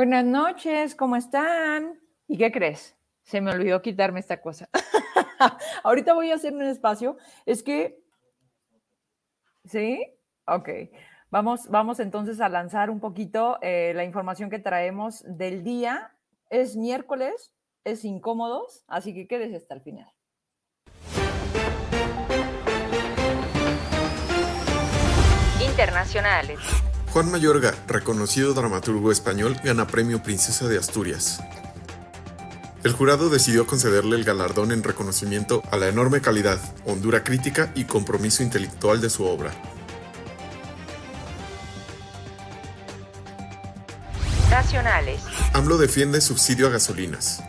Buenas noches, ¿cómo están? ¿Y qué crees? Se me olvidó quitarme esta cosa. Ahorita voy a hacer un espacio. Es que, ¿sí? Ok. Vamos, vamos entonces a lanzar un poquito eh, la información que traemos del día. Es miércoles, es incómodos, así que quédese hasta el final. Internacionales. Juan Mayorga, reconocido dramaturgo español, gana Premio Princesa de Asturias. El jurado decidió concederle el galardón en reconocimiento a la enorme calidad, hondura crítica y compromiso intelectual de su obra. Nacionales. AMLO defiende subsidio a gasolinas.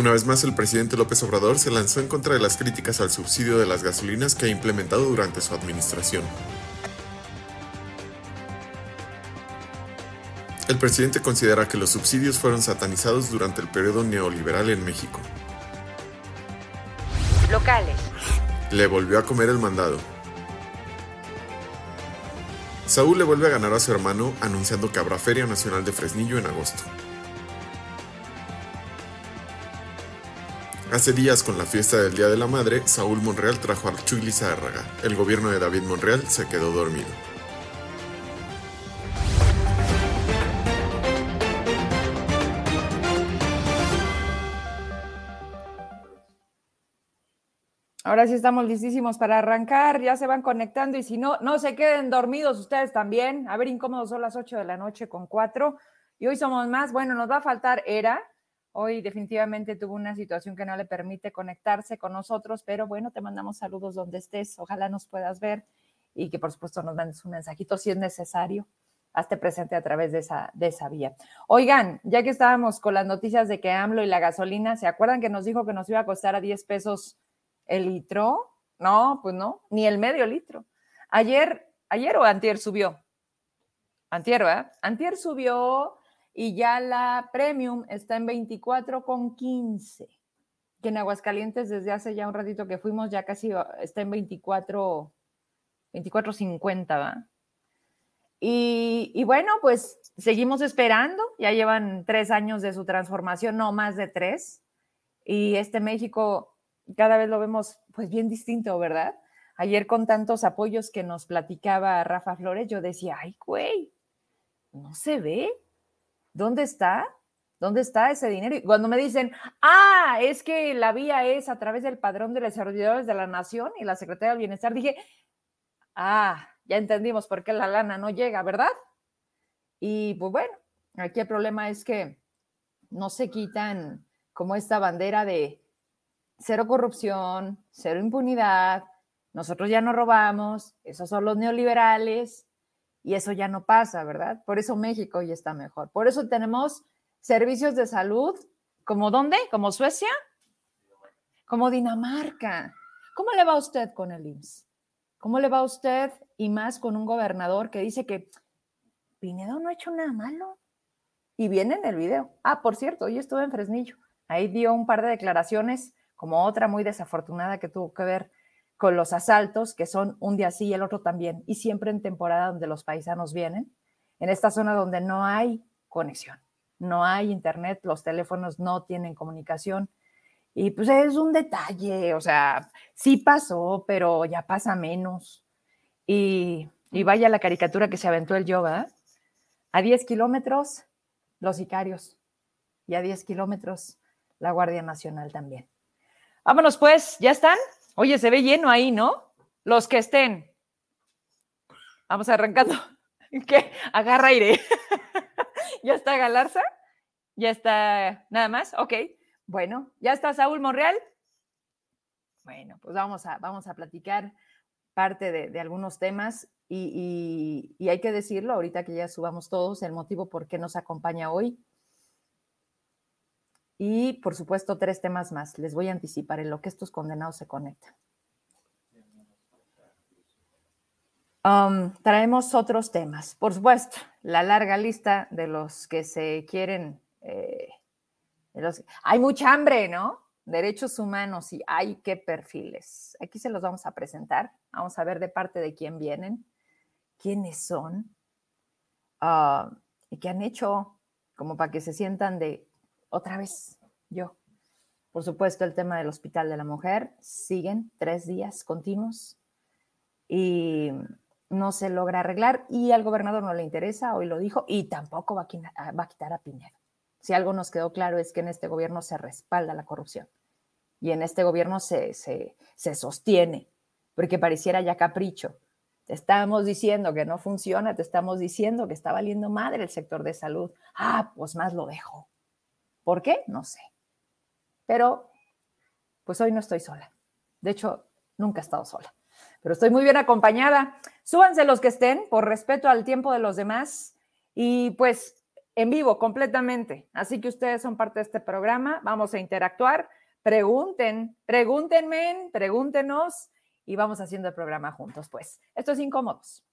Una vez más, el presidente López Obrador se lanzó en contra de las críticas al subsidio de las gasolinas que ha implementado durante su administración. El presidente considera que los subsidios fueron satanizados durante el periodo neoliberal en México. Locales. Le volvió a comer el mandado. Saúl le vuelve a ganar a su hermano anunciando que habrá Feria Nacional de Fresnillo en agosto. Hace días, con la fiesta del Día de la Madre, Saúl Monreal trajo a Chuy Lizárraga. El gobierno de David Monreal se quedó dormido. Ahora sí estamos listísimos para arrancar, ya se van conectando y si no, no se queden dormidos ustedes también. A ver, incómodos son las 8 de la noche con 4 y hoy somos más. Bueno, nos va a faltar Era, Hoy definitivamente tuvo una situación que no le permite conectarse con nosotros, pero bueno, te mandamos saludos donde estés. Ojalá nos puedas ver y que por supuesto nos mandes un mensajito si es necesario. Hazte presente a través de esa, de esa vía. Oigan, ya que estábamos con las noticias de que AMLO y la gasolina, ¿se acuerdan que nos dijo que nos iba a costar a 10 pesos el litro? No, pues no, ni el medio litro. Ayer, ayer o antier subió. Antier, ¿verdad? Antier subió y ya la premium está en 24,15, que en Aguascalientes desde hace ya un ratito que fuimos ya casi está en 24, 24,50, ¿va? Y, y, bueno, pues seguimos esperando, ya llevan tres años de su transformación, no más de tres, y este México cada vez lo vemos pues bien distinto, ¿verdad? Ayer con tantos apoyos que nos platicaba Rafa Flores, yo decía, ay, güey, no se ve, ¿dónde está? ¿Dónde está ese dinero? Y cuando me dicen, ah, es que la vía es a través del padrón de los de la nación y la Secretaría del Bienestar, dije, ah, ya entendimos por qué la lana no llega, ¿verdad? Y pues bueno, aquí el problema es que no se quitan como esta bandera de cero corrupción, cero impunidad, nosotros ya no robamos, esos son los neoliberales, y eso ya no pasa, ¿verdad? Por eso México ya está mejor. Por eso tenemos servicios de salud, ¿como dónde? ¿Como Suecia? Como Dinamarca. ¿Cómo le va a usted con el IMSS? ¿Cómo le va a usted y más con un gobernador que dice que Pinedo no ha hecho nada malo? Y viene en el video. Ah, por cierto, hoy estuve en Fresnillo. Ahí dio un par de declaraciones, como otra muy desafortunada que tuvo que ver con los asaltos, que son un día sí y el otro también, y siempre en temporada donde los paisanos vienen, en esta zona donde no hay conexión, no hay internet, los teléfonos no tienen comunicación. Y pues es un detalle, o sea, sí pasó, pero ya pasa menos. Y, y vaya la caricatura que se aventó el yoga. A 10 kilómetros, los sicarios. Y a 10 kilómetros, la Guardia Nacional también. Vámonos pues, ¿ya están? Oye, se ve lleno ahí, ¿no? Los que estén. Vamos arrancando. ¿Qué? Agarra aire. ¿Ya está Galarza? ¿Ya está nada más? Ok. Bueno, ¿ya está Saúl Monreal? Bueno, pues vamos a, vamos a platicar parte de, algunos temas y, y, hay que decirlo ahorita que ya subamos todos el motivo por qué nos acompaña hoy. Y por supuesto, tres temas más. Les voy a anticipar en lo que estos condenados se conectan. Um, traemos otros temas. Por supuesto, la larga lista de los que se quieren. Eh, hay mucha hambre, ¿no? Derechos humanos y hay qué perfiles. Aquí se los vamos a presentar. Vamos a ver de parte de quién vienen, quiénes son. ah, y que han hecho como para que se sientan de otra vez yo. Por supuesto, el tema del Hospital de la Mujer siguen tres días continuos y no se logra arreglar y al gobernador no le interesa, hoy lo dijo, y tampoco va a, va a quitar a Piñera. Si algo nos quedó claro es que en este gobierno se respalda la corrupción y en este gobierno se, se sostiene, porque pareciera ya capricho. Te estamos diciendo que no funciona, te estamos diciendo que está valiendo madre el sector de salud. Ah, pues más lo dejo. ¿Por qué? No sé. Pero, pues hoy no estoy sola. De hecho, nunca he estado sola. Pero estoy muy bien acompañada. Súbanse los que estén, por respeto al tiempo de los demás. Y pues en vivo completamente. Así que ustedes son parte de este programa, vamos a interactuar, pregunten, pregúntenme, pregúntenos y vamos haciendo el programa juntos, pues. Esto es Incómodos.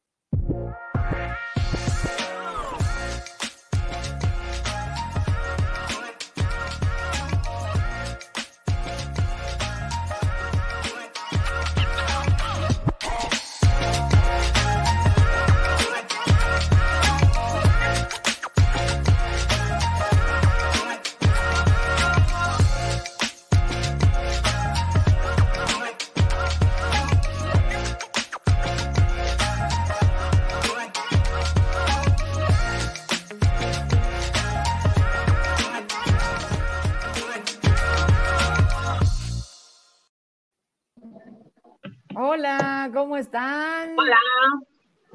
¿Cómo están? Hola.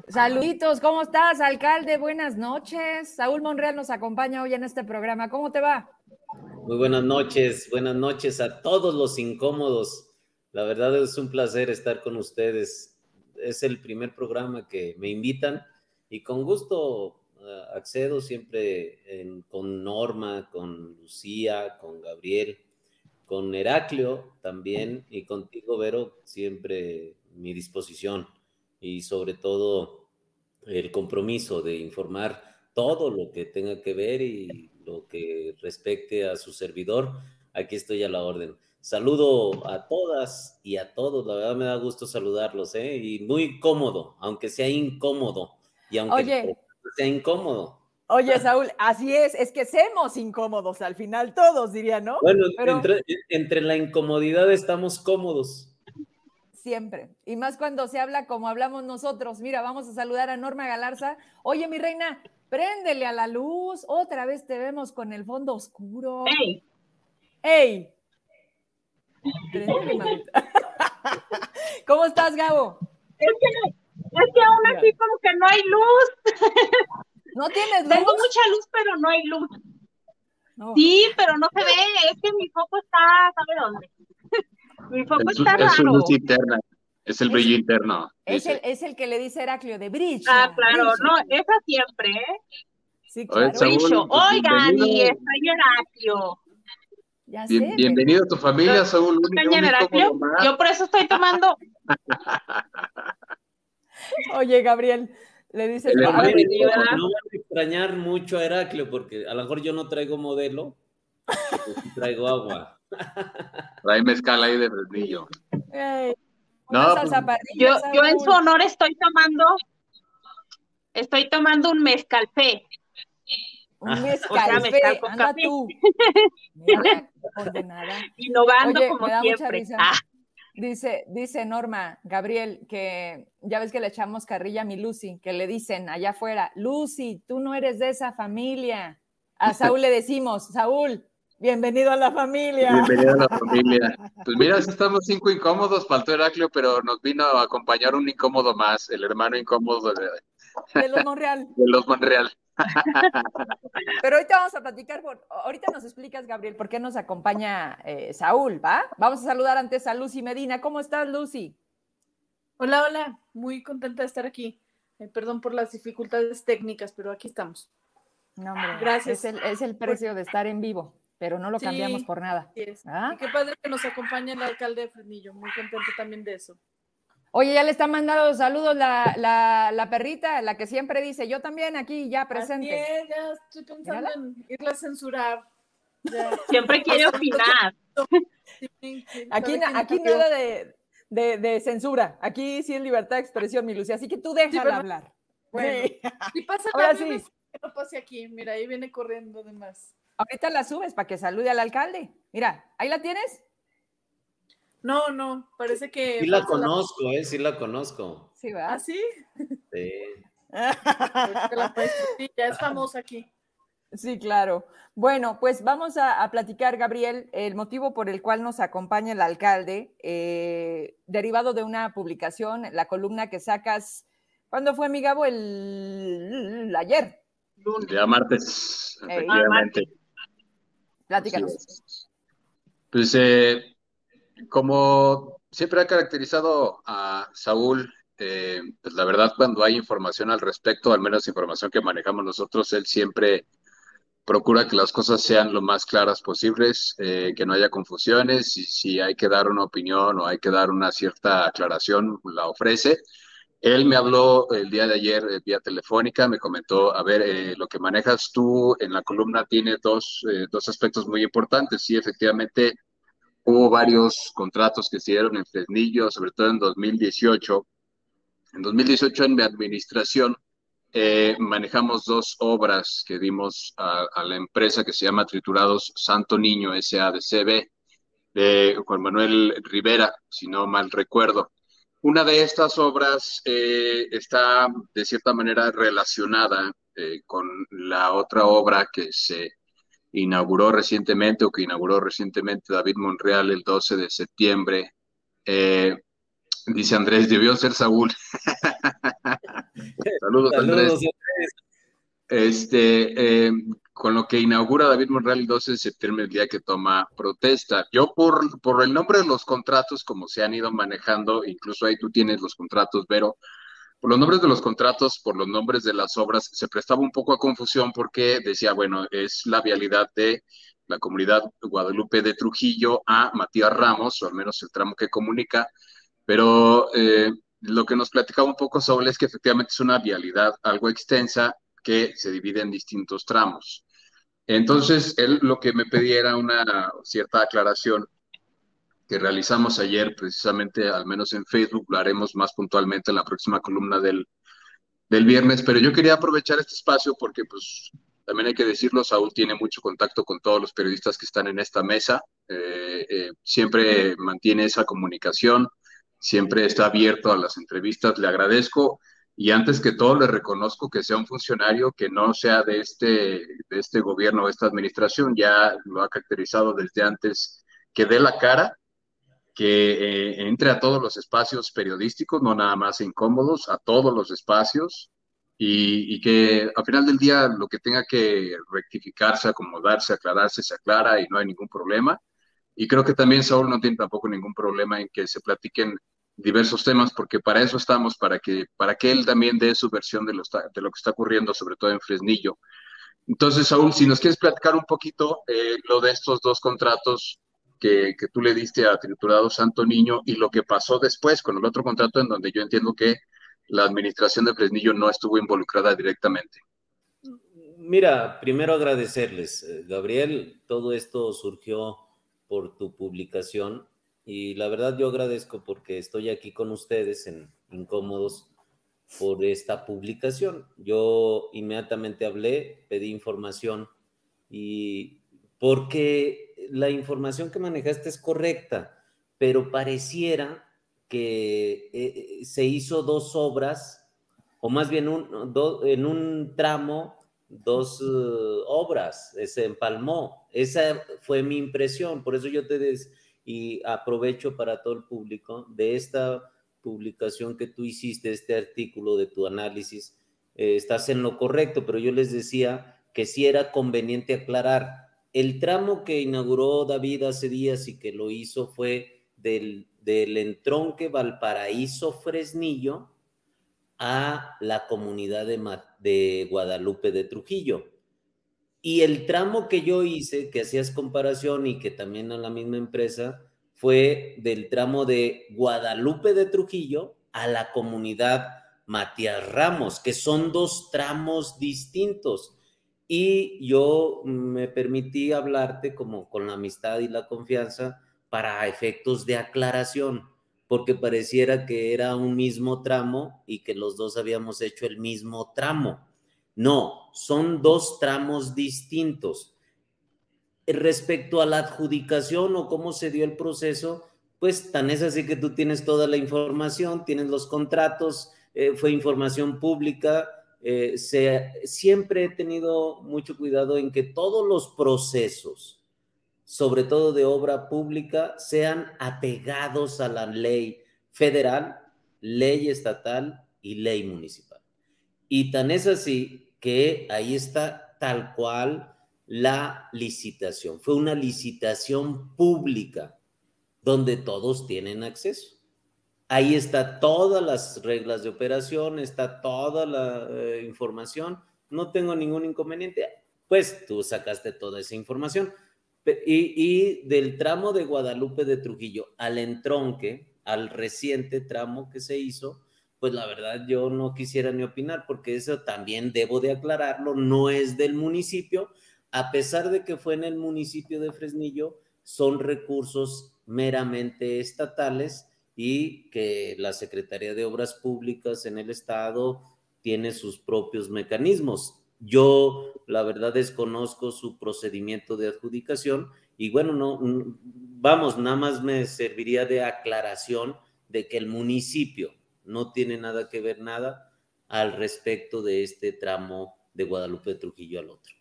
Saluditos, ¿cómo estás, alcalde? Buenas noches. Saúl Monreal nos acompaña hoy en este programa. ¿Cómo te va? Muy buenas noches, buenas noches a todos los incómodos. La verdad es un placer estar con ustedes. Es el primer programa que me invitan y con gusto uh, accedo siempre en, con Norma, con Lucía, con Gabriel con Heraclio también y contigo, Vero, siempre mi disposición y sobre todo el compromiso de informar todo lo que tenga que ver y lo que respecte a su servidor. Aquí estoy a la orden. Saludo a todas y a todos. La verdad me da gusto saludarlos, ¿eh? Y muy cómodo, aunque sea incómodo y aunque sea incómodo. Oye, Saúl, así es, es que seamos incómodos al final, todos dirían, ¿no? Bueno, entre, la incomodidad estamos cómodos. Siempre, y más cuando se habla como hablamos nosotros. Mira, vamos a saludar a Norma Galarza. Oye, mi reina, préndele a la luz, otra vez te vemos con el fondo oscuro. ¡Ey! ¡Ey! ¿Cómo estás, Gabo? Es que, es que aún así como que no hay luz. ¿No tienes luz? Tengo mucha luz, pero no hay luz. Sí, pero no se ve, es que mi foco está, ¿sabe dónde? Mi foco está raro. Es su luz interna, es el brillo interno. Es el, es el, que le dice Heraclio, de brillo. Ah, claro, no, esa siempre, ¿eh? Sí, claro. brillo. Oigan, y Heraclio. Ya sé, bienvenido a tu familia, Saúl. Heraclio? Yo por eso estoy tomando. Oye, Gabriel, le dice, no, van a extrañar mucho a Heraclio porque a lo mejor yo no traigo modelo, traigo agua. Trae mezcal ahí de fresnillo. no, pues, yo, yo en su honor estoy tomando, estoy tomando un mezcalfe. Un mezcalfe, anda tú. Mira, Innovando como siempre. Dice, dice Norma, Gabriel, que ya ves que le echamos carrilla a mi Lucy, que le dicen allá afuera, Lucy, tú no eres de esa familia. A Saúl le decimos, Saúl, bienvenido a la familia. Bienvenido a la familia. Pues mira, estamos cinco incómodos, faltó Heraclio, pero nos vino a acompañar un incómodo más, el hermano incómodo de, de los Monreal. De los Monreal. Pero ahorita vamos a platicar, ahorita nos explicas, Gabriel, por qué nos acompaña eh, Saúl, ¿va? Vamos a saludar antes a Lucy Medina. ¿Cómo estás, Lucy? Hola, hola, muy contenta de estar aquí. Eh, perdón por las dificultades técnicas, pero aquí estamos. No, hombre, gracias. Es el, precio de estar en vivo, pero no lo cambiamos por nada. ¿Ah? qué padre que nos acompañe el alcalde de Fresnillo, muy contento también de eso. Oye, ya le está mandando saludos la, la, la, perrita, la que siempre dice, yo también aquí ya presente. Así ya estoy pensando en irla a censurar. Siempre quiere opinar. aquí, aquí nada de, de, de, censura, aquí sí es libertad de expresión, mi Lucia, así que tú déjala hablar. Bueno, si pasa Ahora sí. que no pase aquí. Mira, ahí viene corriendo además. Ahorita la subes para que salude al alcalde. Mira, ¿ahí la tienes? No, no, parece que. Sí la conozco, ¿eh? Sí la conozco. Sí, va. ¿Ah, sí? Sí. ya es famosa aquí. Sí, claro. Bueno, pues vamos a, platicar, Gabriel, el motivo por el cual nos acompaña el alcalde, eh, derivado de una publicación, la columna que sacas, ¿cuándo fue, mi Gabo? El, ayer. El día martes, efectivamente. Platícanos. Pues eh, como siempre ha caracterizado a Saúl, eh, pues la verdad cuando hay información al respecto, al menos información que manejamos nosotros, él siempre procura que las cosas sean lo más claras posibles, eh, que no haya confusiones y si hay que dar una opinión o hay que dar una cierta aclaración, la ofrece. Él me habló el día de ayer eh, vía telefónica, me comentó, a ver, eh, lo que manejas tú en la columna tiene dos, dos aspectos muy importantes. Sí, efectivamente, hubo varios contratos que se dieron en Fresnillo, sobre todo en 2018. En 2018, en mi administración, eh, manejamos dos obras que dimos a, la empresa que se llama Triturados Santo Niño SADCB de Juan Manuel Rivera, si no mal recuerdo. Una de estas obras eh, está de cierta manera relacionada eh, con la otra obra que se inauguró recientemente o que inauguró recientemente David Monreal el 12 de septiembre. dice Andrés, debió ser Saúl. Saludos, Andrés. Este, eh, con lo que inaugura David Monreal el 12 de septiembre, el día que toma protesta. Yo por, por el nombre de los contratos, como se han ido manejando, incluso ahí tú tienes los contratos, pero por los nombres de los contratos, por los nombres de las obras, se prestaba un poco a confusión porque decía, bueno, es la vialidad de la comunidad Guadalupe de Trujillo a Matías Ramos, o al menos el tramo que comunica, pero eh, lo que nos platicaba un poco sobre es que efectivamente es una vialidad algo extensa que se divide en distintos tramos. Entonces, él lo que me pedía era una cierta aclaración que realizamos ayer, precisamente, al menos en Facebook, lo haremos más puntualmente en la próxima columna del, del viernes, pero yo quería aprovechar este espacio porque, pues, también hay que decirlo, Saúl tiene mucho contacto con todos los periodistas que están en esta mesa, eh, eh, siempre mantiene esa comunicación, siempre está abierto a las entrevistas, le agradezco y antes que todo le reconozco que sea un funcionario que no sea de este, de este gobierno o esta administración, ya lo ha caracterizado desde antes, que dé la cara, que eh, entre a todos los espacios periodísticos, no nada más incómodos, a todos los espacios, y, y, que al final del día lo que tenga que rectificarse, acomodarse, aclararse, se aclara y no hay ningún problema. Y creo que también Saúl no tiene tampoco ningún problema en que se platiquen diversos temas, porque para eso estamos, para que, para que él también dé su versión de lo, de lo que está ocurriendo, sobre todo en Fresnillo. Entonces, Saúl, si nos quieres platicar un poquito eh, lo de estos dos contratos que, que, tú le diste a Triturado Santo Niño y lo que pasó después con el otro contrato en donde yo entiendo que la administración de Fresnillo no estuvo involucrada directamente. Mira, primero agradecerles, eh, Gabriel, todo esto surgió por tu publicación y la verdad yo agradezco porque estoy aquí con ustedes en Incómodos por esta publicación. Yo inmediatamente hablé, pedí información y porque la información que manejaste es correcta, pero pareciera que eh, se hizo dos obras, o más bien en un tramo, dos uh, obras, se empalmó. Esa fue mi impresión, por eso yo te decía y aprovecho para todo el público de esta publicación que tú hiciste, este artículo de tu análisis, eh, estás en lo correcto, pero yo les decía que sí era conveniente aclarar. El tramo que inauguró David hace días y que lo hizo fue del, del entronque Valparaíso Fresnillo a la comunidad de, de Guadalupe de Trujillo. Y el tramo que yo hice, que hacías comparación y que también a la misma empresa, fue del tramo de Guadalupe de Trujillo a la comunidad Matías Ramos, que son dos tramos distintos. Y yo me permití hablarte como con la amistad y la confianza para efectos de aclaración, porque pareciera que era un mismo tramo y que los dos habíamos hecho el mismo tramo. No, son dos tramos distintos. Respecto a la adjudicación o cómo se dio el proceso, pues tan es así que tú tienes toda la información, tienes los contratos, eh, fue información pública. Eh, siempre he tenido mucho cuidado en que todos los procesos, sobre todo de obra pública, sean apegados a la ley federal, ley estatal y ley municipal. Y tan es así que ahí está tal cual la licitación. Fue una licitación pública donde todos tienen acceso. Ahí está todas las reglas de operación, está toda la eh, información. No tengo ningún inconveniente. Pues tú sacaste toda esa información. Y, y, del tramo de Guadalupe de Trujillo al entronque, al reciente tramo que se hizo, pues la verdad yo no quisiera ni opinar porque eso también debo de aclararlo, no es del municipio, a pesar de que fue en el municipio de Fresnillo, son recursos meramente estatales y que la Secretaría de Obras Públicas en el Estado tiene sus propios mecanismos. Yo, la verdad, desconozco su procedimiento de adjudicación y bueno, no, vamos, nada más me serviría de aclaración de que el municipio no tiene nada que ver nada al respecto de este tramo de Guadalupe de Trujillo al otro.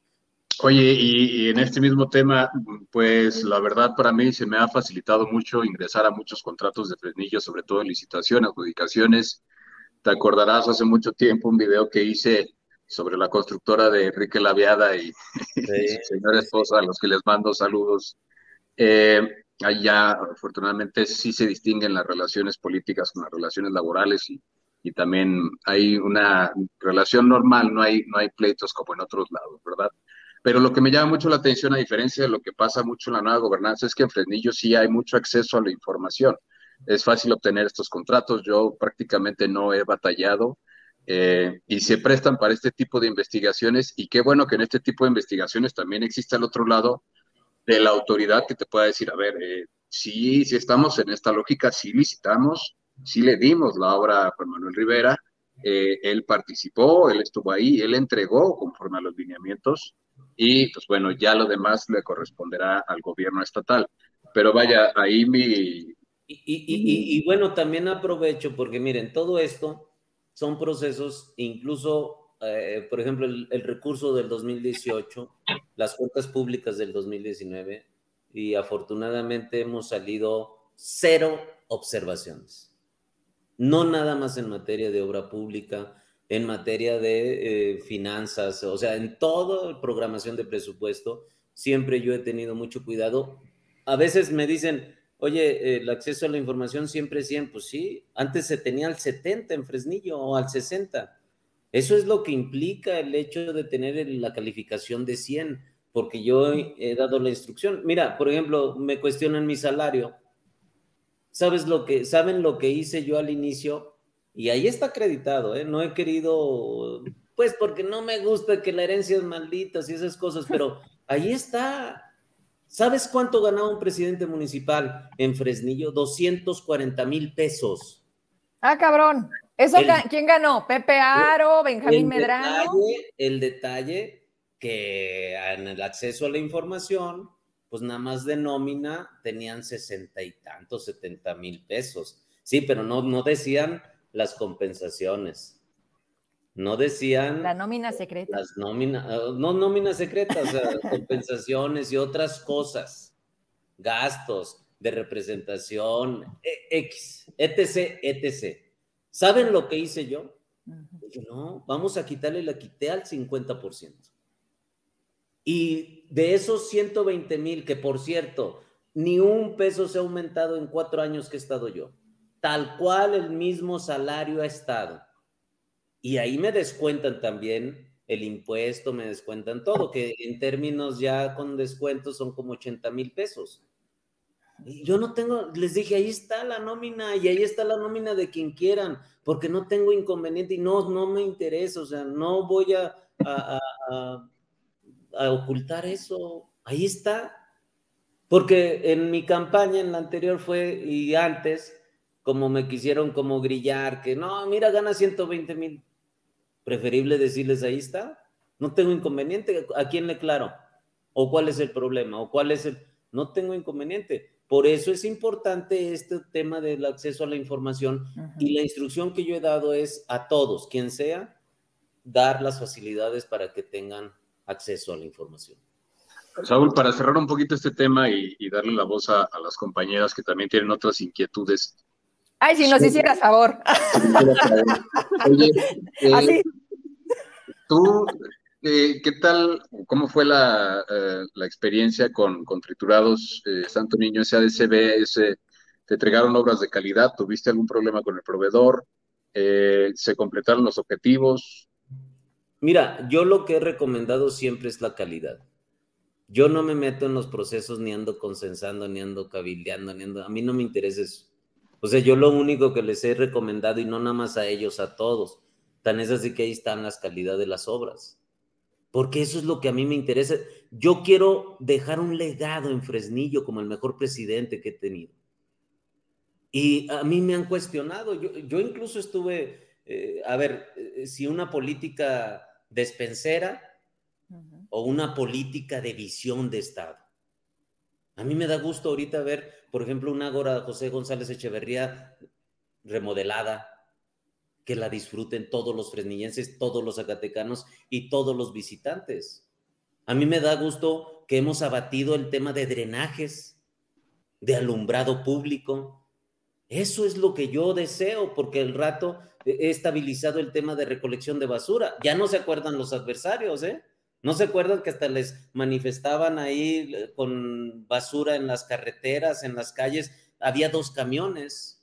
Oye, y, en este mismo tema, pues la verdad para mí se me ha facilitado mucho ingresar a muchos contratos de Fresnillo, sobre todo en licitación, adjudicaciones. Te acordarás hace mucho tiempo un video que hice sobre la constructora de Enrique Laviada y, su señora esposa, a los que les mando saludos. Eh, allá, afortunadamente, sí se distinguen las relaciones políticas con las relaciones laborales y, también hay una relación normal, no hay, no hay pleitos como en otros lados, ¿verdad? Pero lo que me llama mucho la atención, a diferencia de lo que pasa mucho en la nueva gobernanza, es que en Fresnillo sí hay mucho acceso a la información. Es fácil obtener estos contratos. Yo prácticamente no he batallado eh, y se prestan para este tipo de investigaciones. Y qué bueno que en este tipo de investigaciones también existe al otro lado de la autoridad que te pueda decir, a ver, eh, sí, sí estamos en esta lógica, sí licitamos, sí le dimos la obra a Juan Manuel Rivera, eh, él participó, él estuvo ahí, él entregó conforme a los lineamientos y pues bueno, ya lo demás le corresponderá al gobierno estatal. Pero vaya, ahí mi... Y, bueno, también aprovecho porque miren, todo esto son procesos, incluso, eh, por ejemplo, el, el, recurso del 2018, las cuentas públicas del 2019, y afortunadamente hemos salido cero observaciones. No nada más en materia de obra pública, en materia de eh, finanzas, o sea, en toda programación de presupuesto, siempre yo he tenido mucho cuidado. A veces me dicen, oye, el acceso a la información siempre es 100, pues sí, antes se tenía al 70 en Fresnillo o al 60. Eso es lo que implica el hecho de tener la calificación de 100, porque yo he dado la instrucción. Mira, por ejemplo, me cuestionan mi salario. ¿Sabes lo que, ¿Saben lo que hice yo al inicio? Y ahí está acreditado, ¿eh? No he querido, pues porque no me gusta que la herencia es maldita y esas cosas, pero ahí está. ¿Sabes cuánto ganaba un presidente municipal en Fresnillo? 240 mil pesos. Ah, cabrón. ¿Eso quién ganó? ¿Pepe Aro, Benjamín Medrano? el detalle que en el acceso a la información, pues nada más de nómina tenían sesenta y tantos, setenta mil pesos. Sí, pero no, no decían las compensaciones. No decían. La nómina secreta. Las nóminas, ah, no nóminas secretas, compensaciones y otras cosas. Gastos de representación, e, X, etc, etc. ¿Saben lo que hice yo? no, vamos a quitarle, la quité al 50%. Y de esos 120 mil, que por cierto, ni un peso se ha aumentado en cuatro años que he estado yo tal cual el mismo salario ha estado. Y ahí me descuentan también el impuesto, me descuentan todo, que en términos ya con descuentos son como 80 mil pesos. Yo no tengo, les dije, ahí está la nómina y ahí está la nómina de quien quieran, porque no tengo inconveniente y no, no me interesa, o sea, no voy a, a, a ocultar eso. Ahí está. Porque en mi campaña, en la anterior fue, y antes, como me quisieron como grillar, que no, mira, gana 120 mil. Preferible decirles, ahí está, no tengo inconveniente, ¿a quién le claro? ¿O cuál es el problema? ¿O cuál es el...? No tengo inconveniente. Por eso es importante este tema del acceso a la información y la instrucción que yo he dado es a todos, quien sea, dar las facilidades para que tengan acceso a la información. Saúl, para cerrar un poquito este tema y, darle la voz a, las compañeras que también tienen otras inquietudes. Ay, si nos hicieras favor. Oye, eh, tú, eh, ¿qué tal, cómo fue la, eh, experiencia con, Triturados Santo Niño SADCB? ¿Te entregaron obras de calidad? ¿Tuviste algún problema con el proveedor? ¿Se completaron los objetivos? Mira, yo lo que he recomendado siempre es la calidad. Yo no me meto en los procesos ni ando consensando, ni ando cabildeando, ni ando... A mí no me interesa eso. O sea, yo lo único que les he recomendado, y no nada más a ellos, a todos, tan es así que ahí están las calidades de las obras. Porque eso es lo que a mí me interesa. Yo quiero dejar un legado en Fresnillo como el mejor presidente que he tenido. Y a mí me han cuestionado. Yo, incluso estuve, eh, a ver, eh, si una política despensera o una política de visión de Estado. A mí me da gusto ahorita ver, por ejemplo, una Ágora José González Echeverría remodelada, que la disfruten todos los fresnillenses, todos los zacatecanos y todos los visitantes. A mí me da gusto que hemos abatido el tema de drenajes, de alumbrado público. Eso es lo que yo deseo, porque el rato he estabilizado el tema de recolección de basura. Ya no se acuerdan los adversarios, ¿eh? No se acuerdan que hasta les manifestaban ahí eh, con basura en las carreteras, en las calles. Había dos camiones.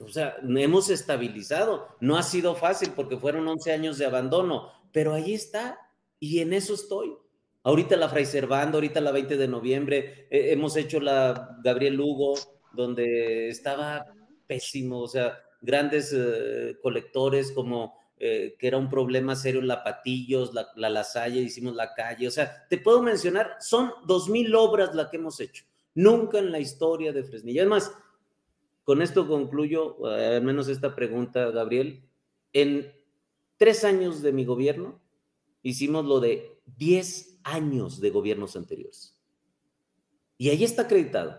O sea, hemos estabilizado. No ha sido fácil porque fueron 11 años de abandono, pero ahí está y en eso estoy. Ahorita la Fray Servando, ahorita la 20 de noviembre, eh, hemos hecho la Gabriel Lugo, donde estaba pésimo, o sea, grandes eh, colectores como eh, que era un problema serio la Patillos, la, la Lasalle, hicimos la calle, o sea, te puedo mencionar, son dos mil obras las que hemos hecho, nunca en la historia de Fresnillo. Además, con esto concluyo, eh, al menos esta pregunta, Gabriel, en tres años de mi gobierno, hicimos lo de diez años de gobiernos anteriores. Y ahí está acreditado.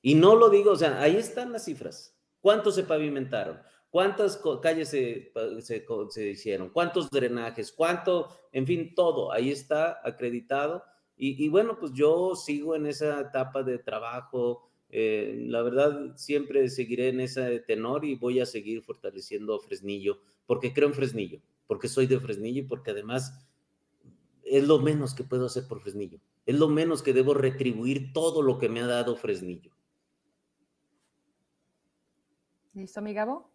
Y no lo digo, o sea, ahí están las cifras. ¿Cuántos se pavimentaron? ¿Cuántas calles se, se, hicieron? ¿Cuántos drenajes? ¿Cuánto? En fin, todo. Ahí está acreditado. Y, bueno, pues yo sigo en esa etapa de trabajo. Eh, la verdad, siempre seguiré en ese tenor y voy a seguir fortaleciendo Fresnillo, porque creo en Fresnillo, porque soy de Fresnillo y porque además es lo menos que puedo hacer por Fresnillo. Es lo menos que debo retribuir todo lo que me ha dado Fresnillo. ¿Listo, mi Gabo?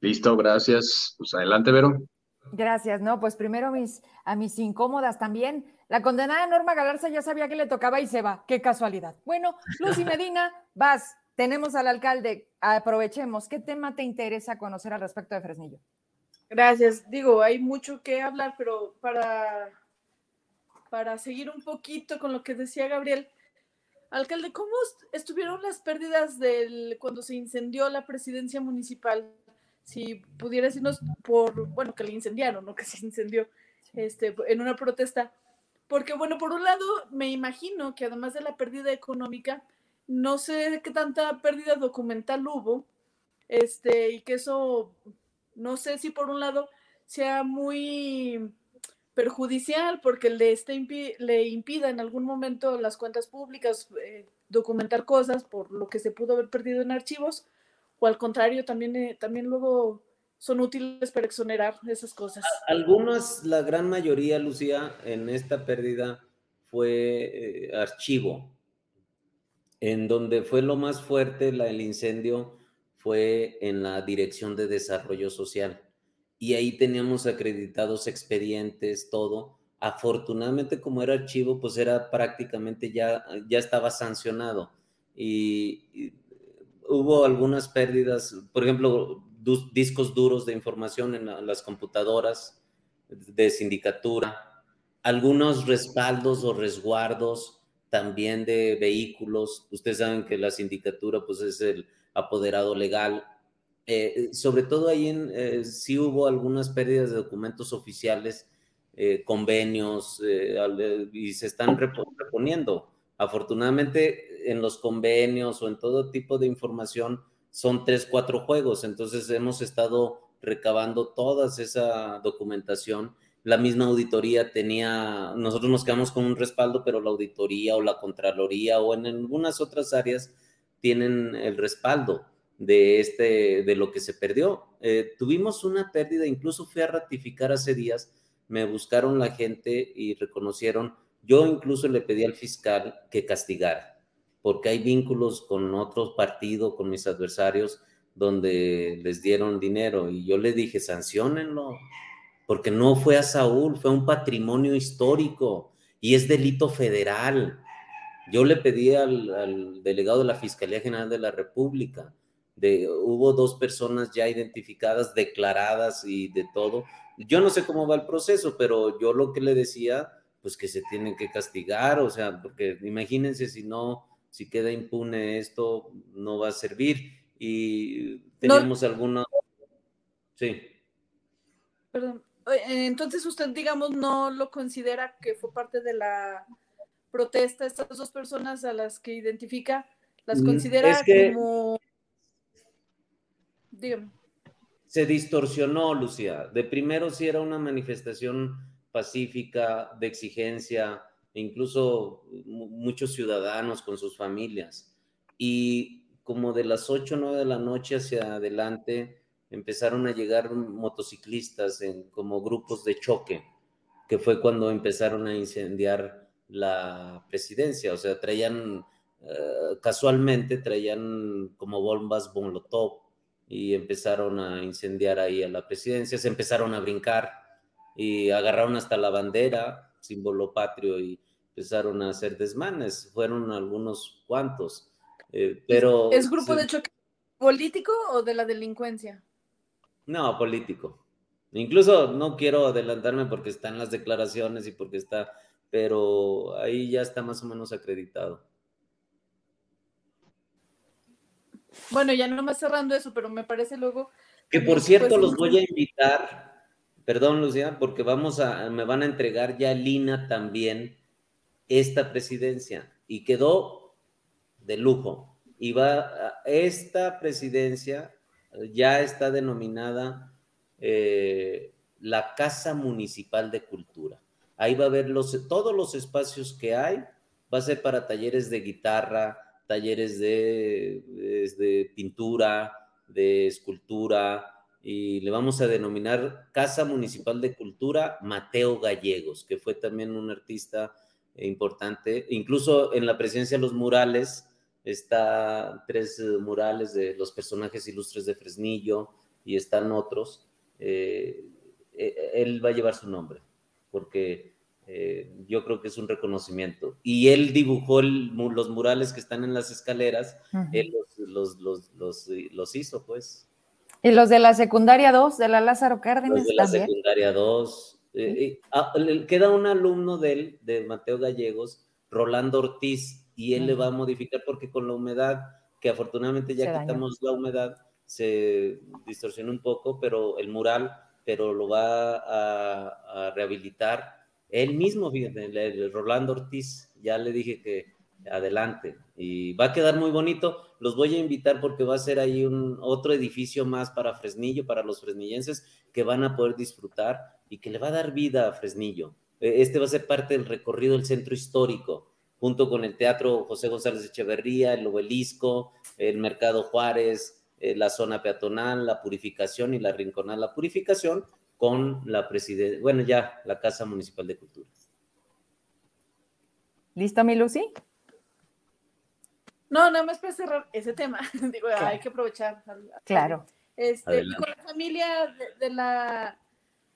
Listo, gracias. Pues adelante, Vero. Gracias, no, pues primero mis, a mis incómodas también. La condenada Norma Galarza ya sabía que le tocaba y se va. Qué casualidad. Bueno, Lucy Medina, vas. Tenemos al alcalde. Aprovechemos. ¿Qué tema te interesa conocer al respecto de Fresnillo? Gracias. Digo, hay mucho que hablar, pero para, para seguir un poquito con lo que decía Gabriel, alcalde, ¿cómo estuvieron las pérdidas del cuando se incendió la presidencia municipal si pudiera decirnos por, bueno, que le incendiaron, ¿no? Que se incendió este, en una protesta. Porque, bueno, por un lado, me imagino que además de la pérdida económica, no sé qué tanta pérdida documental hubo, este, y que eso, no sé si por un lado sea muy perjudicial porque le, le impida en algún momento las cuentas públicas eh, documentar cosas por lo que se pudo haber perdido en archivos, o al contrario, también, eh, también luego son útiles para exonerar esas cosas. Algunas, la gran mayoría, Lucía, en esta pérdida fue eh, archivo, en donde fue lo más fuerte la, el incendio fue en la Dirección de Desarrollo Social. Y ahí teníamos acreditados expedientes, todo. Afortunadamente, como era archivo, pues era prácticamente ya, ya estaba sancionado. y hubo algunas pérdidas, por ejemplo, discos duros de información en las computadoras de sindicatura, algunos respaldos o resguardos también de vehículos. Ustedes saben que la sindicatura pues es el apoderado legal. Eh, sobre todo ahí en, eh, sí hubo algunas pérdidas de documentos oficiales, eh, convenios, y se están reponiendo. Afortunadamente en los convenios o en todo tipo de información son tres, cuatro juegos, entonces hemos estado recabando toda esa documentación la misma auditoría tenía, nosotros nos quedamos con un respaldo, pero la auditoría o la Contraloría o en algunas otras áreas tienen el respaldo de, este, de lo que se perdió. Eh, tuvimos una pérdida, incluso fui a ratificar hace días, me buscaron la gente y reconocieron, yo incluso le pedí al fiscal que castigara, porque hay vínculos con otros partidos, con mis adversarios, donde les dieron dinero y yo le dije, sancionenlo, porque no fue a Saúl, fue un patrimonio histórico y es delito federal. Yo le pedí al, delegado de la Fiscalía General de la República, de, hubo dos personas ya identificadas, declaradas y de todo. Yo no sé cómo va el proceso, pero yo lo que le decía, pues que se tienen que castigar, o sea, porque imagínense si no, si queda impune esto, no va a servir. Y tenemos alguna... Sí. Perdón, entonces usted, digamos, no lo considera que fue parte de la protesta, estas dos personas a las que identifica, las mm, considera como... Dígame. Se distorsionó, Lucía. De primero sí era una manifestación pacífica, de exigencia, incluso muchos ciudadanos con sus familias. Y como de las 8 o 9 de la noche hacia adelante, empezaron a llegar motociclistas en como grupos de choque, que fue cuando empezaron a incendiar la presidencia, o sea, traían eh, casualmente traían como bombas Molotov y empezaron a incendiar ahí a la presidencia, se empezaron a brincar y agarraron hasta la bandera, símbolo patrio, y empezaron a hacer desmanes. Fueron algunos cuantos, eh, pero... ¿Es grupo de choque político o de la delincuencia? No, político. Incluso no quiero adelantarme porque están las declaraciones y porque está, pero ahí ya está más o menos acreditado. Bueno, ya no me cerrando eso, pero me parece luego. Que por cierto, los voy a invitar, perdón, Lucía, porque vamos a, me van a entregar ya Lina también esta presidencia y quedó de lujo. Y va, esta presidencia ya está denominada eh, la Casa Municipal de Cultura. Ahí va a haber los, todos los espacios que hay, va a ser para talleres de guitarra, talleres de, de pintura, de escultura, y le vamos a denominar Casa Municipal de Cultura Mateo Gallegos, que fue también un artista importante, incluso en la presencia de los murales, está tres eh, murales de los personajes ilustres de Fresnillo y están otros. Eh, eh, él va a llevar su nombre, porque yo creo que es un reconocimiento. Y él dibujó los murales que están en las escaleras, él los, los, hizo, pues. ¿Y los de la secundaria 2, de la Lázaro Cárdenas? Los de la secundaria 2. Ah, queda un alumno de él, de Mateo Gallegos, Rolando Ortiz, y él le va a modificar porque con la humedad, que afortunadamente ya quitamos la humedad, se distorsiona un poco, pero el mural, pero lo va a, rehabilitar él mismo, fíjate, Rolando Ortiz, ya le dije que adelante y va a quedar muy bonito. Los voy a invitar porque va a ser ahí un otro edificio más para Fresnillo, para los fresnillenses que van a poder disfrutar y que le va a dar vida a Fresnillo. E, este va a ser parte del recorrido del centro histórico junto con el Teatro José González Echeverría, el Obelisco, el Mercado Juárez, eh, la zona peatonal, la purificación y la rinconal. La purificación con la presidencia, bueno, ya la Casa Municipal de Cultura. ¿Lista, mi Lucy? No, nada más para cerrar ese tema. Digo, hay que aprovechar. Claro. Este, y con la familia de, la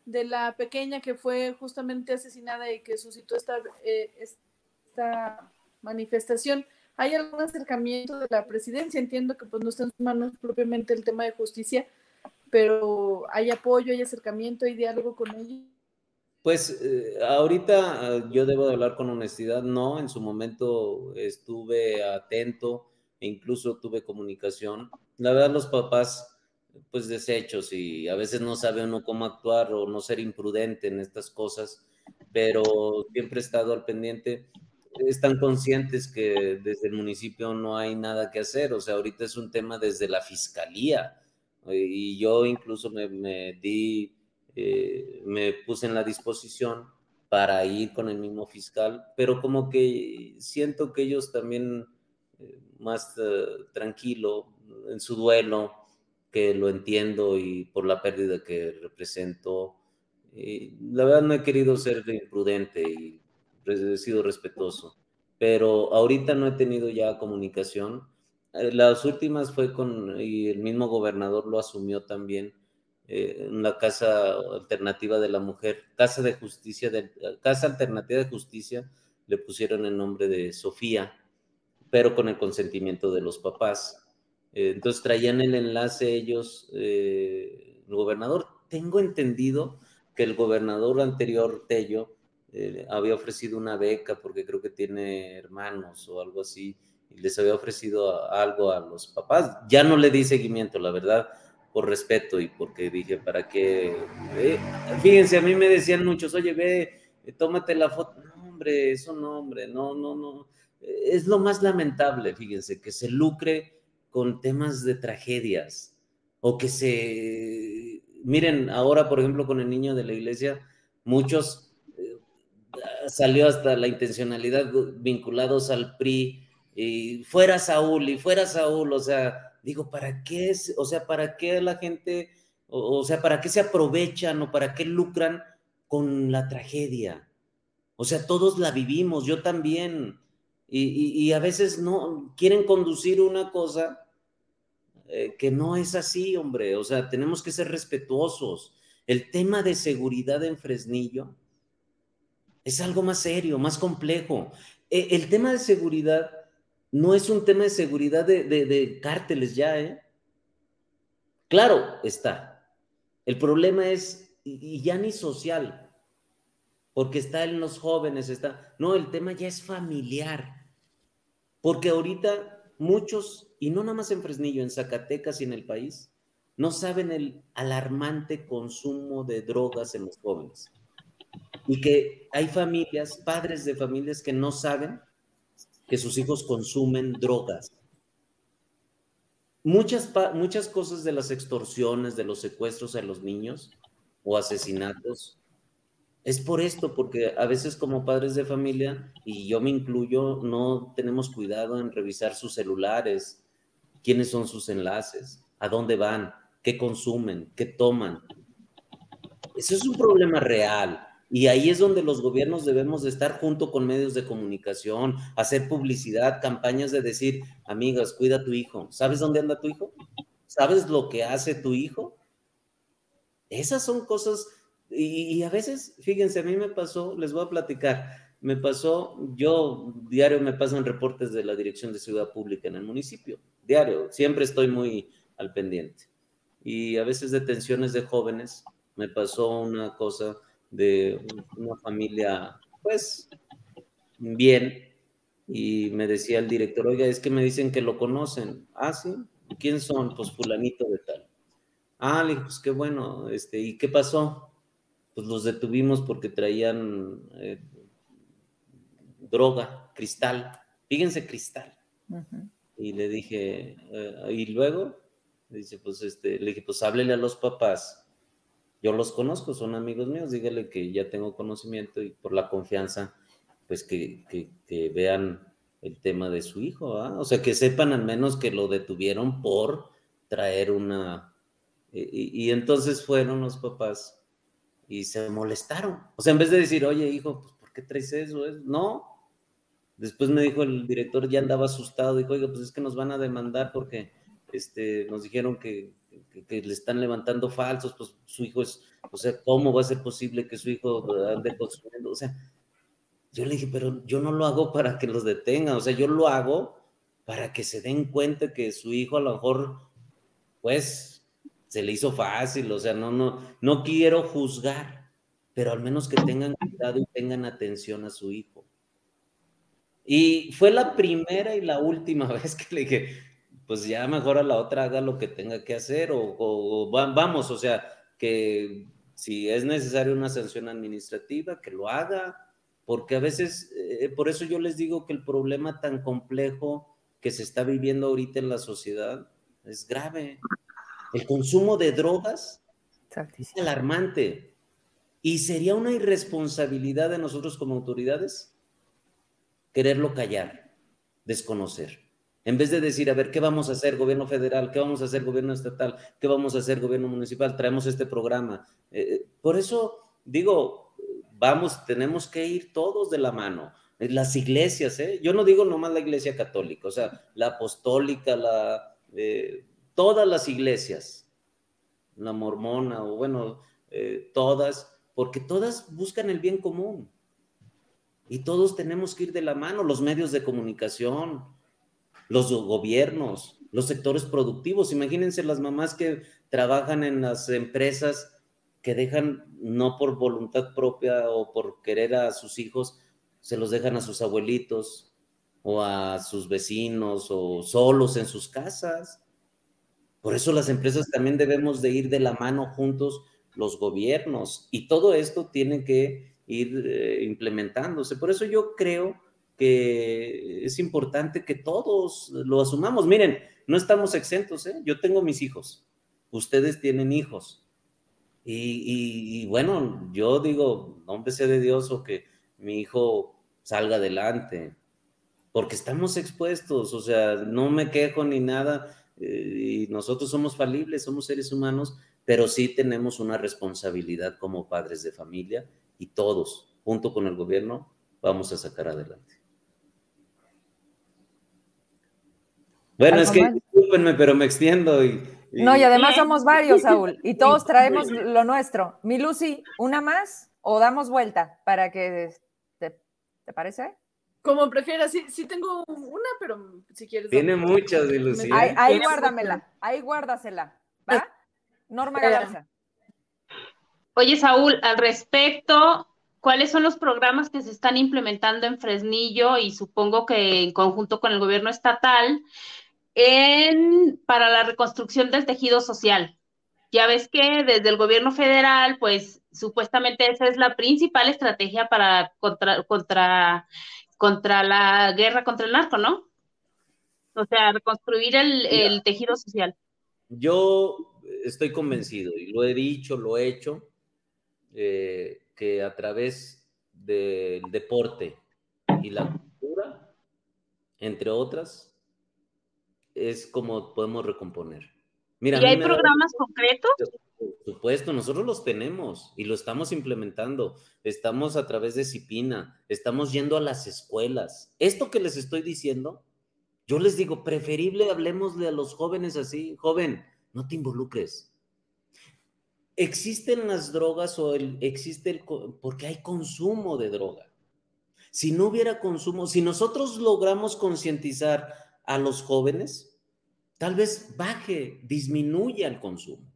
de la pequeña que fue justamente asesinada y que suscitó esta, eh, esta manifestación. ¿Hay algún acercamiento de la presidencia? Entiendo que pues no está en sus manos propiamente el tema de justicia, pero ¿hay apoyo, hay acercamiento, hay diálogo con ellos? Pues eh, ahorita ah, yo debo de hablar con honestidad, no, en su momento estuve atento e incluso tuve comunicación. La verdad los papás pues deshechos y a veces no sabe uno cómo actuar o no ser imprudente en estas cosas, pero siempre he estado al pendiente. Están conscientes que desde el municipio no hay nada que hacer, o sea, ahorita es un tema desde la fiscalía y yo incluso me di eh, me puse en la disposición para ir con el mismo fiscal, pero como que siento que ellos también eh, más eh, tranquilo en su duelo, que lo entiendo y por la pérdida que represento. la verdad no he querido ser imprudente y he sido respetuoso, pero ahorita no he tenido ya comunicación. Las últimas fue con, y el mismo gobernador lo asumió también, eh, una casa alternativa de la mujer, casa de justicia, de, casa alternativa de justicia, le pusieron el nombre de Sofía, pero con el consentimiento de los papás. Eh, entonces traían el enlace ellos, eh, el gobernador. Tengo entendido que el gobernador anterior, Tello, había ofrecido una beca porque creo que tiene hermanos o algo así, y les había ofrecido algo a los papás. Ya no le di seguimiento, la verdad por respeto y porque dije, ¿para qué? fíjense, a mí me decían muchos, oye, ve, tómate la foto. No, hombre, eso no, hombre, no, no, no. Es lo más lamentable, fíjense, que se lucre con temas de tragedias o que se... Miren, ahora, por ejemplo, con el niño de la iglesia, muchos eh, salió hasta la intencionalidad vinculados al PRI y fuera Saúl y fuera Saúl, o sea, Digo, ¿para qué es? O sea, ¿para qué la gente, o, sea, ¿para qué se aprovechan o para qué lucran con la tragedia? O sea, todos la vivimos, yo también. Y, a veces no quieren conducir una cosa eh, que no es así, hombre. O sea, tenemos que ser respetuosos. El tema de seguridad en Fresnillo es algo más serio, más complejo. E, el tema de seguridad no es un tema de seguridad de, cárteles ya, ¿eh? Claro, está. El problema es, y, ya ni social, porque está en los jóvenes, está. No, el tema ya es familiar. Porque ahorita muchos, y no nada más en Fresnillo, en Zacatecas y en el país, no saben el alarmante consumo de drogas en los jóvenes. Y que hay familias, padres de familias que no saben que sus hijos consumen drogas. Muchas, muchas cosas de las extorsiones, de los secuestros a los niños o asesinatos, es por esto, porque a veces como padres de familia, y yo me incluyo, no tenemos cuidado en revisar sus celulares, quiénes son sus enlaces, a dónde van, qué consumen, qué toman. Eso es un problema real. Y ahí es donde los gobiernos debemos de estar junto con medios de comunicación, hacer publicidad, campañas de decir, amigas, cuida a tu hijo. ¿Sabes dónde anda tu hijo? ¿Sabes lo que hace tu hijo? Esas son cosas, y, a veces, fíjense, a mí me pasó, les voy a platicar, me pasó, yo diario me pasan reportes de la Dirección de Ciudad Pública en el municipio, diario, siempre estoy muy al pendiente. Y a veces detenciones de jóvenes, me pasó una cosa de una familia, pues, bien. Y me decía el director, oiga, es que me dicen que lo conocen. Ah, sí. ¿Quién son? Pues fulanito de tal. Ah, le dije, pues qué bueno. Este, ¿Y qué pasó? Pues los detuvimos porque traían eh, droga, cristal. Fíjense, cristal. Y le dije, eh, ¿y luego? dice, pues este, le dije, pues háblele a los papás yo los conozco, son amigos míos, dígale que ya tengo conocimiento y por la confianza, pues que, vean el tema de su hijo, o sea, que sepan al menos que lo detuvieron por traer una... Y, entonces fueron los papás y se molestaron. O sea, en vez de decir, oye, hijo, pues ¿por qué traes eso? No. Después me dijo el director, ya andaba asustado, dijo, oiga, pues es que nos van a demandar porque este, nos dijeron que que, le están levantando falsos, pues su hijo es, o sea, ¿cómo va a ser posible que su hijo ande consumiendo? O sea, yo le dije, pero yo no lo hago para que los detengan, o sea, yo lo hago para que se den cuenta que su hijo a lo mejor, pues, se le hizo fácil, o sea, no, no, no quiero juzgar, pero al menos que tengan cuidado y tengan atención a su hijo. Y fue la primera y la última vez que le dije, pues ya mejor a la otra haga lo que tenga que hacer o, vamos, o sea, que si es necesaria una sanción administrativa, que lo haga, porque a veces, eh, por eso yo les digo que el problema tan complejo que se está viviendo ahorita en la sociedad es grave. El consumo de drogas es alarmante y sería una irresponsabilidad de nosotros como autoridades quererlo callar, desconocer. En vez de decir, a ver, ¿qué vamos a hacer gobierno federal? ¿Qué vamos a hacer gobierno estatal? ¿Qué vamos a hacer gobierno municipal? Traemos este programa. Eh, eh, por eso digo, vamos, tenemos que ir todos de la mano. Las iglesias, ¿eh? Yo no digo nomás la iglesia católica, o sea, la apostólica, la, eh, todas las iglesias, la mormona, o bueno, todas, porque todas buscan el bien común. Y todos tenemos que ir de la mano, los medios de comunicación, los gobiernos, los sectores productivos. Imagínense las mamás que trabajan en las empresas que dejan, no por voluntad propia o por querer a sus hijos, se los dejan a sus abuelitos o a sus vecinos o solos en sus casas. Por eso las empresas también debemos de ir de la mano juntos los gobiernos y todo esto tiene que ir eh, implementándose. Por eso yo creo que es importante que todos lo asumamos. Miren, no estamos exentos, ¿eh? Yo tengo mis hijos, ustedes tienen hijos. Y, bueno, yo digo, hombre sea de Dios o que mi hijo salga adelante, porque estamos expuestos, o sea, no me quejo ni nada, eh, y nosotros somos falibles, somos seres humanos, pero sí tenemos una responsabilidad como padres de familia y todos, junto con el gobierno, vamos a sacar adelante. Bueno, es que discúlpenme, pero me extiendo y, No, y además somos varios, Saúl, y todos traemos lo nuestro. Mi Lucy, ¿una más o damos vuelta para que te, ¿te parece? Como prefieras, sí, sí tengo una, pero si quieres. Tiene muchas, Lucy. Ahí, ahí guárdamela, ahí guárdasela, ¿va? Norma Galarza. Oye, Saúl, al respecto, ¿cuáles son los programas que se están implementando en Fresnillo y supongo que en conjunto con el gobierno estatal en, para la reconstrucción del tejido social? Ya ves que desde el gobierno federal, pues supuestamente esa es la principal estrategia para contra, contra, contra la guerra contra el narco, ¿no? O sea, reconstruir el, el tejido social. Yo estoy convencido y lo he dicho, lo he hecho eh, que a través del deporte y la cultura, entre otras, es como podemos recomponer. Mira, ¿Y hay programas concretos? Por supuesto, nosotros los tenemos y lo estamos implementando. Estamos a través de Cipina, estamos yendo a las escuelas. Esto que les estoy diciendo, yo les digo, preferible hablemosle a los jóvenes así, joven, no te involucres existen las drogas o el, existe el, porque hay consumo de droga. Si no hubiera consumo, si nosotros logramos concientizar a los jóvenes, tal vez baje, disminuya el consumo.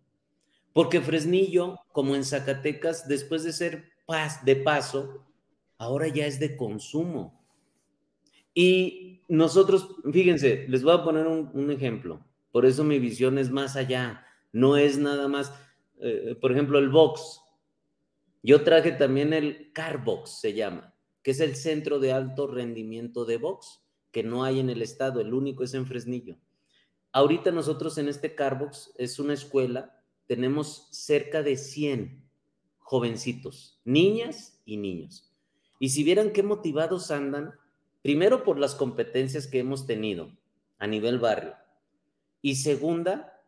Porque Fresnillo, como en Zacatecas, después de ser paz, de paso, ahora ya es de consumo. Y nosotros, fíjense, les voy a poner un, un ejemplo. Por eso mi visión es más allá. No es nada más eh, por ejemplo, el box. Yo traje también el Carbox, se llama, que es el centro de alto rendimiento de box, que no hay en el estado, el único es en Fresnillo. Ahorita nosotros en este Carbox es una escuela, tenemos cerca de 100 jovencitos, niñas y niños. Y si vieran qué motivados andan, primero por las competencias que hemos tenido a nivel barrio. Y segunda,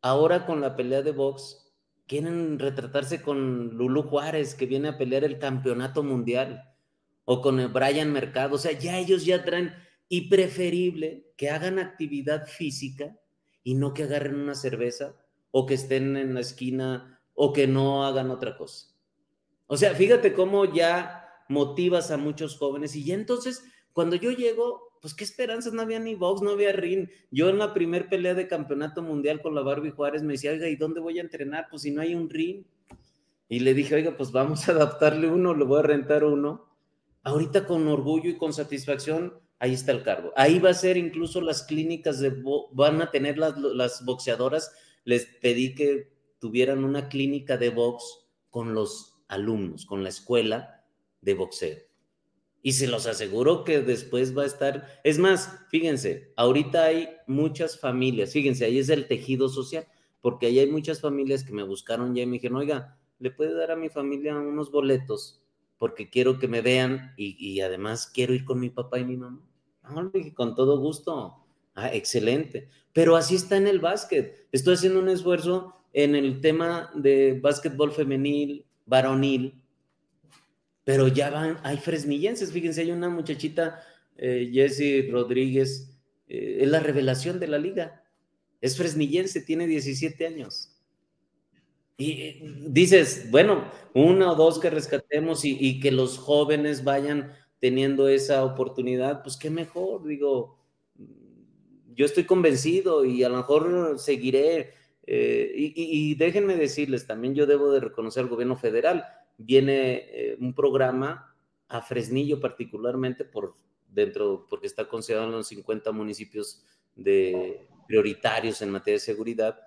ahora con la pelea de box, quieren retratarse con Lulu Juárez, que viene a pelear el campeonato mundial, o con el Brian Mercado, o sea, ya ellos ya traen, y preferible que hagan actividad física y no que agarren una cerveza, o que estén en la esquina, o que no hagan otra cosa. O sea, fíjate cómo ya motivas a muchos jóvenes, y ya entonces, cuando yo llego, pues qué esperanzas, no había ni box, no había ring. Yo en la primer pelea de campeonato mundial con la Barbie Juárez me decía, oiga, ¿y dónde voy a entrenar? Pues si no hay un ring. Y le dije, oiga, pues vamos a adaptarle uno, le voy a rentar uno. Ahorita con orgullo y con satisfacción, ahí está el cargo. Ahí va a ser incluso las clínicas de, van a tener las, las boxeadoras. Les pedí que tuvieran una clínica de box con los alumnos, con la escuela de boxeo. Y se los aseguro que después va a estar, es más, fíjense, ahorita hay muchas familias, fíjense, ahí es el tejido social, porque ahí hay muchas familias que me buscaron ya y me dijeron, oiga, ¿le puede dar a mi familia unos boletos? Porque quiero que me vean y, además quiero ir con mi papá y mi mamá. Con todo gusto. Ah, excelente. Pero así está en el básquet. Estoy haciendo un esfuerzo en el tema de básquetbol femenil, varonil, pero ya van, hay fresnillenses, fíjense, hay una muchachita, eh, Jessie Rodríguez, eh, es la revelación de la liga, es fresnillense, tiene 17 años. Y eh, dices, bueno, una o dos que rescatemos y, que los jóvenes vayan teniendo esa oportunidad, pues qué mejor, digo, yo estoy convencido y a lo mejor seguiré. y, y, déjenme decirles, también yo debo de reconocer al gobierno federal, viene eh, un programa a Fresnillo particularmente por dentro, porque está considerado en los 50 municipios de prioritarios en materia de seguridad,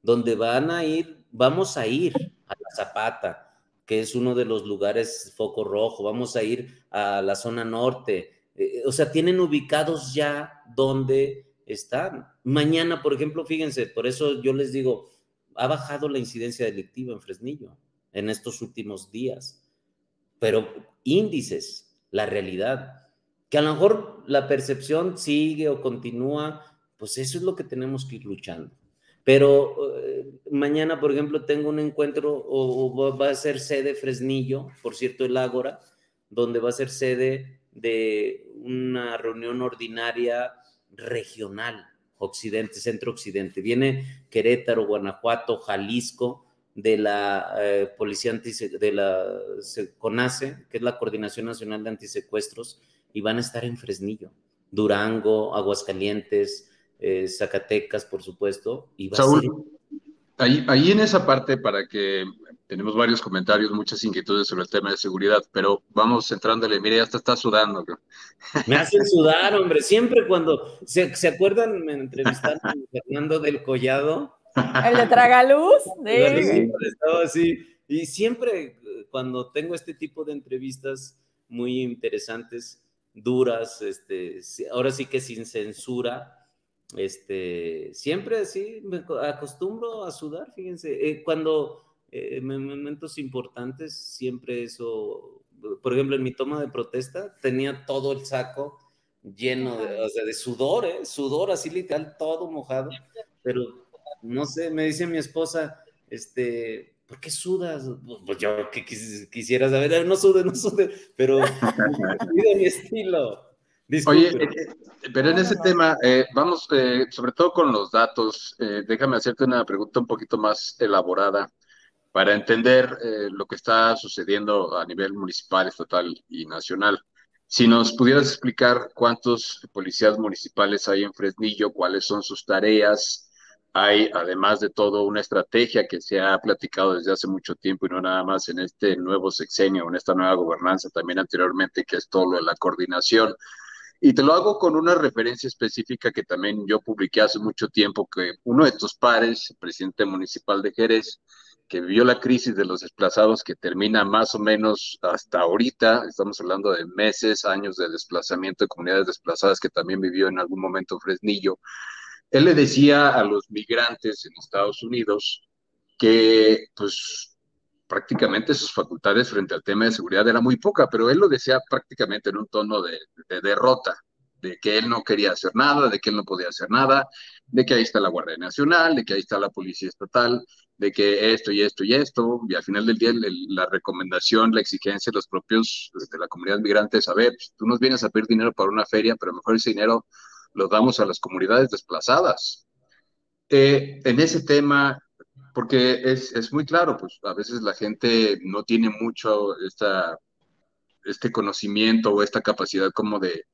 donde van a ir, vamos a ir a la Zapata, que es uno de los lugares foco rojo, vamos a ir a la zona norte, eh, o sea, tienen ubicados ya donde están. Mañana, por ejemplo, fíjense, por eso yo les digo, ha bajado la incidencia delictiva en Fresnillo en estos últimos días. Pero índices, la realidad, que a lo mejor la percepción sigue o continúa, pues eso es lo que tenemos que ir luchando. Pero eh, mañana, por ejemplo, tengo un encuentro o, va a ser sede Fresnillo, por cierto, el Ágora, donde va a ser sede de una reunión ordinaria regional, occidente, centro-occidente. Viene Querétaro, Guanajuato, Jalisco, de la eh, Policía de la CONACE, que es la Coordinación Nacional de Antisecuestros, y van a estar en Fresnillo, Durango, Aguascalientes, eh, Zacatecas, por supuesto. Y va Saúl, ahí, ahí en esa parte, para que tenemos varios comentarios, muchas inquietudes sobre el tema de seguridad, pero vamos centrándole. Mire, ya está sudando. Me hacen sudar, hombre. Siempre cuando se, ¿se acuerdan, me entrevistaron a Fernando del Collado el de Tragaluz. así. Y siempre eh, cuando tengo este tipo de entrevistas muy interesantes, duras, este, ahora sí que sin censura, este, siempre así me acostumbro a sudar, fíjense, eh, cuando eh, en momentos importantes, siempre eso, por ejemplo, en mi toma de protesta, tenía todo el saco lleno de, de sudor, sudor así literal, todo mojado, pero no sé, me dice mi esposa, este, ¿por qué sudas? Pues yo que quisiera saber, no sude, no sude, pero de mi estilo. Oye, eh, eh, pero en ese tema, eh, vamos, sobre todo con los datos, déjame hacerte una pregunta un poquito más elaborada para entender lo que está sucediendo a nivel municipal, estatal y nacional. Si nos pudieras explicar cuántos policías municipales hay en Fresnillo, cuáles son sus tareas, hay, además de todo, una estrategia que se ha platicado desde hace mucho tiempo y no nada más en este nuevo sexenio, en esta nueva gobernanza, también anteriormente, que es todo lo de la coordinación. Y te lo hago con una referencia específica que también yo publiqué hace mucho tiempo, que uno de tus pares, presidente municipal de Jerez, que vivió la crisis de los desplazados que termina más o menos hasta ahorita, estamos hablando de meses, años de desplazamiento de comunidades desplazadas que también vivió en algún momento Fresnillo, él le decía a los migrantes en Estados Unidos que, pues, prácticamente sus facultades frente al tema de seguridad era muy poca, pero él lo decía prácticamente en un tono de, derrota, de que él no quería hacer nada, de que él no podía hacer nada, de que ahí está la Guardia Nacional, de que ahí está la Policía Estatal, de que esto y esto y esto, y al final del día la recomendación, la exigencia de los propios de la comunidad migrante es, a ver, pues, tú nos vienes a pedir dinero para una feria, pero mejor ese dinero lo damos a las comunidades desplazadas. Eh, en ese tema, porque es, es, muy claro, pues a veces la gente no tiene mucho esta, este conocimiento o esta capacidad como de,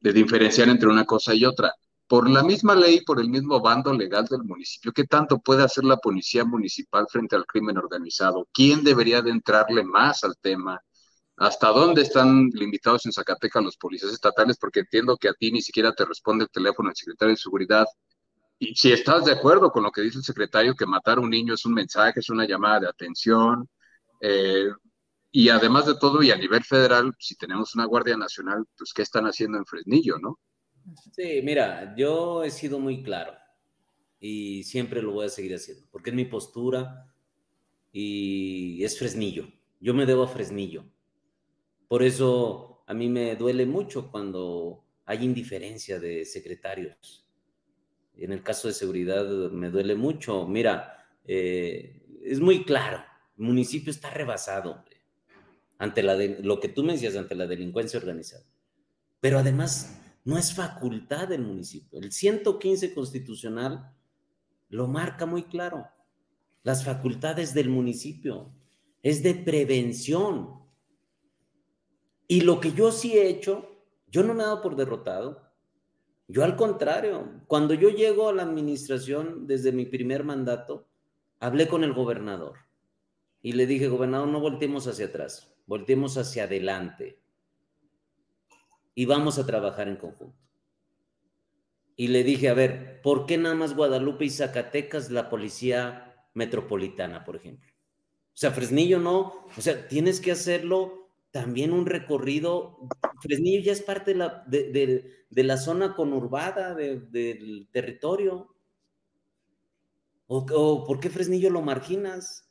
diferenciar entre una cosa y otra. por la misma ley, por el mismo bando legal del municipio, ¿qué tanto puede hacer la policía municipal frente al crimen organizado? ¿Quién debería de entrarle más al tema? ¿Hasta dónde están limitados en Zacatecas los policías estatales? Porque entiendo que a ti ni siquiera te responde el teléfono del secretario de Seguridad. Y si estás de acuerdo con lo que dice el secretario, que matar a un niño es un mensaje, es una llamada de atención, eh, y además de todo, y a nivel federal, si tenemos una Guardia Nacional, pues ¿qué están haciendo en Fresnillo, no? Sí, mira, yo he sido muy claro y siempre lo voy a seguir haciendo, porque es mi postura y es Fresnillo. Yo me debo a Fresnillo. Por eso a mí me duele mucho cuando hay indiferencia de secretarios. En el caso de seguridad me duele mucho. Mira, eh, es muy claro, el municipio está rebasado ante la lo que tú me ante la delincuencia organizada. Pero además no es facultad del municipio. El 115 constitucional lo marca muy claro. Las facultades del municipio es de prevención. Y lo que yo sí he hecho, yo no me he dado por derrotado. Yo al contrario, cuando yo llego a la administración desde mi primer mandato, hablé con el gobernador y le dije, gobernador, no volteemos hacia atrás, volteemos hacia adelante y vamos a trabajar en conjunto. Y le dije, a ver, ¿por qué nada más Guadalupe y Zacatecas la policía metropolitana, por ejemplo? O sea, Fresnillo no, o sea, tienes que hacerlo también un recorrido. Fresnillo ya es parte de la, de, la zona conurbada del territorio. ¿O, ¿O por qué Fresnillo lo marginas?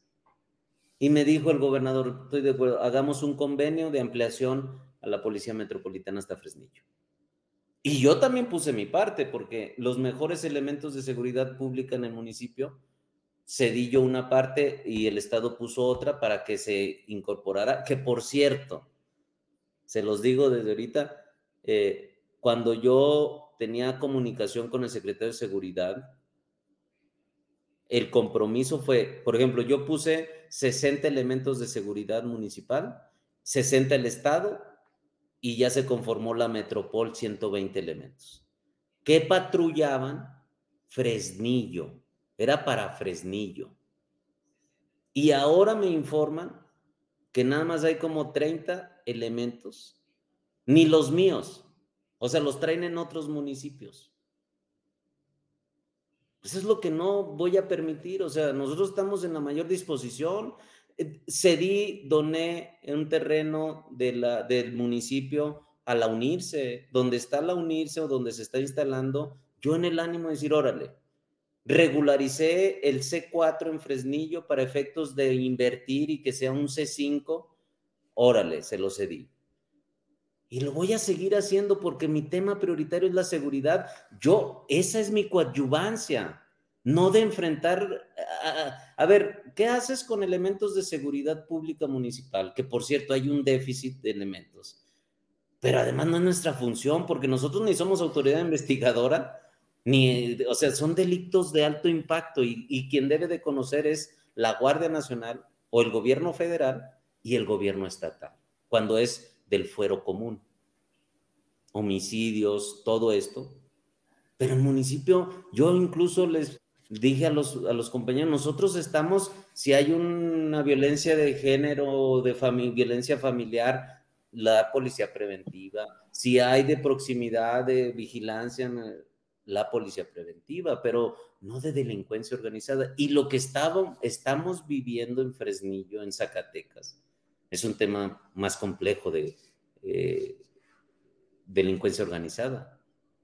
Y me dijo el gobernador, estoy de acuerdo, hagamos un convenio de ampliación a la Policía Metropolitana hasta Fresnillo. Y yo también puse mi parte, porque los mejores elementos de seguridad pública en el municipio, cedí yo una parte y el Estado puso otra para que se incorporara, que por cierto, se los digo desde ahorita, eh, cuando yo tenía comunicación con el secretario de Seguridad, el compromiso fue, por ejemplo, yo puse 60 elementos de seguridad municipal, 60 el Estado y ya se conformó la Metropol 120 elementos. ¿Qué patrullaban? Fresnillo. Era para Fresnillo. Y ahora me informan que nada más hay como 30 elementos, ni los míos. O sea, los traen en otros municipios. Eso es lo que no voy a permitir. O sea, nosotros estamos en la mayor disposición. Eh, cedí, doné un terreno de la, del municipio a la unirse, donde está la unirse o donde se está instalando, yo en el ánimo de decir, órale, regularicé el C4 en Fresnillo para efectos de invertir y que sea un C5, órale, se lo cedí. Y lo voy a seguir haciendo porque mi tema prioritario es la seguridad. Yo, esa es mi coadyuvancia no de enfrentar, a, ver, ¿qué haces con elementos de seguridad pública municipal? Que por cierto hay un déficit de elementos, pero además no es nuestra función porque nosotros ni somos autoridad investigadora, ni, o sea, son delitos de alto impacto y, y quien debe de conocer es la Guardia Nacional o el gobierno federal y el gobierno estatal, cuando es del fuero común. Homicidios, todo esto. Pero el municipio, yo incluso les dije a los, a los compañeros, nosotros estamos, si hay una violencia de género, de violencia familiar, la policía preventiva, si hay de proximidad, de vigilancia, la policía preventiva, pero no de delincuencia organizada. Y lo que estamos viviendo en Fresnillo, en Zacatecas, es un tema más complejo de eh, delincuencia organizada.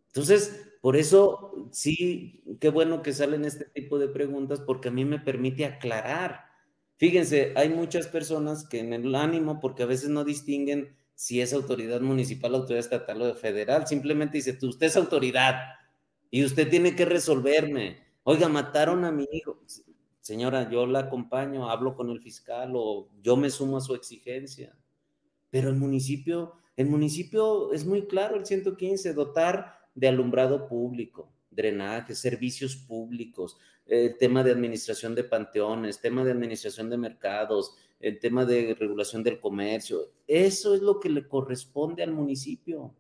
Entonces, por eso, sí, qué bueno que salen este tipo de preguntas porque a mí me permite aclarar. Fíjense, hay muchas personas que en el ánimo, porque a veces no distinguen si es autoridad municipal, autoridad estatal o federal, simplemente dice, usted es autoridad y usted tiene que resolverme. Oiga, mataron a mi hijo. Señora, yo la acompaño, hablo con el fiscal o yo me sumo a su exigencia. Pero el municipio, el municipio es muy claro, el 115, dotar de alumbrado público, drenaje, servicios públicos, el tema de administración de panteones, tema de administración de mercados, el tema de regulación del comercio. Eso es lo que le corresponde al municipio.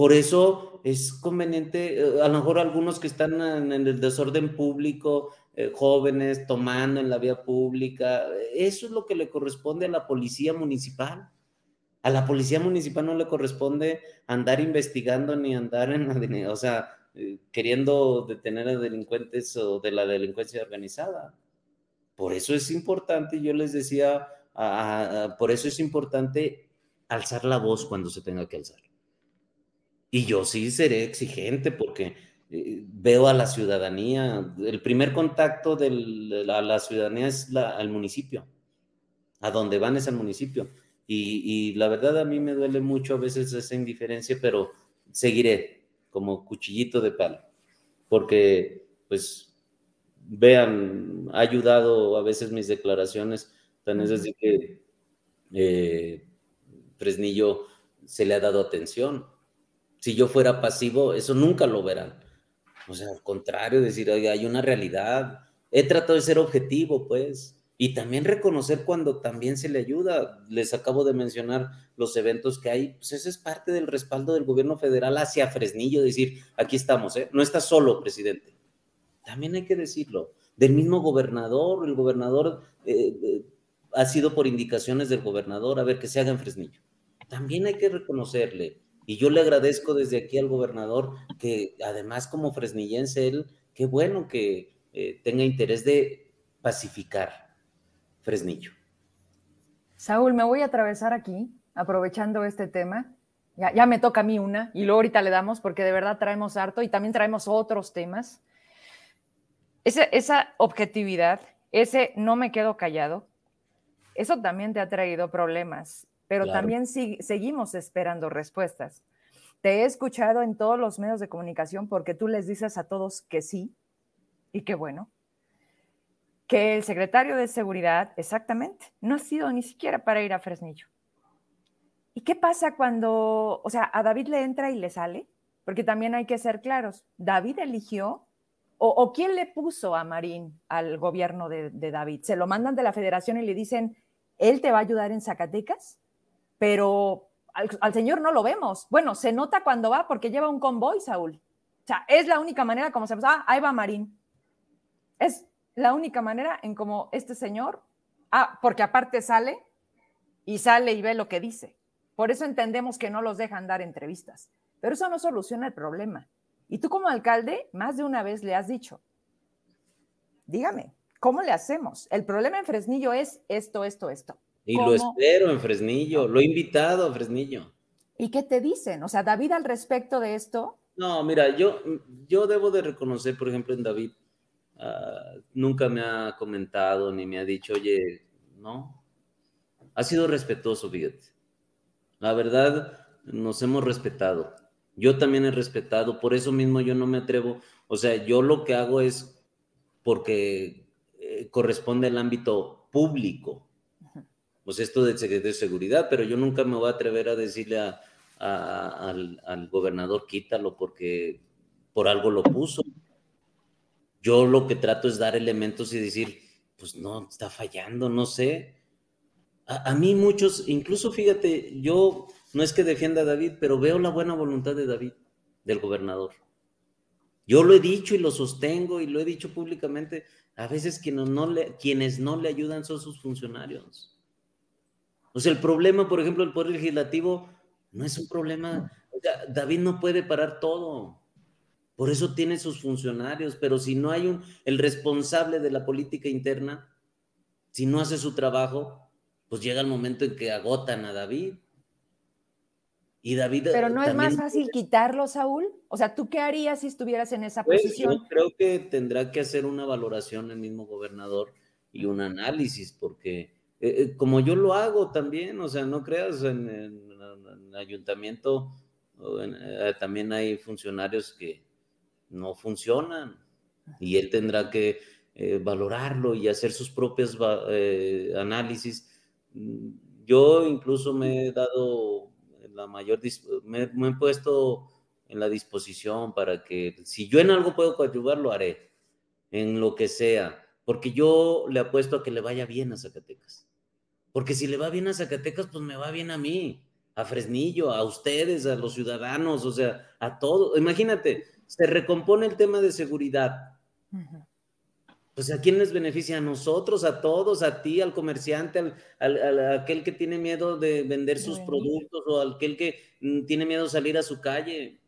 Por eso es conveniente, eh, a lo mejor algunos que están en, el desorden público, eh, jóvenes tomando en la vía pública, eso es lo que le corresponde a la policía municipal. A la policía municipal no le corresponde andar investigando ni andar en la, o sea, eh, queriendo detener a delincuentes o de la delincuencia organizada. Por eso es importante, yo les decía, por eso es importante alzar la voz cuando se tenga que alzar. Y yo sí seré exigente porque eh, veo a la ciudadanía, el primer contacto de la, ciudadanía es al municipio, a donde van es al municipio. Y, la verdad a mí me duele mucho a veces esa indiferencia, pero seguiré como cuchillito de palo, porque pues vean, ha ayudado a veces mis declaraciones, tan es decir que eh, Fresnillo se le ha dado atención. Si yo fuera pasivo, eso nunca lo verán. O sea, al contrario, decir, hay una realidad. He tratado de ser objetivo, pues, y también reconocer cuando también se le ayuda. Les acabo de mencionar los eventos que hay, pues ese es parte del respaldo del gobierno federal hacia Fresnillo, decir, aquí estamos, ¿eh? No está solo, presidente también hay que decirlo, del mismo gobernador, el gobernador eh, eh, ha sido por indicaciones del gobernador, a ver que se haga en Fresnillo. También hay que reconocerle, y yo le agradezco desde aquí al gobernador que además como fresnillense, él, qué bueno que eh, tenga interés de pacificar Fresnillo. Saúl, me voy a atravesar aquí, aprovechando este tema. Ya, ya me toca a mí una, y luego ahorita le damos, porque de verdad traemos harto y también traemos otros temas esa, objetividad, ese no me quedo callado, eso también te ha traído problemas, pero también seguimos esperando respuestas. Te he escuchado en todos los medios de comunicación porque tú les dices a todos que sí y que bueno. Que el secretario de Seguridad, exactamente, no ha sido ni siquiera para ir a Fresnillo. ¿Y qué pasa cuando, o sea, a David le entra y le sale? Porque también hay que ser claros. David eligió o, quién le puso a Marín al gobierno de, David? ¿Se lo mandan de la federación y le dicen, él te va a ayudar en Zacatecas? Pero al, señor no lo vemos. Bueno, se nota cuando va porque lleva un convoy, Saúl. O sea, es la única manera como se ah, ahí va Marín. Es la única manera en como este señor, ah, porque aparte sale y sale y ve lo que dice. Por eso entendemos que no los dejan dar entrevistas. Pero eso no soluciona el problema. Y tú como alcalde, más de una vez le has dicho, dígame, ¿cómo le hacemos? El problema en Fresnillo es esto, esto, esto. Y lo espero en Fresnillo, lo he invitado a Fresnillo. ¿Y qué te dicen? O sea, David al respecto de esto. No, mira, yo, yo debo de reconocer, por ejemplo, en David, ah, nunca me ha comentado ni me ha dicho, oye, no, ha sido respetuoso, fíjate. La verdad, nos hemos respetado. Yo también he respetado, por eso mismo yo no me atrevo, o sea, yo lo que hago es porque eh, corresponde al ámbito público, pues esto del de seguridad, pero yo nunca me voy a atrever a decirle al, al gobernador quítalo porque por algo lo puso. Yo lo que trato es dar elementos y decir, pues no, está fallando, no sé. A, a, mí muchos, incluso fíjate, yo no es que defienda a David, pero veo la buena voluntad de David, del gobernador. Yo lo he dicho y lo sostengo y lo he dicho públicamente. A veces quienes no le, quienes no le ayudan son sus funcionarios. O sea, el problema, por ejemplo, del Poder Legislativo no es un problema. David no puede parar todo. Por eso tiene sus funcionarios. Pero si no hay un, el responsable de la política interna, si no hace su trabajo, pues llega el momento en que agotan a David. David. Pero no es más fácil quitarlo, Saúl. O sea, ¿tú qué harías si estuvieras en esa pues, posición? Yo creo que tendrá que hacer una valoración el mismo gobernador y un análisis, porque eh, eh, como yo lo hago también, o sea, no creas, en, el ayuntamiento eh, también hay funcionarios que no funcionan y él tendrá que valorarlo y hacer sus propios análisis. Yo incluso me he dado la mayor, me, he puesto en la disposición para que si yo en algo puedo coadyuvar, lo haré, en lo que sea, porque yo le apuesto a que le vaya bien a Zacatecas. Porque si le va bien a Zacatecas, pues me va bien a mí. a Fresnillo, a ustedes, a los ciudadanos, o sea, a todos. Imagínate, se recompone el tema de seguridad. Pues a quién les beneficia, a nosotros, a todos, a ti, al comerciante, al, a aquel que tiene miedo de vender sus productos o al aquel que mm, tiene miedo de salir a su calle.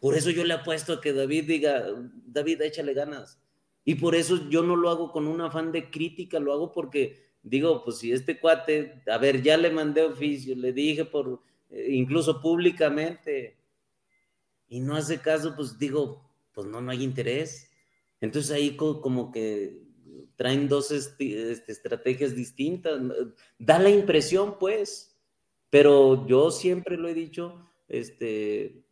Por eso yo le apuesto a que David diga, David, échale ganas. Y por eso yo no lo hago con un afán de crítica, lo hago porque digo, pues si este cuate, a ver, ya le mandé oficio, le dije por, eh, incluso públicamente, y no hace caso, pues digo, pues no, no hay interés. Entonces ahí como que traen dos este, estrategias distintas. Da la impresión, pues, pero yo siempre lo he dicho, este,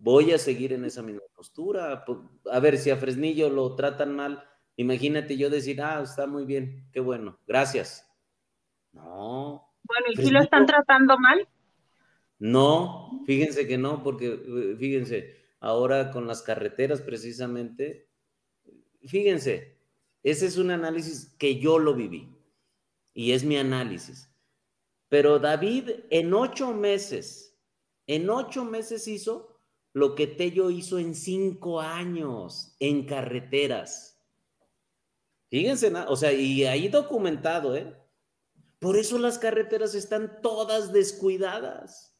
voy a seguir en esa misma postura. A ver, si a Fresnillo lo tratan mal, imagínate yo decir, ah, está muy bien, qué bueno, gracias. No. Bueno, ¿y si lo están tratando mal? No, fíjense que no, porque fíjense, ahora con las carreteras precisamente, fíjense, ese es un análisis que yo lo viví y es mi análisis. Pero David en ocho meses, en ocho meses hizo lo que Tello hizo en cinco años en carreteras. Fíjense, o sea, y ahí documentado, ¿eh? Por eso las carreteras están todas descuidadas.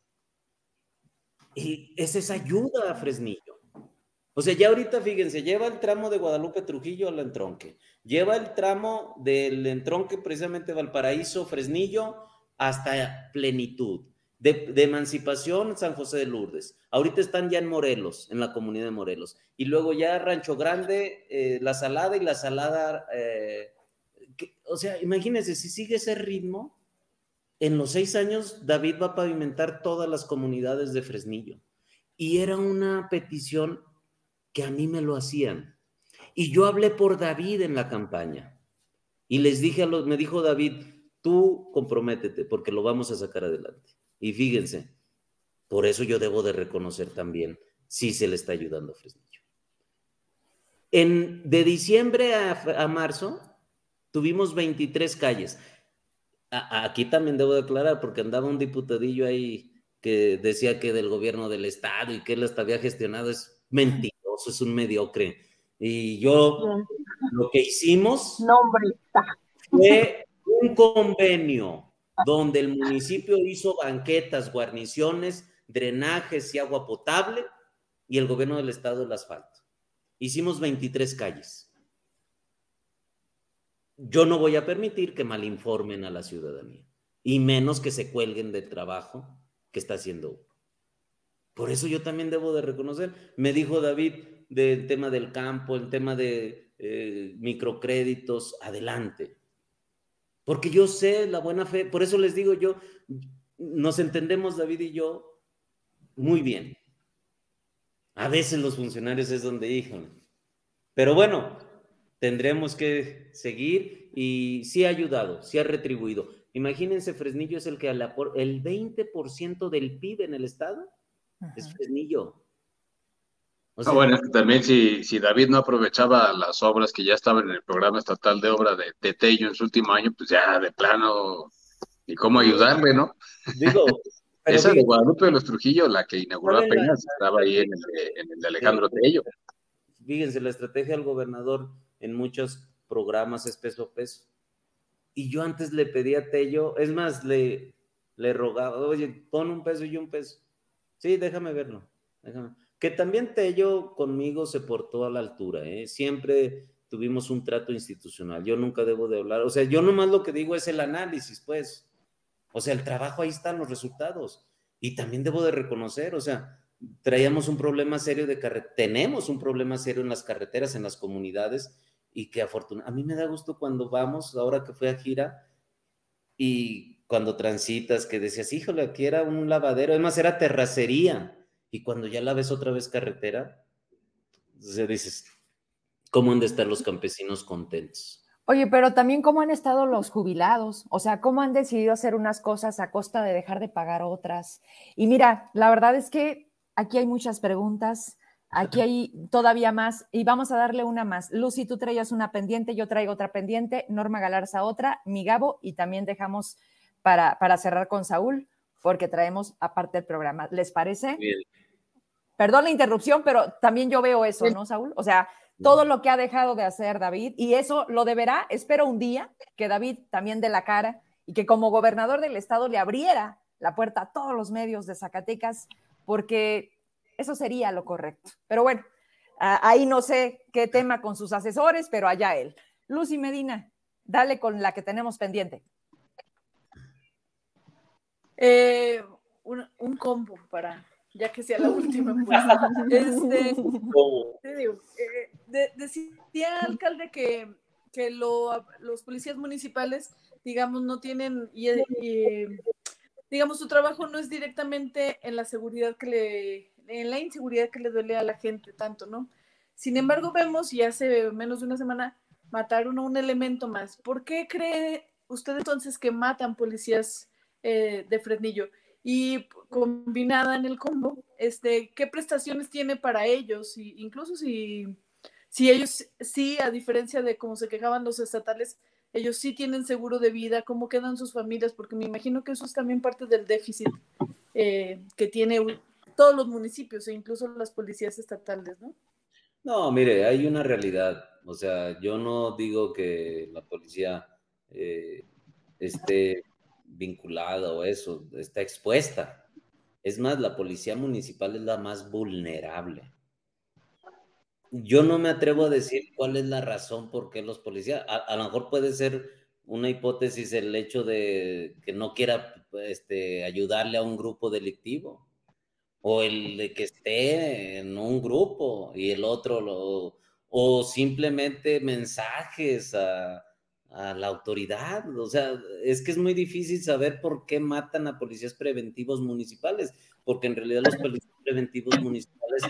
Y es esa ayuda a Fresnillo. O sea, ya ahorita, fíjense, lleva el tramo de Guadalupe Trujillo al entronque. Lleva el tramo del entronque precisamente Valparaíso, Fresnillo, hasta plenitud de, Emancipación San José de Lourdes. Ahorita están ya en Morelos, en la comunidad de Morelos. Y luego ya Rancho Grande, eh, La Salada y La Salada. Eh, o sea, imagínense, si sigue ese ritmo, en los seis años David va a pavimentar todas las comunidades de Fresnillo. Y era una petición que a mí me lo hacían. Y yo hablé por David en la campaña. Y les dije a los, me dijo David, tú comprométete porque lo vamos a sacar adelante. Y fíjense, por eso yo debo de reconocer también si se le está ayudando a Fresnillo. En, de diciembre a, marzo tuvimos 23 calles. aquí también debo de aclarar, porque andaba un diputadillo ahí que decía que del gobierno del estado y que él hasta había gestionado es mentiroso, es un mediocre. Y yo lo que hicimos fue un convenio donde el municipio hizo banquetas, guarniciones, drenajes y agua potable y el gobierno del estado el asfalto. Hicimos 23 calles. Yo no voy a permitir que malinformen a la ciudadanía y menos que se cuelguen del trabajo que está haciendo Por eso yo también debo de reconocer, me dijo David del tema del campo, el tema de eh, microcréditos, adelante. Porque yo sé la buena fe, por eso les digo yo, nos entendemos David y yo muy bien. A veces los funcionarios es donde hijo. Pero bueno, tendremos que seguir y sí ha ayudado, sí ha retribuido. Imagínense, Fresnillo es el que el 20% del PIB en el estado es Fresnillo. Ah, bueno, es que también si, si David no aprovechaba las obras que ya estaban en el programa estatal de obra de, Tello en su último año, pues ya de plano, y cómo ayudarle, ¿no? Digo, esa de Guadalupe de los Trujillo, la que inauguró apenas, estaba ahí en el, de Alejandro Tello. Fíjense, la estrategia del gobernador en muchos programas es peso a peso. Y yo antes le pedía a Tello, es más, le, le rogaba, oye, pon un peso y un peso. Sí, déjame verlo, déjame que también Tello conmigo se portó a la altura, ¿eh? Siempre tuvimos un trato institucional. Yo nunca debo de hablar, o sea, yo nomás lo que digo es el análisis, pues. O sea, el trabajo ahí están los resultados. Y también debo de reconocer, o sea, traíamos un problema serio de carretera, tenemos un problema serio en las carreteras, en las comunidades, y que afortunadamente, a mí me da gusto cuando vamos, ahora que fui a gira, y cuando transitas, que decías, híjole, aquí era un lavadero, además era terracería, y cuando ya la ves otra vez carretera, se dices, ¿cómo han de estar los campesinos contentos? Oye, pero también cómo han estado los jubilados, o sea, cómo han decidido hacer unas cosas a costa de dejar de pagar otras. Y mira, la verdad es que aquí hay muchas preguntas, aquí hay todavía más, y vamos a darle una más. Lucy, tú traías una pendiente, yo traigo otra pendiente, Norma Galarza otra, mi Gabo, y también dejamos para, para cerrar con Saúl porque traemos aparte el programa. ¿Les parece? Perdón la interrupción, pero también yo veo eso, ¿no, Saúl? O sea, todo lo que ha dejado de hacer David, y eso lo deberá, espero un día que David también dé la cara y que como gobernador del estado le abriera la puerta a todos los medios de Zacatecas, porque eso sería lo correcto. Pero bueno, ahí no sé qué tema con sus asesores, pero allá él. Lucy Medina, dale con la que tenemos pendiente. Eh, un, combo para, ya que sea la última. Pues. Este, te digo, eh, decía alcalde que, que los policías municipales, digamos, no tienen, y, digamos, su trabajo no es directamente en la seguridad que le, en la inseguridad que le duele a la gente tanto, ¿no? Sin embargo, vemos, y hace menos de una semana, mataron a un elemento más. ¿Por qué cree usted entonces que matan policías eh, de Fresnillo. Y combinada en el combo, este, ¿qué prestaciones tiene para ellos? Y incluso si, si ellos sí, a diferencia de cómo se quejaban los estatales, ellos sí tienen seguro de vida, cómo quedan sus familias, porque me imagino que eso es también parte del déficit eh, que tiene todos los municipios e incluso las policías estatales, ¿no? No, mire, hay una realidad. O sea, yo no digo que la policía eh, esté vinculada o eso, está expuesta. Es más, la policía municipal es la más vulnerable. Yo no me atrevo a decir cuál es la razón por qué los policías, a, lo mejor puede ser una hipótesis el hecho de que no quiera este, ayudarle a un grupo delictivo o el de que esté en un grupo y el otro lo, o simplemente mensajes a, a la autoridad. O sea, es que es muy difícil saber por qué matan a policías preventivos municipales, porque en realidad los policías preventivos municipales,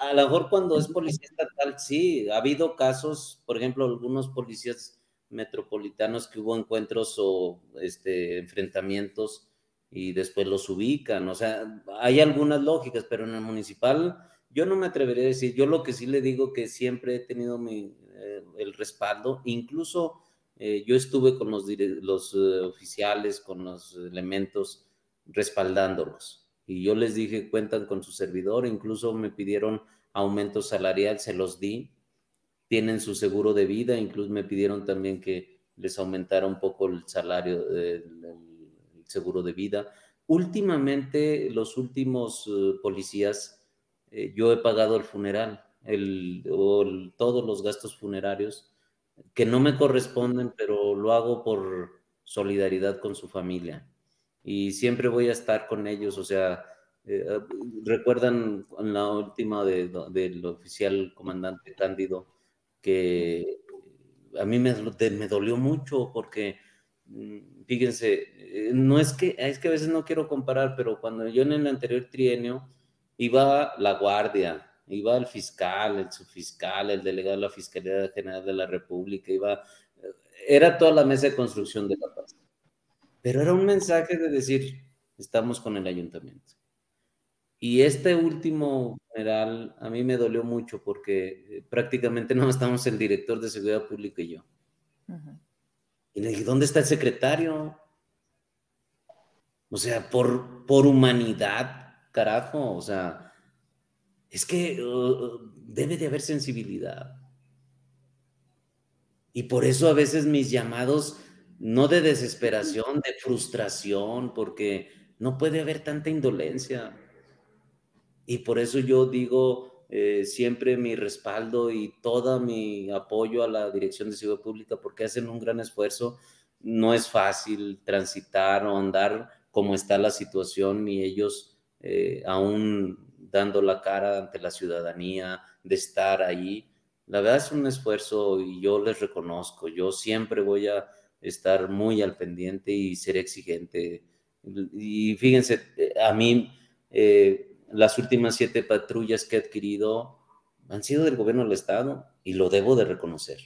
a, lo mejor cuando es policía estatal, sí, ha habido casos, por ejemplo, algunos policías metropolitanos que hubo encuentros o este, enfrentamientos y después los ubican. O sea, hay algunas lógicas, pero en el municipal yo no me atrevería a decir, yo lo que sí le digo que siempre he tenido mi, eh, el respaldo, incluso eh, yo estuve con los, eh, oficiales, con los elementos, respaldándolos. Y yo les dije, cuentan con su servidor, incluso me pidieron aumento salarial, se los di. Tienen su seguro de vida, incluso me pidieron también que les aumentara un poco el salario, del seguro de vida. Últimamente, los últimos eh, policías, yo he pagado el funeral, el, todos los gastos funerarios que no me corresponden, pero lo hago por solidaridad con su familia. Y siempre voy a estar con ellos, o sea, eh, ah, recuerdan la última del oficial comandante Cándido que a mí me, me dolió mucho porque, mm, fíjense, eh, no es que, es que a veces no quiero comparar, pero cuando yo en el anterior trienio iba la guardia, iba el fiscal, el subfiscal, el delegado de la Fiscalía General de la República, iba, era toda la mesa de construcción de la paz. Pero era un mensaje de decir, estamos con el ayuntamiento. Y este último general a mí me dolió mucho porque eh, prácticamente no estamos el director de seguridad pública y yo. Y le dije, ¿dónde está el secretario? O sea, por, por humanidad, carajo, o sea, es que uh, debe de haber sensibilidad. Y por eso a veces mis llamados, no de desesperación, de frustración, porque no puede haber tanta indolencia. Y por eso yo digo eh, siempre mi respaldo y todo mi apoyo a la Dirección de Seguridad Pública, porque hacen un gran esfuerzo. No es fácil transitar o andar como está la situación y ellos eh, aún dando la cara ante la ciudadanía, de estar ahí. La verdad es un esfuerzo y yo les reconozco, yo siempre voy a estar muy al pendiente y ser exigente. Y fíjense, a mí eh, las últimas siete patrullas que he adquirido han sido del gobierno del Estado y lo debo de reconocer.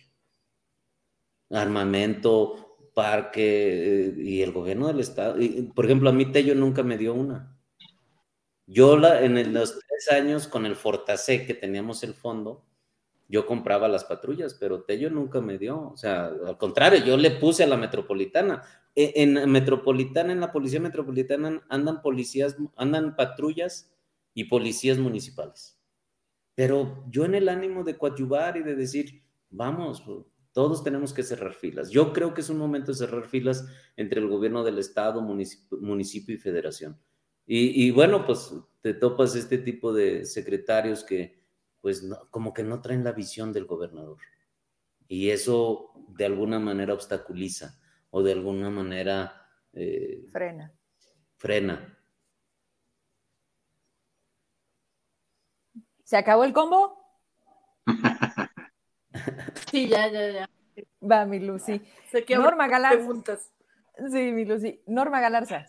Armamento, parque eh, y el gobierno del Estado. por ejemplo, a mí Tello nunca me dio una. Yo la, en los tres años con el Fortasec que teníamos el fondo, yo compraba las patrullas, pero Tello nunca me dio. O sea, al contrario, yo le puse a la metropolitana. E, en, metropolitana, en la policía metropolitana, andan policías, andan patrullas y policías municipales. Pero yo en el ánimo de coadyuvar y de decir, vamos, todos tenemos que cerrar filas. Yo creo que es un momento de cerrar filas entre el gobierno del estado, municipio, y federación. Y, y, bueno, pues te topas este tipo de secretarios que pues como que no traen la visión del gobernador. Y eso de alguna manera obstaculiza o de alguna manera... Eh, frena. Frena. ¿Se acabó el combo? sí, ya, ya, ya. Va, mi Lucy. Norma Galarza. Sí, mi Lucy. Norma Galarza.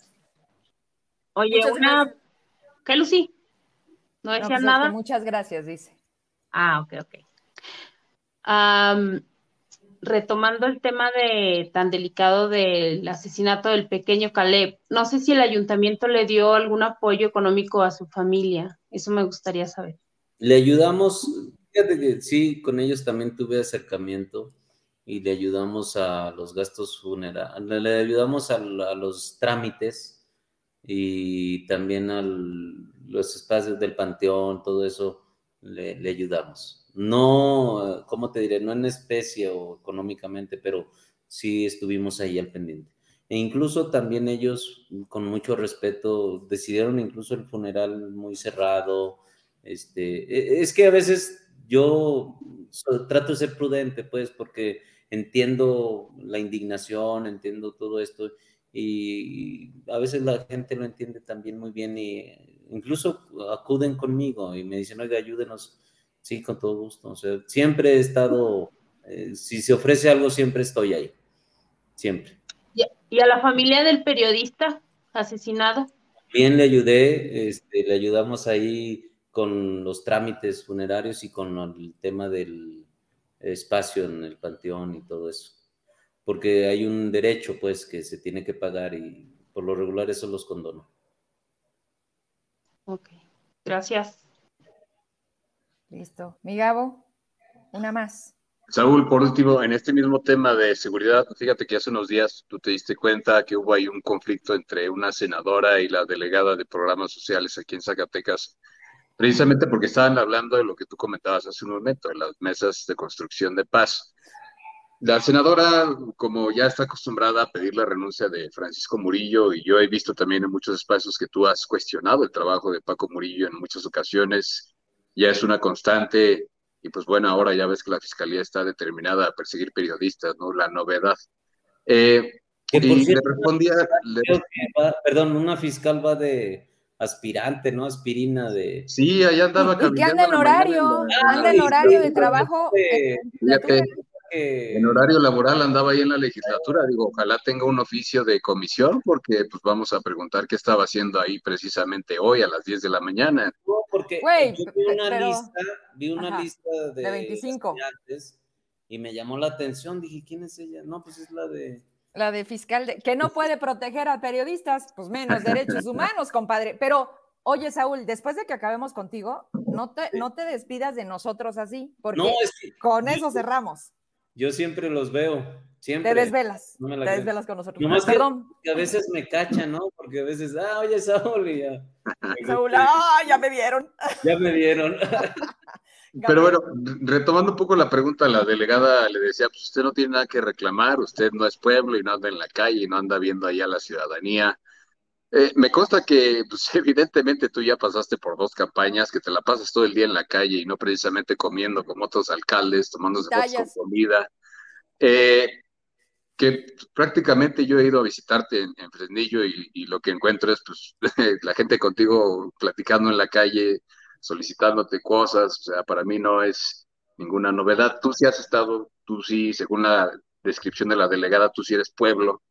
Oye, una... ¿Qué, Lucy? ¿No decía pues nada? muchas gracias, dice. Ah, ok, ok. retomando el tema de tan delicado del asesinato del pequeño Caleb, no sé si el ayuntamiento le dio algún apoyo económico a su familia. Eso me gustaría saber. Le ayudamos, fíjate que sí, con ellos también tuve acercamiento y le ayudamos a los gastos funerarios, le ayudamos a, los trámites y también a los espacios del panteón, todo eso le, ayudamos. No, ¿cómo te diré? No en especie o económicamente, pero sí estuvimos ahí al pendiente. E incluso también ellos, con mucho respeto, decidieron incluso el funeral muy cerrado. Este, e, es que a veces yo trato de ser prudente, pues, porque entiendo la indignación, entiendo todo esto, y a veces la gente lo entiende también muy bien y incluso acuden conmigo y me dicen, oiga, ayúdenos. Sí, con todo gusto. O sea, siempre he estado, eh, si se ofrece algo, siempre estoy ahí. Siempre. ¿Y a la familia del periodista asesinado? Bien, le ayudé, este, le ayudamos ahí con los trámites funerarios y con el tema del espacio en el panteón y todo eso. Porque hay un derecho, pues, que se tiene que pagar y por lo regular eso los condono. Ok, gracias. Listo. Mi Gabo, una más. Saúl, por último, en este mismo tema de seguridad, fíjate que hace unos días tú te diste cuenta que hubo ahí un conflicto entre una senadora y la delegada de programas sociales aquí en Zacatecas, precisamente porque estaban hablando de lo que tú comentabas hace un momento, de las mesas de construcción de paz. La senadora, como ya está acostumbrada a pedir la renuncia de Francisco Murillo, y yo he visto también en muchos espacios que tú has cuestionado el trabajo de Paco Murillo en muchas ocasiones, ya es una constante, y pues bueno, ahora ya ves que la fiscalía está determinada a perseguir periodistas, ¿no? La novedad. Eh, y le respondía... perdón, una fiscal va de aspirante, ¿no? Aspirina de... Sí, allá andaba Y, que anda en horario, anda en horario de trabajo. En horario laboral andaba ahí en la legislatura, digo, ojalá tenga un oficio de comisión, porque pues vamos a preguntar qué estaba haciendo ahí precisamente hoy a las 10 de la mañana. No, porque yo vi una lista, vi una lista de, de 25 y me llamó la atención, dije, ¿quién es ella? No, pues es la de... La de fiscal, de, que no puede proteger a periodistas, pues menos derechos humanos, compadre. Pero, oye, Saúl, después de que acabemos contigo, no te, no te despidas de nosotros así, porque con eso cerramos. Yo siempre los veo, siempre. Te desvelas, te desvelas con nosotros. Nomás Perdón. Que, a veces me cachan, ¿no? Porque a veces, ah, oye, Saúl, y ya. Saúl, ah, ya me dieron. Ya me dieron. Pero bueno, retomando un poco la pregunta, la delegada le decía, pues usted no tiene nada que reclamar, usted no es pueblo y no anda en la calle y no anda viendo allá a la ciudadanía. Eh, me consta que, pues evidentemente tú ya pasaste por dos campañas, que te la pasas todo el día en la calle y no precisamente comiendo como otros alcaldes, tomándose fotos con comida. Eh, que prácticamente yo he ido a visitarte en, Fresnillo y, lo que encuentro es pues la gente contigo platicando en la calle, solicitándote cosas, o sea, para mí no es ninguna novedad. Tú sí has estado, tú sí, según la descripción de la delegada, tú sí eres pueblo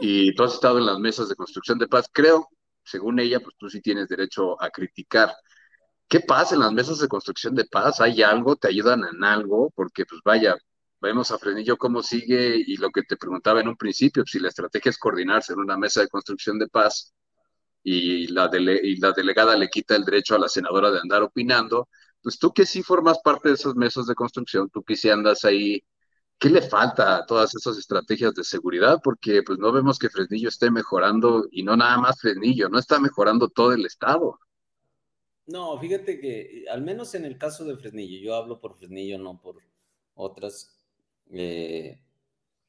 y tú has estado en las mesas de construcción de paz. Creo, según ella, pues tú sí tienes derecho a criticar. ¿Qué pasa en las mesas de construcción de paz? ¿Hay algo? ¿Te ayudan en algo? Porque, pues vaya, vemos a Frenillo cómo sigue y lo que te preguntaba en un principio, si la estrategia es coordinarse en una mesa de construcción de paz y la, y la delegada le quita el derecho a la senadora de andar opinando, pues tú que sí formas parte de esos mesos de construcción, tú que sí andas ahí, ¿qué le falta a todas esas estrategias de seguridad? Porque pues no vemos que Fresnillo esté mejorando y no nada más Fresnillo, no está mejorando todo el estado. No, fíjate que al menos en el caso de Fresnillo, yo hablo por Fresnillo, no por otras. Eh,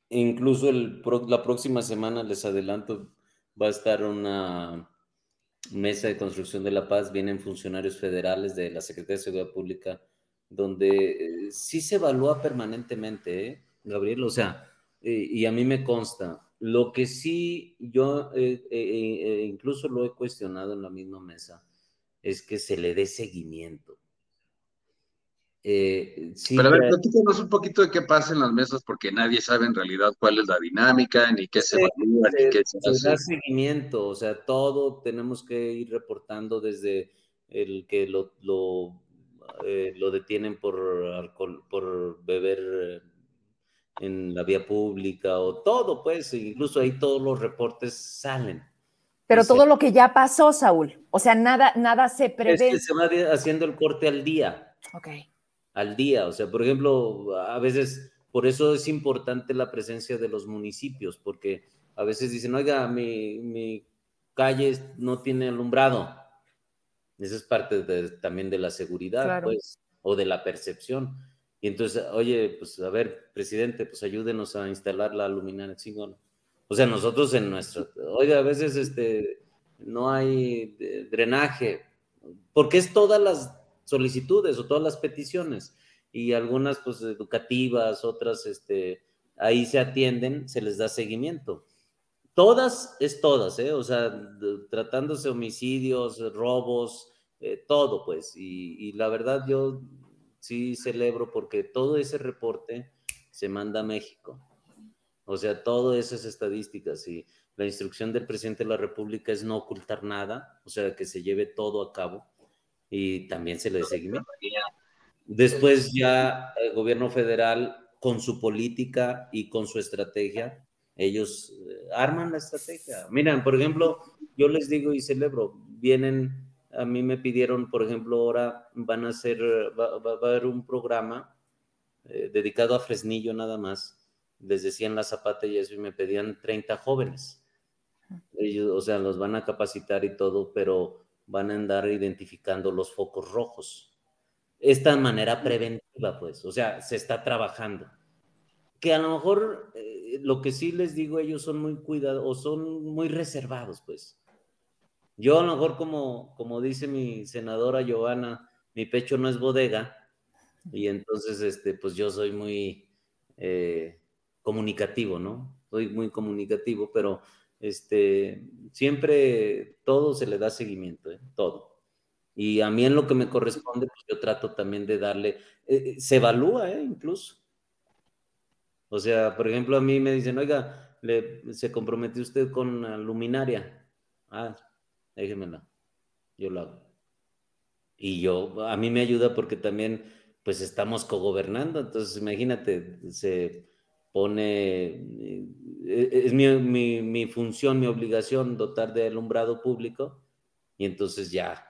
incluso la próxima semana, les adelanto, va a estar una mesa de construcción de la paz, vienen funcionarios federales de la Secretaría de Seguridad Pública, donde eh, sí se evalúa permanentemente, ¿eh, Gabriel? O sea, eh, y a mí me consta, lo que sí yo incluso lo he cuestionado en la misma mesa, es que se le dé seguimiento. Eh, pero a ver, platícanos un poquito de qué pasa en las mesas, porque nadie sabe en realidad cuál es la dinámica, ni qué se evalúa, ni qué se, hace. da seguimiento, o sea, todo tenemos que ir reportando desde el que lo, lo, eh, lo detienen por alcohol, por beber en la vía pública, o todo, pues, incluso ahí todos los reportes salen. Pero todo lo que ya pasó, Saúl, o sea, nada, nada se prevé. Es que se va haciendo el corte al día. Ok al día. O sea, por ejemplo, a veces, por eso es importante la presencia de los municipios, porque a veces dicen, oiga, mi, calle no tiene alumbrado. Eso es parte también de la seguridad, pues, o de la percepción. Y entonces, oye, pues a ver, presidente, pues ayúdenos a instalar la luminaria O sea, nosotros en nuestro, oiga, a veces este, no hay drenaje, porque es todas las solicitudes o todas las peticiones y algunas pues educativas, otras este, ahí se atienden, se les da seguimiento. Todas es todas, ¿eh? o sea, tratándose homicidios, robos, eh, todo pues. Y, la verdad yo sí celebro porque todo ese reporte se manda a México. O sea, todas esas estadísticas y la instrucción del presidente de la República es no ocultar nada, o sea, que se lleve todo a cabo y también se le seguimiento. Después ya el gobierno federal con su política y con su estrategia, ellos eh, arman la estrategia. Miren, por ejemplo, yo les digo y celebro, vienen, a mí me pidieron, por ejemplo, ahora van a hacer, va, a haber un programa eh, dedicado a Fresnillo nada más, les decían la Zapata y eso, y me pedían 30 jóvenes. Ellos, o sea, los van a capacitar y todo, pero van a andar identificando los focos rojos. Esta manera preventiva, pues, o sea, se está trabajando. Que a lo mejor eh, lo que sí les digo, ellos son muy cuidados o son muy reservados, pues. Yo a lo mejor, como, como dice mi senadora Giovanna, mi pecho no es bodega, y entonces, este, pues yo soy muy eh, comunicativo, ¿no? Soy muy comunicativo, pero este, siempre todo se le da seguimiento, ¿eh? todo. Y a mí en lo que me corresponde, pues yo trato también de darle, se evalúa, ¿eh? Incluso. O sea, por ejemplo, a mí me dicen, oiga, se comprometió usted con la luminaria. Ah, déjemela, yo lo hago. Y yo, a mí me ayuda porque también, pues estamos cogobernando, entonces imagínate, se pone eh, es mi, función, mi obligación dotar de alumbrado público y entonces ya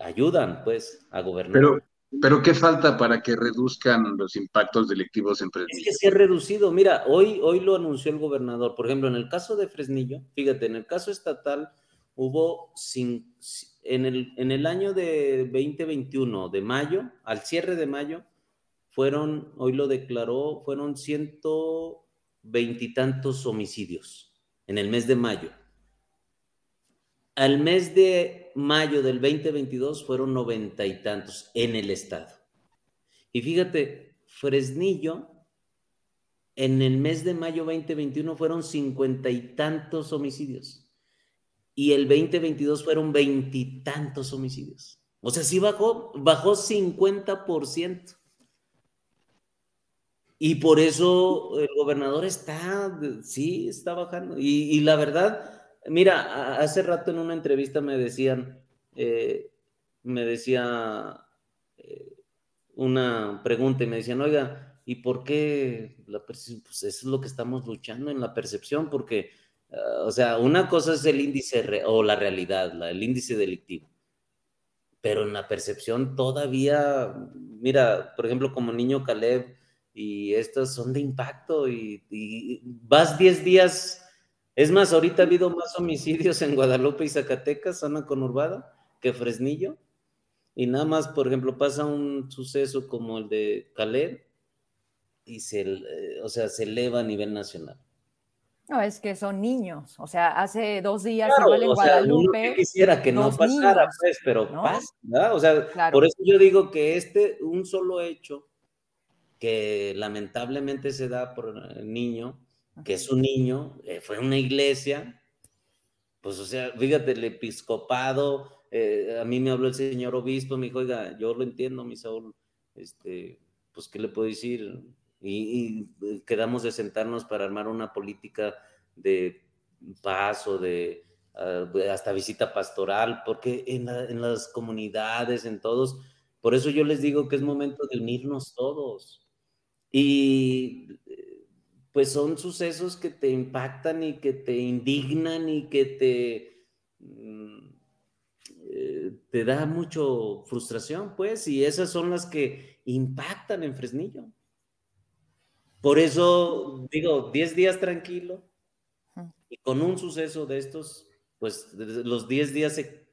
ayudan pues a gobernar. Pero, pero ¿qué falta para que reduzcan los impactos delictivos en Fresnillo? Es que se ha reducido. Mira, hoy, hoy lo anunció el gobernador. Por ejemplo, en el caso de Fresnillo, fíjate, en el caso estatal hubo en, el, en el año de 2021, de mayo, al cierre de mayo, fueron, hoy lo declaró, fueron ciento veintitantos homicidios en el mes de mayo. Al mes de mayo del 2022 fueron noventa y tantos en el estado. Y fíjate, Fresnillo, en el mes de mayo 2021 fueron cincuenta y tantos homicidios. Y el 2022 fueron veintitantos homicidios. O sea, sí bajó, bajó 50%. Y por eso el gobernador está, sí, está bajando. Y, la verdad, mira, hace rato en una entrevista me decían, eh, me decía eh, una pregunta y me decían, oiga, ¿y por qué la? Pues eso es lo que estamos luchando en la percepción, porque, ah, o sea, una cosa es el índice o la realidad, el índice delictivo. pero en la percepción todavía, mira, por ejemplo, como niño Caleb y estos son de impacto y, y vas 10 días, es más, ahorita ha habido más homicidios en Guadalupe y Zacatecas, zona conurbada, que Fresnillo. Y nada más, por ejemplo, pasa un suceso como el de Caleb y se, eh, o sea, se eleva a nivel nacional. No, es que son niños. O sea, hace dos días Claro, igual en o sea, Guadalupe. que quisiera que no pasara, niños, pues, pero ¿no? pasa. O sea, Claro. por eso yo digo que este, un solo hecho que lamentablemente se da por el niño, que es un niño, eh, fue en una iglesia, pues, o sea, fíjate, el episcopado, eh, a mí me habló el señor obispo, me dijo, oiga, yo lo entiendo, mi Saúl, este, pues, ¿qué le puedo decir? Y, quedamos de sentarnos para armar una política de paz o de ah, hasta visita pastoral, porque en, en las comunidades, en todos, por eso yo les digo que es momento de unirnos todos. Y pues son sucesos que te impactan y que te indignan y que te, mm, eh, te da mucho frustración, pues, y esas son las que impactan en Fresnillo. Por eso digo, 10 días tranquilo y con un suceso de estos, pues los 10 días se,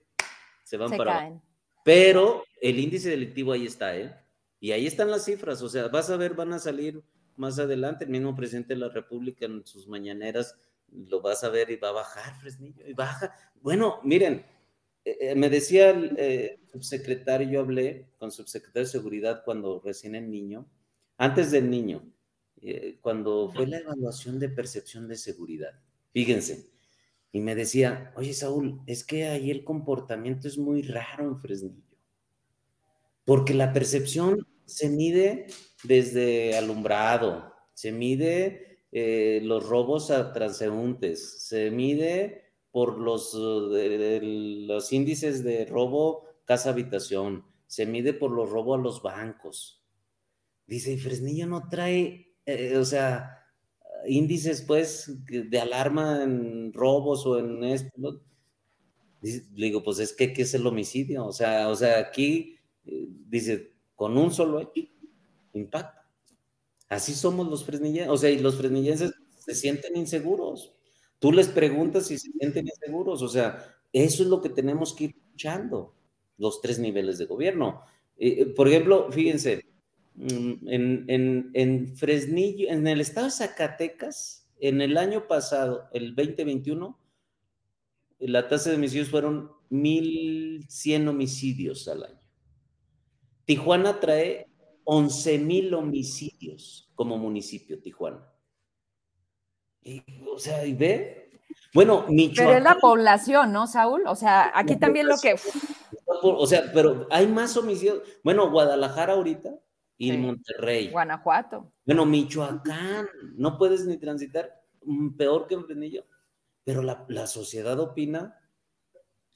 se van Se para abajo. caen. Pero el índice delictivo ahí está, ¿eh? Y ahí están las cifras, o sea, vas a ver, van a salir más adelante, el mismo presidente de la República en sus mañaneras lo vas a ver y va a bajar, Fresnillo, y baja. Bueno, miren, eh, eh, me decía el eh, subsecretario, yo hablé con el subsecretario de Seguridad cuando recién el niño, antes del niño, cuando fue la evaluación de percepción de seguridad, fíjense, y me decía, oye Saúl, es que ahí el comportamiento es muy raro en Fresnillo, porque la percepción se mide desde alumbrado, se mide eh, los robos a transeúntes, se mide por los, de- los índices de robo casa-habitación, se mide por los robos a los bancos. Dice, y Fresnillo no trae, eh, o sea, índices pues de alarma en robos o en esto. Dice- Le digo, pues es que ¿qué es el homicidio? O sea, o sea, aquí eh, dice, con un solo hecho, impacta. Así somos los fresnillenses, o sea, y los fresnillenses se sienten inseguros. Tú les preguntas si se sienten inseguros, o sea, eso es lo que tenemos que ir luchando, los tres niveles de gobierno. Eh, eh, por ejemplo, fíjense, mm, en, en, en Fresnillo, en el estado de Zacatecas, en el año pasado, el 2021, la tasa de homicidios fueron 1.100 homicidios al año. Tijuana trae 11.000 homicidios como municipio, Tijuana. Y, o sea, ¿y ve? Bueno, Pero Michoacán. es la población, ¿no, Saúl? O sea, aquí también lo que. O sea, pero hay más homicidios. Bueno, Guadalajara ahorita y Sí. Monterrey. Guanajuato. Bueno, Michoacán, no puedes ni transitar, mm, peor que en Fresnillo. Pero la, la sociedad opina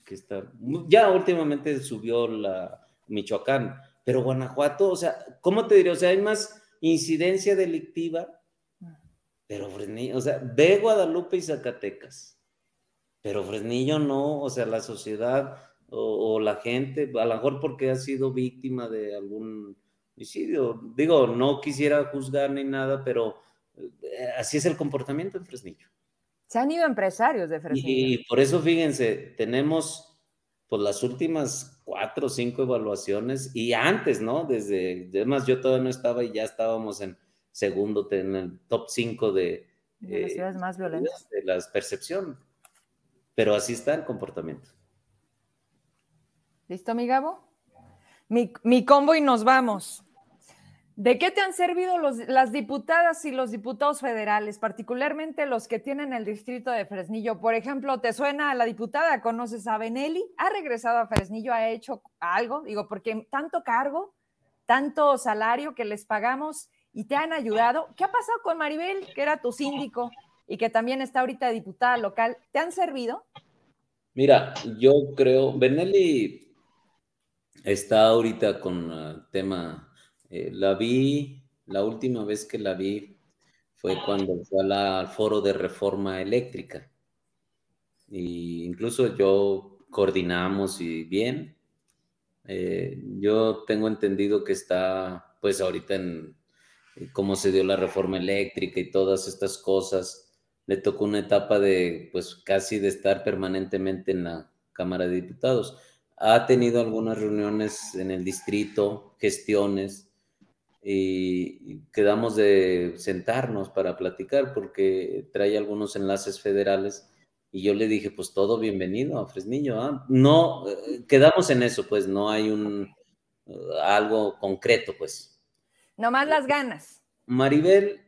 que está. Ya últimamente subió la Michoacán, pero Guanajuato, o sea, ¿cómo te diré? O sea, hay más incidencia delictiva, pero Fresnillo, o sea, ve Guadalupe y Zacatecas, pero Fresnillo no, o sea, la sociedad o, o la gente, a lo mejor porque ha sido víctima de algún homicidio. Digo, no quisiera juzgar ni nada, pero eh, así es el comportamiento en Fresnillo. Se han ido empresarios de Fresnillo. Y por eso, fíjense, tenemos pues las últimas cuatro o cinco evaluaciones y antes, ¿no? Desde, además yo todavía no estaba y ya estábamos en segundo, en el top 5 de, de las eh, ciudades más violentas. de la percepción. Pero así está el comportamiento. ¿Listo, mi Gabo? Mi, mi combo y nos vamos. ¿De qué te han servido los- las diputadas y los diputados federales, particularmente los que tienen el distrito de Fresnillo? Por ejemplo, ¿te suena a la diputada? ¿Conoces a Benelli? ¿Ha regresado a Fresnillo? ¿Ha hecho algo? Digo, porque tanto cargo, tanto salario que les pagamos y te han ayudado. ¿Qué ha pasado con Maribel, que era tu síndico y que también está ahorita diputada local? ¿Te han servido? Mira, yo creo, Benelli está ahorita con el tema, eh, la vi, la última vez que la vi fue cuando fue al foro de reforma eléctrica. Y incluso yo coordinamos y bien, Eh, yo tengo entendido que está, pues ahorita en cómo se dio la reforma eléctrica y todas estas cosas, le tocó una etapa de, pues casi de estar permanentemente en la Cámara de Diputados. Ha tenido algunas reuniones en el distrito, gestiones, y quedamos de sentarnos para platicar porque trae algunos enlaces federales y yo le dije, pues todo bienvenido a Fresnillo. ¿ah? No, eh, quedamos en eso, pues no hay un eh, algo concreto, pues. Nomás las ganas. Maribel,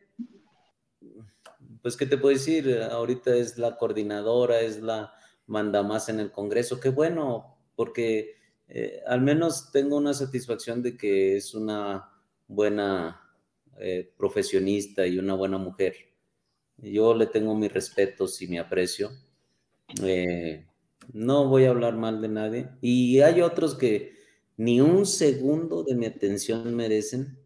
pues, ¿qué te puedo decir? Ahorita es la coordinadora, es la manda más en el Congreso. Qué bueno, porque eh, al menos tengo una satisfacción de que es una buena eh, profesionista y una buena mujer. Yo le tengo mis respetos y mi aprecio. Eh, no voy a hablar mal de nadie. Y hay otros que ni un segundo de mi atención merecen.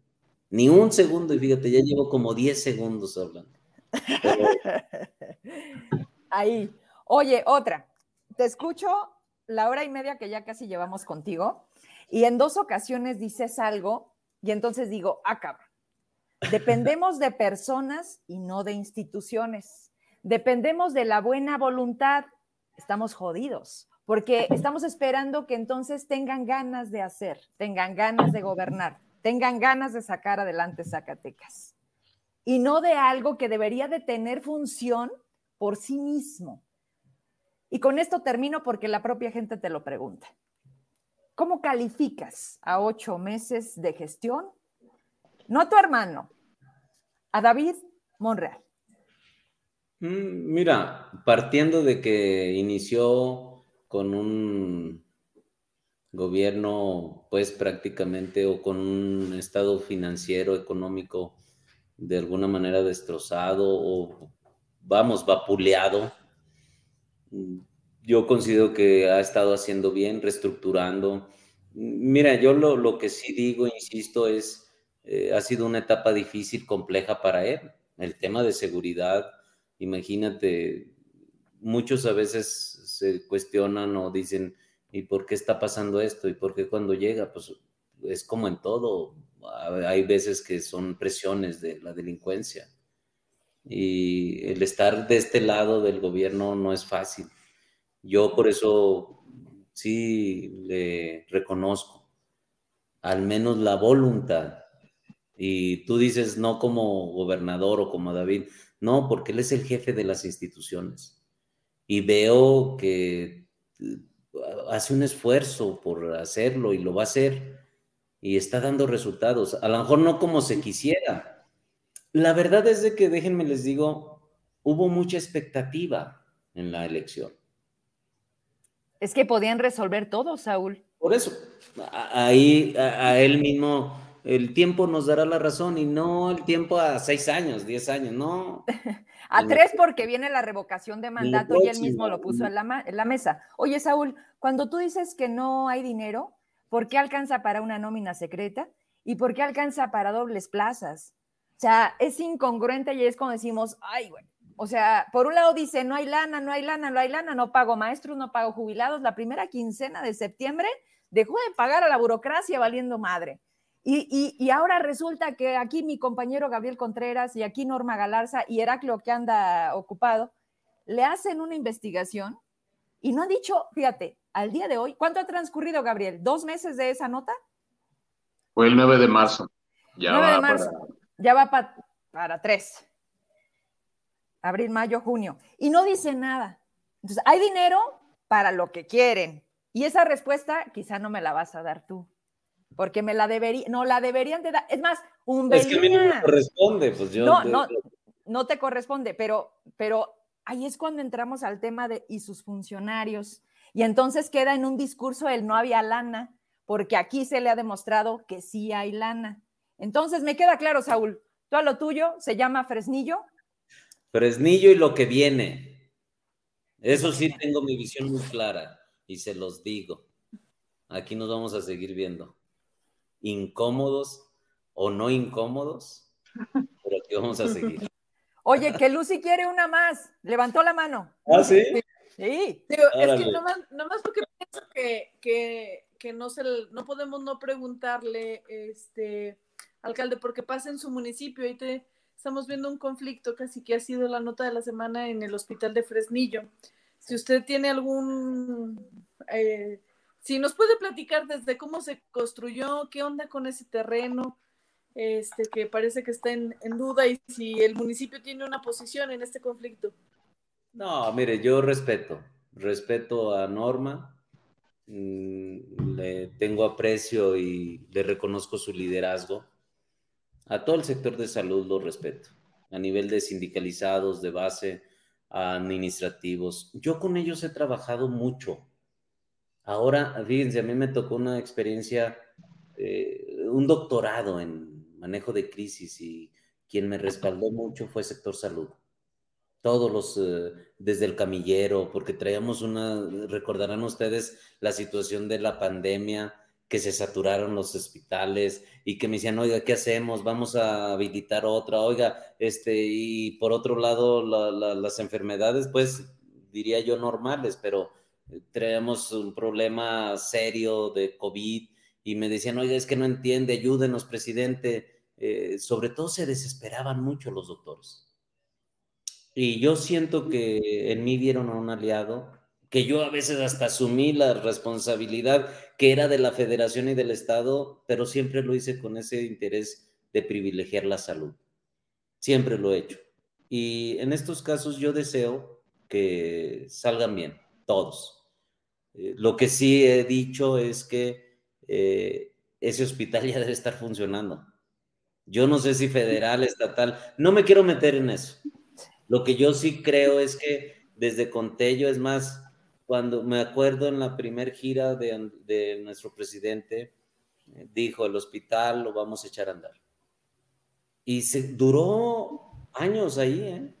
Ni un segundo. Y fíjate, ya llevo como 10 segundos hablando. Ahí. Oye, otra. Te escucho la hora y media que ya casi llevamos contigo y en dos ocasiones dices algo y entonces digo. Ah, Dependemos de personas y no de instituciones. Dependemos de la buena voluntad. Estamos jodidos porque estamos esperando que entonces tengan ganas de hacer, tengan ganas de gobernar, tengan ganas de sacar adelante Zacatecas. Y no de algo que debería de tener función por sí mismo. Y con esto termino porque la propia gente te lo pregunta. ¿Cómo calificas a ocho meses de gestión? No a tu hermano, a David Monreal. Mm, mira, partiendo de que inició con un gobierno, pues prácticamente, o con un estado financiero, económico, de alguna manera destrozado o, vamos, vapuleado, yo considero que ha estado haciendo bien, reestructurando. Mira, yo lo, que sí digo, insisto, es, eh, ha sido una etapa difícil, compleja para él. El tema de seguridad, imagínate, muchos a veces se cuestionan o dicen, ¿y por qué está pasando esto? ¿Y por qué cuando llega? Pues es como en todo, hay veces que son presiones de la delincuencia. Y el estar de este lado del gobierno no es fácil. Yo por eso sí le reconozco al menos la voluntad. Y tú dices no como gobernador o como David, no, porque él es el jefe de las instituciones. Y veo que eh, hace un esfuerzo por hacerlo y lo va a hacer y está dando resultados. A lo mejor no como se quisiera. La verdad es de que, déjenme les digo, hubo mucha expectativa en la elección. Es que podían resolver todo, Saúl. Por eso, ahí a, él mismo, el tiempo nos dará la razón y no el tiempo a seis años, diez años, no. a tres porque viene la revocación de mandato y él mismo lo puso en la, en la mesa. Oye, Saúl, cuando tú dices que no hay dinero, ¿por qué alcanza para una nómina secreta? ¿Y por qué alcanza para dobles plazas? O sea, es incongruente y es como decimos, ay, güey, o sea, por un lado dice, no hay lana, no hay lana, no hay lana, no pago maestros, no pago jubilados. La primera quincena de septiembre dejó de pagar a la burocracia valiendo madre. Y, ahora resulta que aquí mi compañero Gabriel Contreras y aquí Norma Galarza y Heraclio que anda ocupado, le hacen una investigación y no han dicho, fíjate, al día de hoy, ¿cuánto ha transcurrido, Gabriel? ¿Dos meses de esa nota? Fue el 9 de marzo. Ya va de marzo. Ya va para tres abril, mayo, junio, y no dice nada. Entonces, hay dinero para lo que quieren. Y esa respuesta quizá no me la vas a dar tú, porque me la debería, no la deberían de dar. Es más, un Es que a mí no me corresponde, pues yo. No, no, no te corresponde, pero, pero ahí es cuando entramos al tema de y sus funcionarios. Y entonces queda en un discurso el no había lana, porque aquí se le ha demostrado que sí hay lana. Entonces me queda claro, Saúl, tú a lo tuyo se llama Fresnillo Fresnillo y lo que viene. Eso sí tengo mi visión muy clara y se los digo. Aquí nos vamos a seguir viendo. Incómodos o no incómodos, pero aquí vamos a seguir. Oye, que Lucy quiere una más. Levantó la mano. ¿Ah, sí? Sí. Digo, es que nomás, nomás porque pienso que, que no se no podemos no preguntarle, este alcalde, porque pasa en su municipio. y te, estamos viendo un conflicto casi que ha sido la nota de la semana en el hospital de Fresnillo. Si usted tiene algún, eh, si nos puede platicar desde cómo se construyó, qué onda con ese terreno, este que parece que está en, duda y si el municipio tiene una posición en este conflicto. No, mire, yo respeto, respeto a Norma, mm, le tengo aprecio y le reconozco su liderazgo. A todo el sector de salud lo respeto, a nivel de sindicalizados, de base, administrativos. Yo con ellos he trabajado mucho. Ahora, fíjense, a mí me tocó una experiencia, eh, un doctorado en manejo de crisis y quien me respaldó mucho fue sector salud todos los, eh, desde el camillero, porque traíamos una, recordarán ustedes la situación de la pandemia, que se saturaron los hospitales y que me decían, oiga, ¿qué hacemos? Vamos a habilitar otra, oiga, este, y por otro lado, las enfermedades, pues diría yo normales, pero eh, traíamos un problema serio de COVID y me decían, oiga, es que no entiende, ayúdenos, presidente. Eh, sobre todo se desesperaban mucho los doctores y yo siento que en mí vieron a un aliado, que yo a veces hasta asumí la responsabilidad que era de la federación y del Estado, pero siempre lo hice con ese interés de privilegiar la salud. Siempre lo he hecho. Y en estos casos yo deseo que salgan bien, todos. Eh, lo que sí he dicho es que eh, ese hospital ya debe estar funcionando. Yo no sé si federal, estatal, no me quiero meter en eso lo que yo sí creo es que desde Contello, es más, cuando me acuerdo en la primer gira de, nuestro presidente, eh, dijo, el hospital lo vamos a echar a andar. Y se duró años ahí, ¿eh?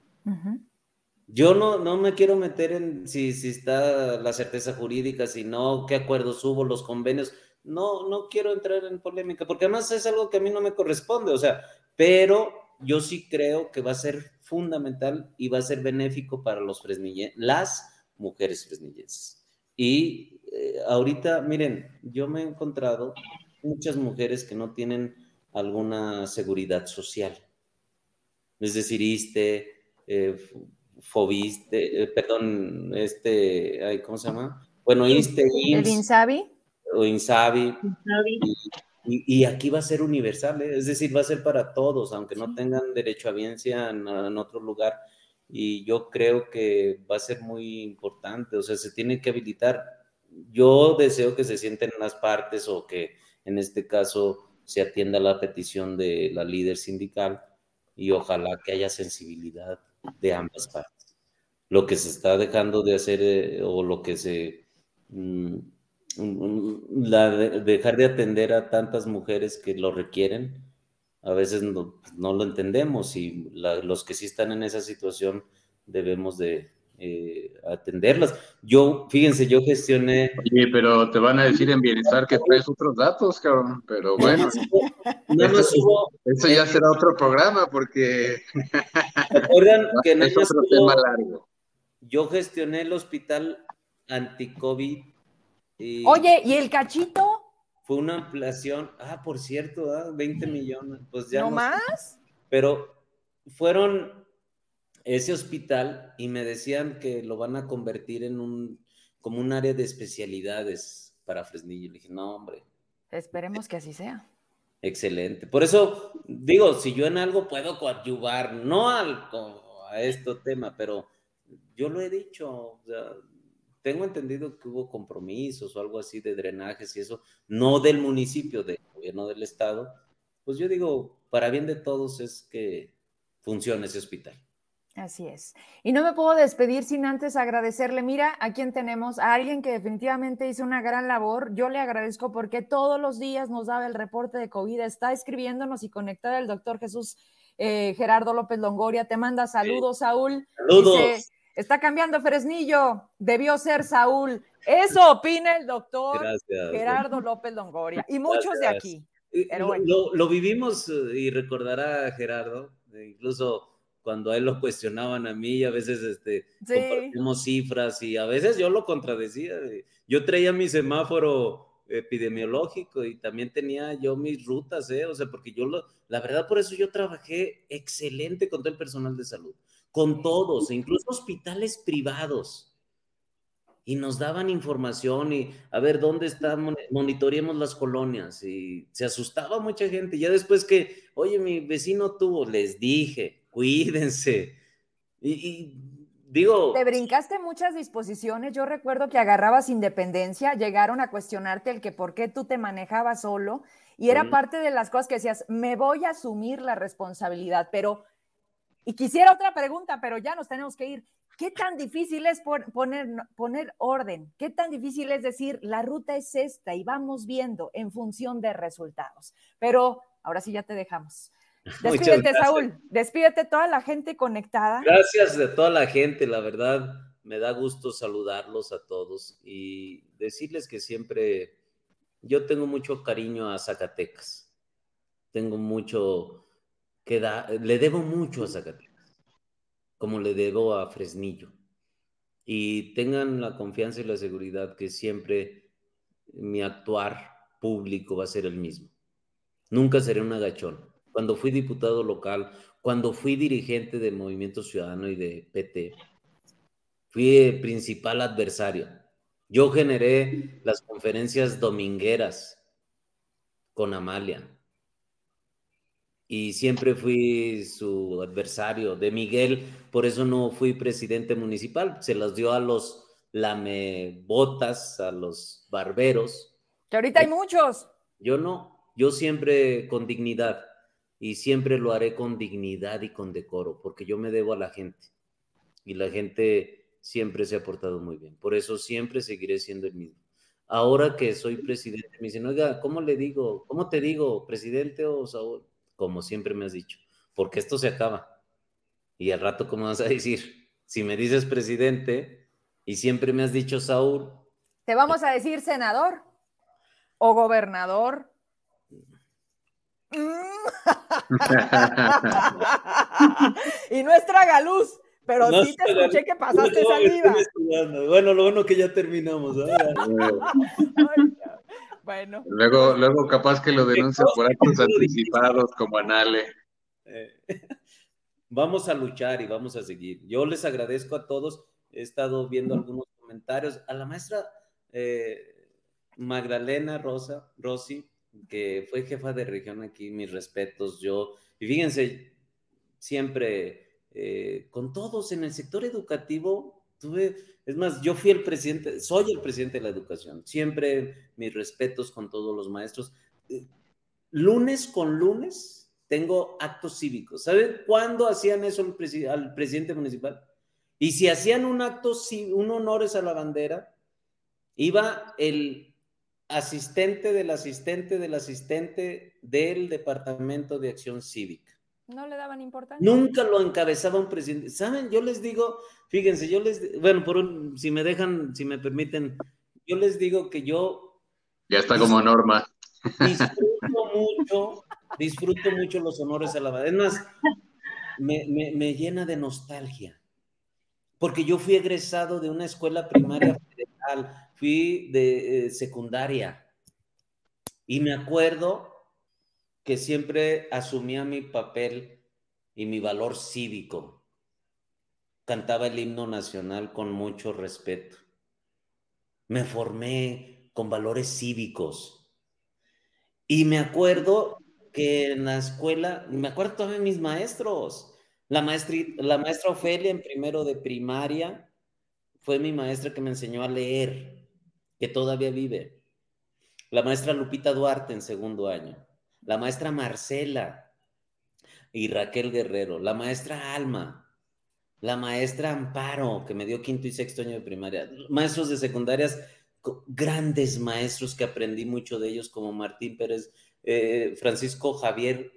Yo no, no me quiero meter en si, si está la certeza jurídica, si no, qué acuerdos hubo, los convenios. No, no quiero entrar en polémica, porque además es algo que a mí no me corresponde, o sea, pero yo sí creo que va a ser fundamental y va a ser benéfico para los las mujeres fresnillenses. Y eh, ahorita, miren, yo me he encontrado muchas mujeres que no tienen alguna seguridad social. Es decir, ISTE, eh, FOBISTE, eh, perdón, este, ¿cómo se llama? Bueno, ISTE, ¿El INSABI? O INSABI. Y, aquí va a ser universal, ¿eh? es decir, va a ser para todos, aunque no tengan derecho a biencia en, otro lugar. Y yo creo que va a ser muy importante, o sea, se tiene que habilitar. Yo deseo que se sienten las partes o que en este caso se atienda la petición de la líder sindical y ojalá que haya sensibilidad de ambas partes. Lo que se está dejando de hacer eh, o lo que se... Mm, la dejar de atender a tantas mujeres que lo requieren, a veces no, lo entendemos y los que sí están en esa situación debemos de eh, atenderlas. Yo, fíjense, yo gestioné... Oye, pero te van a decir en bienestar que traes otros datos, cabrón, pero bueno. eso, ya será otro programa porque... ¿Recuerdan que no es otro tema largo. Yo gestioné el hospital anti-COVID Oye, ¿y el cachito? Fue una ampliación, ah, por cierto, 20 millones, pues ya. ¿No, más? Pero fueron ese hospital y me decían que lo van a convertir en un, como un área de especialidades para Fresnillo. Le dije, no, hombre. Esperemos que así sea. Excelente. Por eso digo, si yo en algo puedo coadyuvar, no al, a este tema, pero yo lo he dicho, o sea, tengo entendido que hubo compromisos o algo así de drenajes y eso, no del municipio, del gobierno del estado. Pues yo digo, para bien de todos es que funcione ese hospital. Así es. Y no me puedo despedir sin antes agradecerle. Mira, a quién tenemos, a alguien que definitivamente hizo una gran labor. Yo le agradezco porque todos los días nos daba el reporte de COVID. Está escribiéndonos y conectada el doctor Jesús eh, Gerardo López Longoria. Te manda saludos, Saúl. Saludos. Está cambiando Fresnillo, debió ser Saúl. Eso opina el doctor Gerardo López Longoria y muchos de aquí. lo, vivimos eh, y recordará Gerardo, eh, incluso cuando a él lo cuestionaban a mí, a veces este, compartimos cifras y a veces yo lo contradecía. Yo traía mi semáforo epidemiológico y también tenía yo mis rutas, ¿eh? O sea, porque yo, lo, la verdad, por eso yo trabajé excelente con todo el personal de salud, con todos, incluso hospitales privados. Y nos daban información y a ver dónde está, monitoreemos las colonias. Y se asustaba mucha gente. Ya después que, oye, mi vecino tuvo, les dije, cuídense. y, y Digo. Te brincaste muchas disposiciones. Yo recuerdo que agarrabas independencia, llegaron a cuestionarte el que por qué tú te manejabas solo. Y era parte de las cosas que decías, me voy a asumir la responsabilidad. Pero, y quisiera otra pregunta, pero ya nos tenemos que ir. ¿Qué tan difícil es poner, poner orden? ¿Qué tan difícil es decir, la ruta es esta y vamos viendo en función de resultados? Pero ahora sí ya te dejamos. Despídete, Saúl. Despídete toda la gente conectada. Gracias de toda la gente, la verdad. Me da gusto saludarlos a todos y decirles que siempre yo tengo mucho cariño a Zacatecas. Tengo mucho que da, le debo mucho a Zacatecas, como le debo a Fresnillo. Y tengan la confianza y la seguridad que siempre mi actuar público va a ser el mismo. Nunca seré un agachón cuando fui diputado local, cuando fui dirigente de Movimiento Ciudadano y de PT, fui el principal adversario. Yo generé las conferencias domingueras con Amalia y siempre fui su adversario de Miguel, por eso no fui presidente municipal, se las dio a los lamebotas, a los barberos. Que ahorita hay muchos. Yo no, yo siempre con dignidad y siempre lo haré con dignidad y con decoro, porque yo me debo a la gente y la gente siempre se ha portado muy bien. Por eso siempre seguiré siendo el mismo. Ahora que soy presidente, me dicen, oiga, ¿cómo le digo? ¿Cómo te digo? ¿Presidente o Saúl? Como siempre me has dicho, porque esto se acaba. Y al rato, ¿cómo vas a decir? Si me dices presidente y siempre me has dicho Saúl. Te vamos a decir senador o gobernador y no es tragaluz, pero sí te escuché que pasaste saliva. Bueno, lo bueno que ya terminamos. bueno. Luego, luego capaz que lo denuncia por actos anticipados como Anale. Eh, vamos a luchar y vamos a seguir. Yo les agradezco a todos. He estado viendo algunos comentarios. A la maestra eh, Magdalena Rosa, Rossi, que fue jefa de región aquí, mis respetos, yo, y fíjense, siempre eh, con todos en el sector educativo, es más, yo fui el presidente, soy el presidente de la educación, siempre mis respetos con todos los maestros. Eh, lunes con lunes tengo actos cívicos. ¿Saben cuándo hacían eso al presidente municipal? Y si hacían un acto, un honores a la bandera, iba el asistente del asistente del asistente del Departamento de Acción Cívica. No le daban importancia. Nunca lo encabezaba un presidente. ¿Saben? Yo les digo, fíjense, yo les, bueno, por un, si me dejan, si me permiten, yo les digo que yo... Ya está como norma. Disfruto mucho, disfruto mucho los honores a la bandera. Es más, me, me llena de nostalgia, porque yo fui egresado de una escuela primaria federal fui de eh, secundaria y me acuerdo que siempre asumía mi papel y mi valor cívico. Cantaba el himno nacional con mucho respeto. Me formé con valores cívicos. Y me acuerdo que en la escuela, me acuerdo también mis maestros, la, la maestra Ofelia en primero de primaria fue mi maestra que me enseñó a leer que todavía vive. La maestra Lupita Duarte en segundo año. La maestra Marcela y Raquel Guerrero. La maestra Alma. La maestra Amparo, que me dio quinto y sexto año de primaria. Maestros de secundarias, grandes maestros que aprendí mucho de ellos, como Martín Pérez, eh, Francisco Javier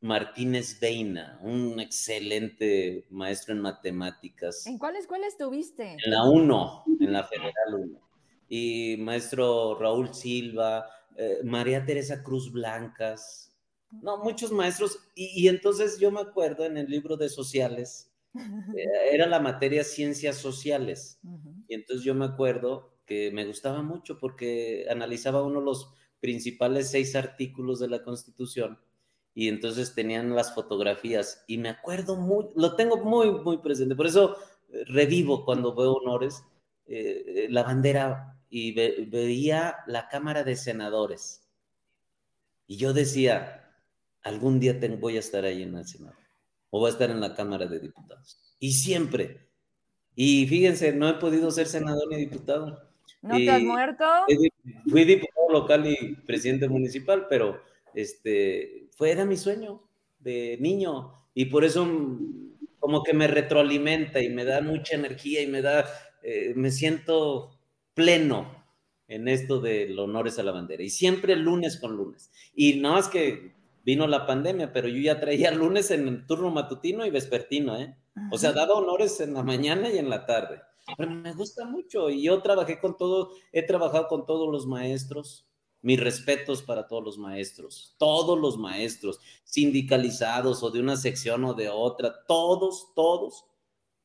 Martínez Veina, un excelente maestro en matemáticas. ¿En cuál escuela estuviste? En la 1, en la Federal 1 y maestro Raúl Silva, eh, María Teresa Cruz Blancas, no, muchos maestros. Y, entonces yo me acuerdo en el libro de sociales, eh, era la materia ciencias sociales. Y entonces yo me acuerdo que me gustaba mucho porque analizaba uno de los principales seis artículos de la Constitución y entonces tenían las fotografías y me acuerdo muy, lo tengo muy, muy presente, por eso eh, revivo cuando veo honores, eh, la bandera y veía la Cámara de Senadores y yo decía, algún día voy a estar ahí en el Senado o voy a estar en la Cámara de Diputados. Y siempre. Y fíjense, no he podido ser senador ni diputado. ¿No te has muerto? Fui diputado local y presidente municipal, pero este, fue, era mi sueño de niño. Y por eso mm, como que me retroalimenta y me da mucha energía y me da, eh, me siento pleno en esto de los honores a la bandera. Y siempre lunes con lunes. Y nada más que vino la pandemia, pero yo ya traía lunes en el turno matutino y vespertino, ¿eh? O sea, dado honores en la mañana y en la tarde. Pero me gusta mucho y yo trabajé con todo, he trabajado con todos los maestros. Mis respetos para todos los maestros, todos los maestros, sindicalizados o de una sección o de otra, todos, todos,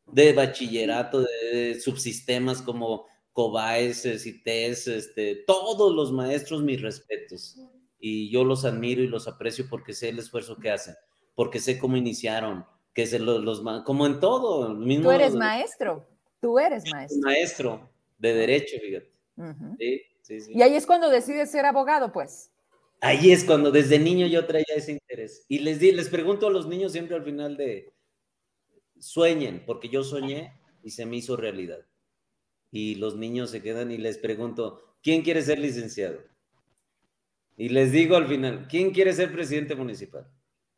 de bachillerato, de, subsistemas como COBAES, CITES, este, todos los maestros, mis respetos y yo los admiro y los aprecio porque sé el esfuerzo que hacen, porque sé cómo iniciaron, que se los, los como en todo. Mismo, tú eres maestro, tú eres maestro. Maestro de derecho, fíjate. sí, sí, sí. Y ahí es cuando decides ser abogado, pues. Ahí es cuando desde niño yo traía ese interés. Y les, di, les pregunto a los niños siempre al final de, sueñen, porque yo soñé y se me hizo realidad. Y los niños se quedan y les pregunto, ¿quién quiere ser licenciado? Y les digo al final, ¿quién quiere ser presidente municipal?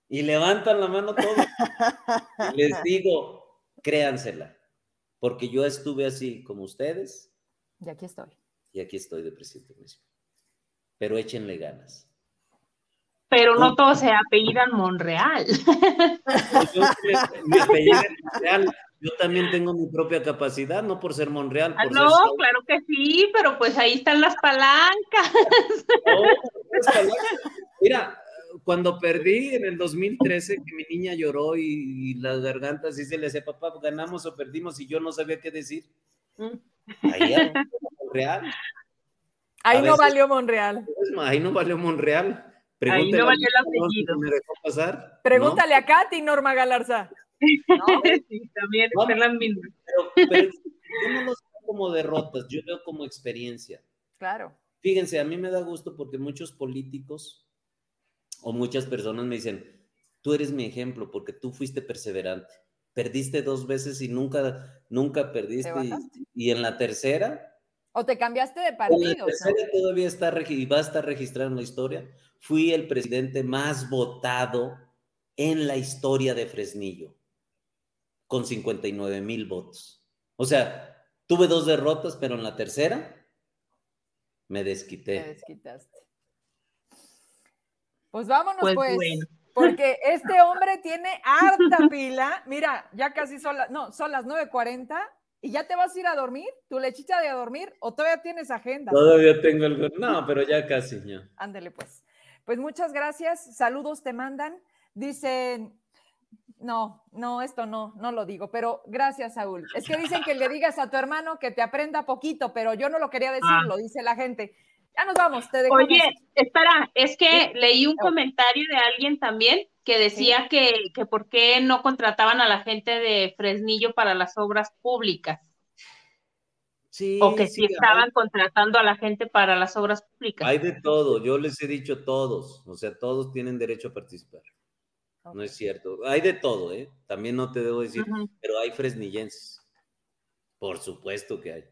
Y levantan la mano todos. y les digo, créansela, porque yo estuve así como ustedes. Y aquí estoy. Y aquí estoy de presidente municipal. Pero échenle ganas. Pero no todos se apellidan Monreal. Yo, mi apellido es Monreal, yo también tengo mi propia capacidad, no por ser Monreal. Ah, no, claro que sí, pero pues ahí están las palancas. Mira, cuando perdí en el 2013, que mi niña lloró y, las gargantas y se le decía, papá, ganamos o perdimos y yo no sabía qué decir. Ahí Monreal. Ahí no valió Monreal. Ahí no valió Monreal. Ahí no valió el apellido. Me dejó pasar. Pregúntale a Katy, Norma Galarza. Sí, también la misma. Pero, yo no los veo como derrotas, yo veo como experiencia. Claro. Fíjense, a mí me da gusto porque muchos políticos o muchas personas me dicen, tú eres mi ejemplo porque tú fuiste perseverante. Perdiste dos veces y nunca, nunca perdiste. Y, en la tercera... O te cambiaste de partido. En la tercera todavía está y va a estar registrado en la historia. Fui el presidente más votado en la historia de Fresnillo con 59 mil votos. O sea, tuve dos derrotas, pero en la tercera me desquité. Me desquitaste. Pues vámonos pues. pues porque este hombre tiene harta pila. Mira, ya casi son las, no, son las 9.40 y ya te vas a ir a dormir, tu lechita de a dormir, o todavía tienes agenda. Todavía tengo algo, no, pero ya casi, ya. Ándele pues. Pues muchas gracias, saludos te mandan. Dicen, no, no, esto no, no lo digo, pero gracias, Saúl. Es que dicen que le digas a tu hermano que te aprenda poquito, pero yo no lo quería decir, ah. lo dice la gente. Ya nos vamos, te dejamos. Oye, espera, es que leí un comentario de alguien también que decía que, que por qué no contrataban a la gente de Fresnillo para las obras públicas. Sí, o que sí, estaban contratando a la gente para las obras públicas. Hay de todo, yo les he dicho todos, o sea, todos tienen derecho a participar. No es cierto. Hay de todo, ¿eh? También no te debo decir, pero hay fresnillenses. Por supuesto que hay.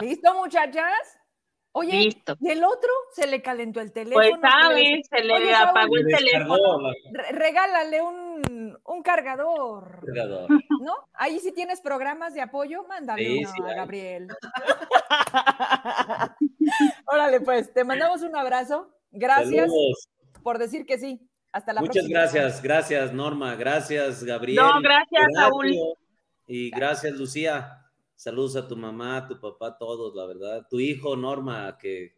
¿Listo, muchachas? Oye, ¿y el otro? Se le calentó el teléfono. Pues sabes, se le apagó el teléfono. regálale un, un cargador. cargador. ¿No? Ahí si tienes programas de apoyo, mándame uno a Gabriel. Órale, pues, te mandamos un abrazo. Gracias por decir que sí. Hasta la Muchas gracias, gracias Norma, gracias Gabriel. No, gracias Saúl. Y gracias Lucía. Saludos a tu mamá, a tu papá, todos, la verdad. Tu hijo Norma, que...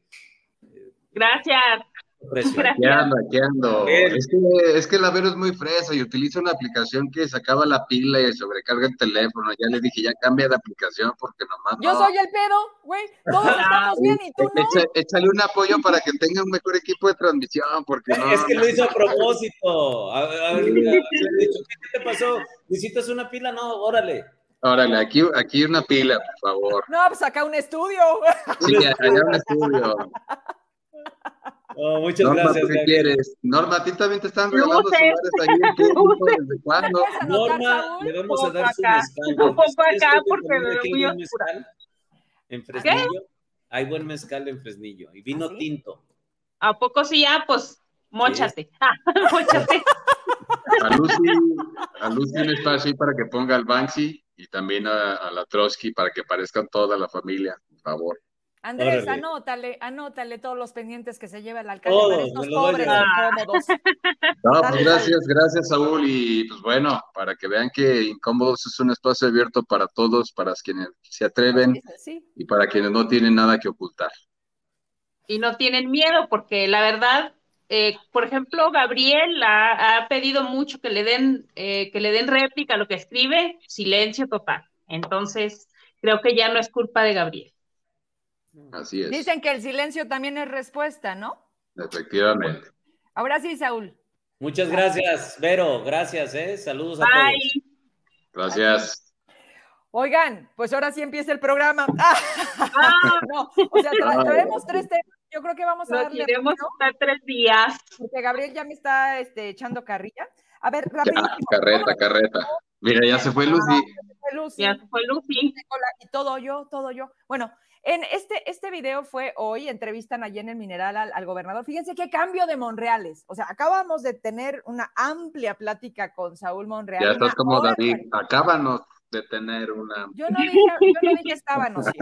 Gracias. Aquí ando, aquí ando. Es que, es que la Vero es muy fresa y utiliza una aplicación que sacaba la pila y sobrecarga el teléfono. Ya le dije, ya cambia de aplicación porque nomás Yo no. soy el pedo, güey. Todos estamos bien y tú no. Echa- échale un apoyo para que tenga un mejor equipo de transmisión, porque no. Es que lo hizo a propósito. A, a ¿qué, qué te pasó? ¿Necesitas una pila? No, órale. Órale, aquí, aquí una pila, por favor. No, pues acá un estudio. Sí, allá un estudio. Oh, muchas Norma, gracias. ¿tú qué quieres? Norma, a ti también te están regalando Luces. celulares ahí en público. ¿Desde Norma, le vamos a Un dar poco su acá, mezcal. un poco ¿Ustedes acá, creen que porque veo muy oscura. En Fresnillo. Hay buen mezcal en Fresnillo. Y vino ¿Ah, sí? tinto. ¿A poco sí ya? Pues, móchate. Ah, móchate. A Lucy, a Lucy un espacio ahí para que ponga al Banksy y también a, a la Trotsky para que parezcan toda la familia, por favor. Andrés, Órale. anótale, anótale todos los pendientes que se lleva el alcalde Todos, para estos pobres incómodos. No, pues gracias, gracias Saúl y pues bueno, para que vean que Incómodos es un espacio abierto para todos, para quienes se atreven Sí. y para quienes no tienen nada que ocultar. y no tienen miedo, porque la verdad, eh, por ejemplo, Gabriel ha, ha pedido mucho que le den, eh, que le den réplica a lo que escribe, silencio total. Entonces, creo que ya no es culpa de Gabriel. Así es, Dicen que el silencio también es respuesta, ¿no? efectivamente. Ahora sí, Saúl. Muchas gracias, Vero. Gracias, ¿eh? Saludos a Bye. todos. Gracias. Oigan, pues ahora sí empieza el programa. no, o sea, tra- traemos tres temas. Yo creo que vamos a Nos darle rápido, tres días. porque Gabriel ya me está este, echando carrilla. A ver, Ya, rapidísimo. carreta, carreta. Mira, ya se fue Lucy. Lucy, Ya se fue Lucy. Y todo yo, todo yo. Bueno, en este, este video fue hoy, entrevistan allí en el Mineral al, al gobernador. Fíjense qué cambio de Monreales. O sea, acabamos de tener una amplia plática con Saúl Monreal. Ya estás como David. cuarenta. Acábanos de tener una. Yo no dije, yo no dije estábamos. ¿eh?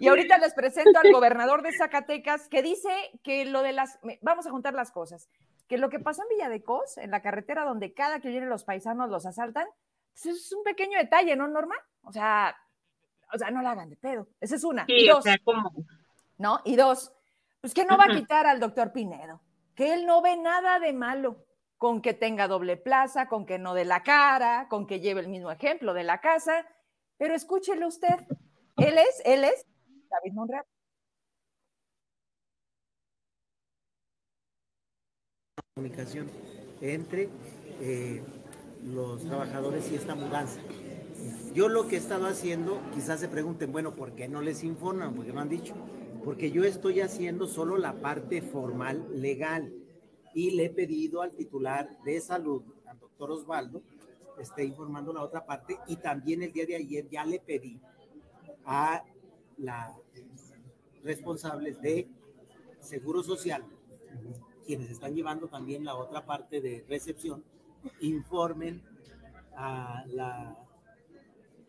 Y ahorita les presento al gobernador de Zacatecas que dice que lo de las, vamos a juntar las cosas, que lo que pasó en Villa de Cos, en la carretera donde cada que vienen los paisanos los asaltan, pues es un pequeño detalle, ¿no, Norma? O sea, o sea, no la hagan de pedo. Esa es una. y dos, o sea, como. ¿no? Y dos, pues que no va a quitar al doctor Pinedo, que él no ve nada de malo con que tenga doble plaza, con que no dé la cara, con que lleve el mismo ejemplo de la casa, pero escúchelo usted, él es, él es David Monreal. comunicación entre eh, los trabajadores y esta mudanza. Yo lo que he estado haciendo, quizás se pregunten, bueno, ¿por qué no les informan? Porque no han dicho. Porque yo estoy haciendo solo la parte formal legal y le he pedido al titular de salud, al doctor Osvaldo, esté informando la otra parte y también el día de ayer ya le pedí a la responsables de Seguro Social quienes están llevando también la otra parte de recepción, informen a los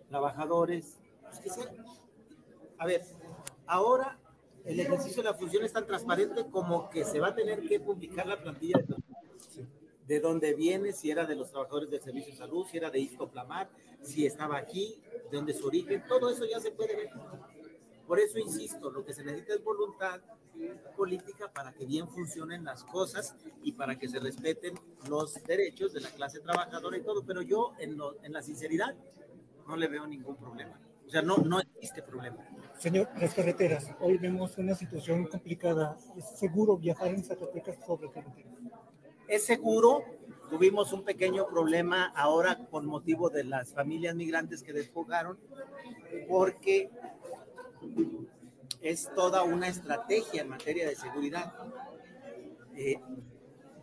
trabajadores. Es que se- a ver, ahora el ejercicio de la función es tan transparente como que se va a tener que publicar la plantilla de, de dónde viene, si era de los trabajadores del Servicio de Salud, si era de Istoplamar, si estaba aquí, de dónde es su origen, todo eso ya se puede ver. Por eso insisto, lo que se necesita es voluntad política para que bien funcionen las cosas y para que se respeten los derechos de la clase trabajadora y todo, pero yo en, lo- en la sinceridad no le veo ningún problema. O sea, no, no existe problema. Señor, las carreteras. Hoy vemos una situación complicada. ¿Es seguro viajar en Zacatecas sobre carretera? Es seguro, tuvimos un pequeño problema ahora con motivo de las familias migrantes que despojaron, porque es toda una estrategia en materia de seguridad. Eh,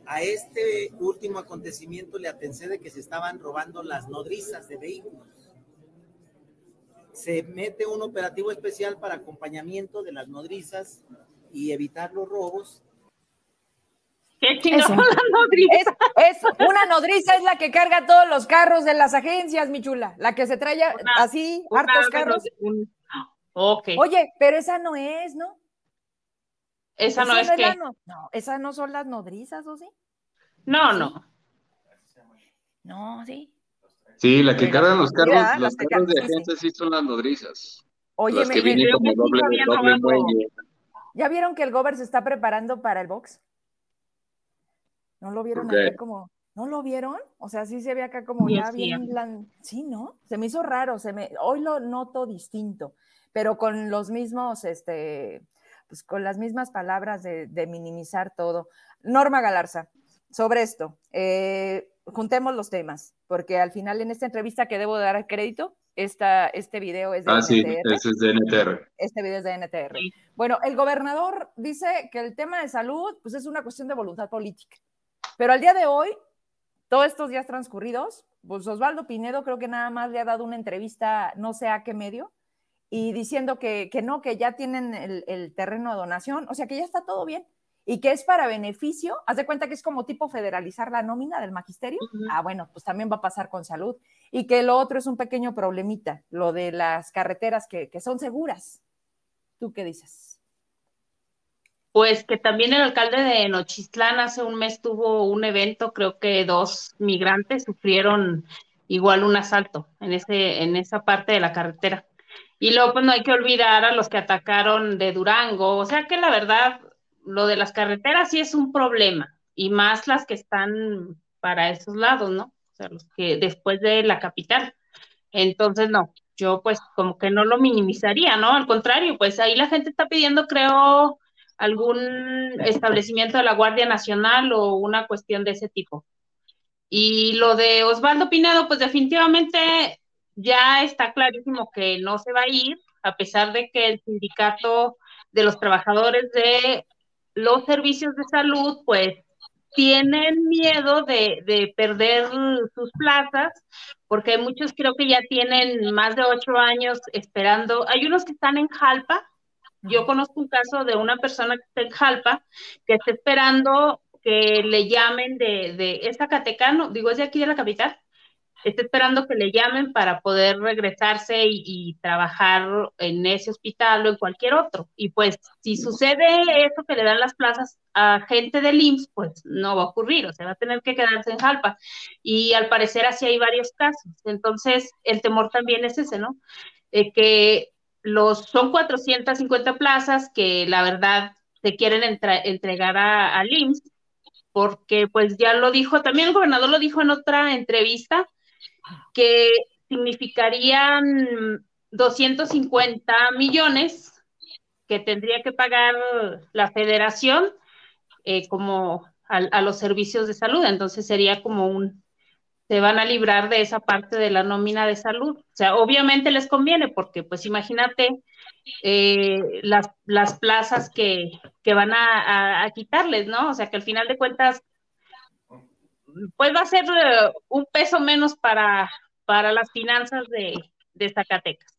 a este último acontecimiento le atensé de que se estaban robando las nodrizas de vehículos. Se mete un operativo especial para acompañamiento de las nodrizas y evitar los robos. ¿Qué chingón Eso. la nodriza? Es, es una nodriza es la que carga todos los carros de las agencias, mi chula, la que se trae Una- así, Una hartos carros. los- un- Ok. Oye, pero esa no es, ¿no? esa no es que. no- no, esas no son las nodrizas, ¿o sí? No, no. No, sí. Sí, la que cargan los carros, Mira, los las que carros de cargan, sí, sí. agencia sí son las nodrizas. Oye, las me, que me- vienen creo como que sí doble, lo habían doble robado. muelle. ¿Ya vieron que el Gober se está preparando para el box? ¿No lo vieron acá como, ¿no lo vieron? O sea, sí se ve acá como ya bien, sí, ¿no? Se me hizo raro, se me, hoy lo noto distinto, pero con los mismos, este, pues con las mismas palabras de, minimizar todo. Norma Galarza, sobre esto, eh, juntemos los temas, porque al final en esta entrevista que debo dar crédito, esta, este video es de ah, sí, ese es de NTR. Este video es de NTR. Bueno, el gobernador dice que el tema de salud, pues es una cuestión de voluntad política. Pero al día de hoy, todos estos días transcurridos, pues Osvaldo Pinedo creo que nada más le ha dado una entrevista, no sé a qué medio, y diciendo que, que no, que ya tienen el, el, terreno de donación, o sea que ya está todo bien y que es para beneficio, haz de cuenta que es como tipo federalizar la nómina del magisterio, ah, bueno, pues también va a pasar con salud, y que lo otro es un pequeño problemita, lo de las carreteras que, que son seguras. ¿Tú qué dices? Pues que también el alcalde de Nochistlán hace un mes tuvo un evento, creo que dos migrantes sufrieron igual un asalto en, ese, en esa parte de la carretera. Y luego, pues no hay que olvidar a los que atacaron de Durango. O sea que la verdad, lo de las carreteras sí es un problema, y más las que están para esos lados, ¿no? O sea, los que después de la capital. Entonces, no, yo pues como que no lo minimizaría, ¿no? Al contrario, pues ahí la gente está pidiendo, creo, algún establecimiento de la Guardia Nacional o una cuestión de ese tipo. Y lo de Osvaldo Pinedo, pues definitivamente ya está clarísimo que no se va a ir, a pesar de que el sindicato de los trabajadores de los servicios de salud, pues tienen miedo de, perder sus plazas, porque muchos creo que ya tienen más de ocho años esperando. Hay unos que están en Jalpa. Yo conozco un caso de una persona que está en Jalpa, que está esperando que le llamen de, de esta digo, es de aquí de la capital, está esperando que le llamen para poder regresarse y, trabajar en ese hospital o en cualquier otro. Y pues si sucede eso que le dan las plazas a gente del IMSS, pues no va a ocurrir, o sea, va a tener que quedarse en Jalpa. Y al parecer así hay varios casos. Entonces, el temor también es ese, ¿no? que los, son 450 plazas que la verdad se quieren entregar al IMSS porque pues ya lo dijo, también el gobernador lo dijo en otra entrevista, que significarían 250 millones que tendría que pagar la federación eh, como a, los servicios de salud. Entonces sería como un, se van a librar de esa parte de la nómina de salud. O sea, obviamente les conviene porque pues imagínate eh, las, las, plazas que, que van a, a, quitarles, ¿no? O sea, que al final de cuentas pues va a ser eh, un peso menos para, para las finanzas de, de Zacatecas.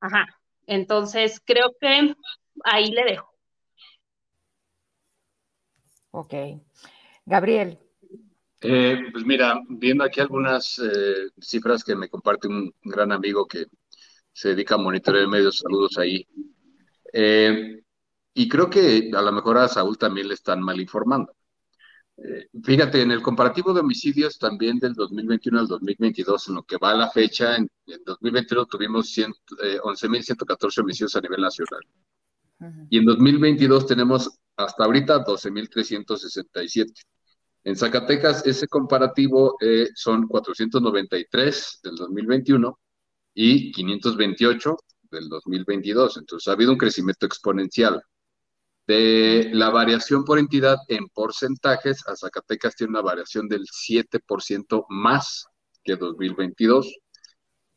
Ajá. Entonces, creo que ahí le dejo. Ok. Gabriel. Eh, pues mira, viendo aquí algunas eh, cifras que me comparte un gran amigo que se dedica a monitorear medios, saludos ahí. y creo que a lo mejor a Saúl también le están mal informando. Eh, fíjate, en el comparativo de homicidios también del 2021 al 2022, en lo que va a la fecha, en, 2021 tuvimos 11.114 eh, homicidios a nivel nacional. Y en 2022 tenemos hasta ahorita 12.367. En Zacatecas ese comparativo eh, son 493 del 2021 y 528 del 2022. Entonces ha habido un crecimiento exponencial. De la variación por entidad en porcentajes, a Zacatecas tiene una variación del 7% más que 2022.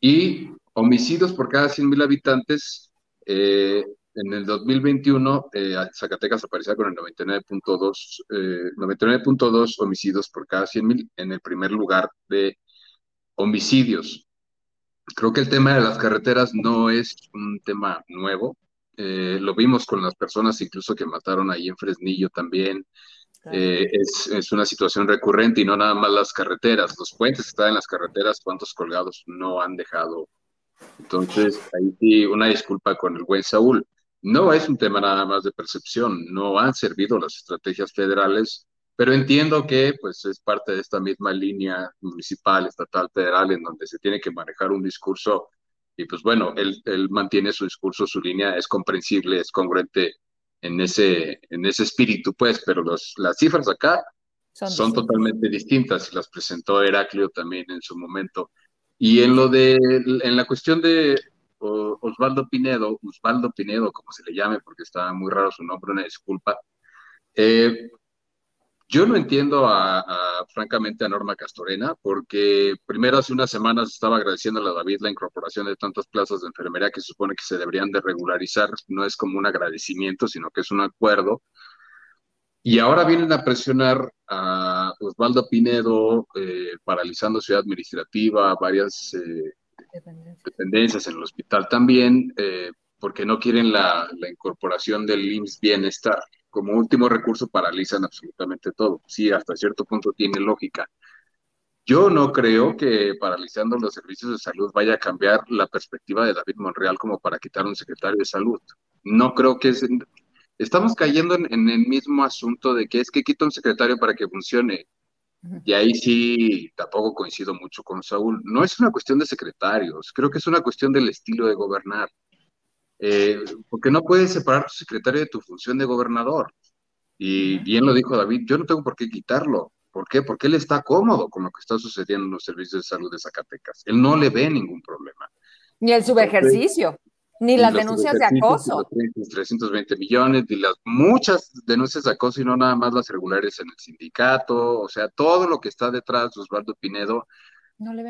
Y homicidios por cada 100.000 habitantes, eh, en el 2021, eh, Zacatecas aparecía con el 99.2 99.2 eh, homicidios por cada 100.000 en el primer lugar de homicidios. Creo que el tema de las carreteras no es un tema nuevo. Eh, lo vimos con las personas incluso que mataron ahí en Fresnillo también. Eh, es, una situación recurrente y no nada más las carreteras, los puentes que están en las carreteras, cuántos colgados no han dejado. Entonces, ahí sí, una disculpa con el buen Saúl. No es un tema nada más de percepción, no han servido las estrategias federales, pero entiendo que pues es parte de esta misma línea municipal, estatal, federal, en donde se tiene que manejar un discurso y pues bueno, él, él, mantiene su discurso, su línea, es comprensible, es congruente en ese, en ese espíritu, pues, pero los, las cifras acá son, totalmente distintas y las presentó Heraclio también en su momento. Y en lo de, en la cuestión de Osvaldo Pinedo, Osvaldo Pinedo, como se le llame, porque está muy raro su nombre, una disculpa. Eh, yo no entiendo a, francamente a Norma Castorena, porque primero hace unas semanas estaba agradeciendo a David la incorporación de tantas plazas de enfermería que se supone que se deberían de regularizar, no es como un agradecimiento, sino que es un acuerdo. Y ahora vienen a presionar a Osvaldo Pinedo, eh, paralizando ciudad administrativa, varias eh, dependencias. en el hospital también, eh, porque no quieren la, la incorporación del IMSS Bienestar como último recurso paralizan absolutamente todo. Sí, hasta cierto punto tiene lógica. Yo no creo que paralizando los servicios de salud vaya a cambiar la perspectiva de David Monreal como para quitar un secretario de salud. No creo que es... Estamos cayendo en, el mismo asunto de que es que quita un secretario para que funcione. Y ahí sí, tampoco coincido mucho con Saúl. No es una cuestión de secretarios, creo que es una cuestión del estilo de gobernar. Eh, porque no puedes separar tu secretario de tu función de gobernador. Y bien lo dijo David, yo no tengo por qué quitarlo. ¿Por qué? Porque él está cómodo con lo que está sucediendo en los servicios de salud de Zacatecas. Él no le ve ningún problema. Ni el subejercicio, ni las denuncias de acoso. Los 320 millones, ni las muchas denuncias de acoso y no nada más las regulares en el sindicato, o sea, todo lo que está detrás de Osvaldo Pinedo.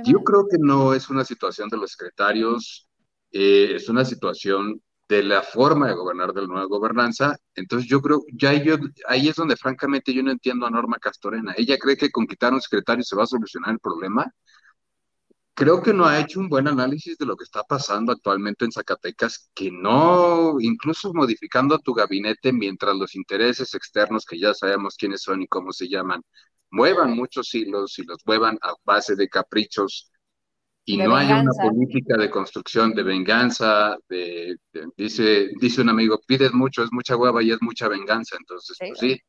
yo creo que no es una situación de los secretarios eh, es una situación de la forma de gobernar de la nueva gobernanza. Entonces yo creo, ya yo, ahí es donde francamente yo no entiendo a Norma Castorena. Ella cree que con quitar un secretario se va a solucionar el problema. Creo que no ha hecho un buen análisis de lo que está pasando actualmente en Zacatecas, que no, incluso modificando tu gabinete mientras los intereses externos, que ya sabemos quiénes son y cómo se llaman, muevan muchos hilos y los muevan a base de caprichos y no hay una política de construcción de venganza, de, dice, dice un amigo, pides mucho, es mucha hueva y es mucha venganza, entonces, pues sí.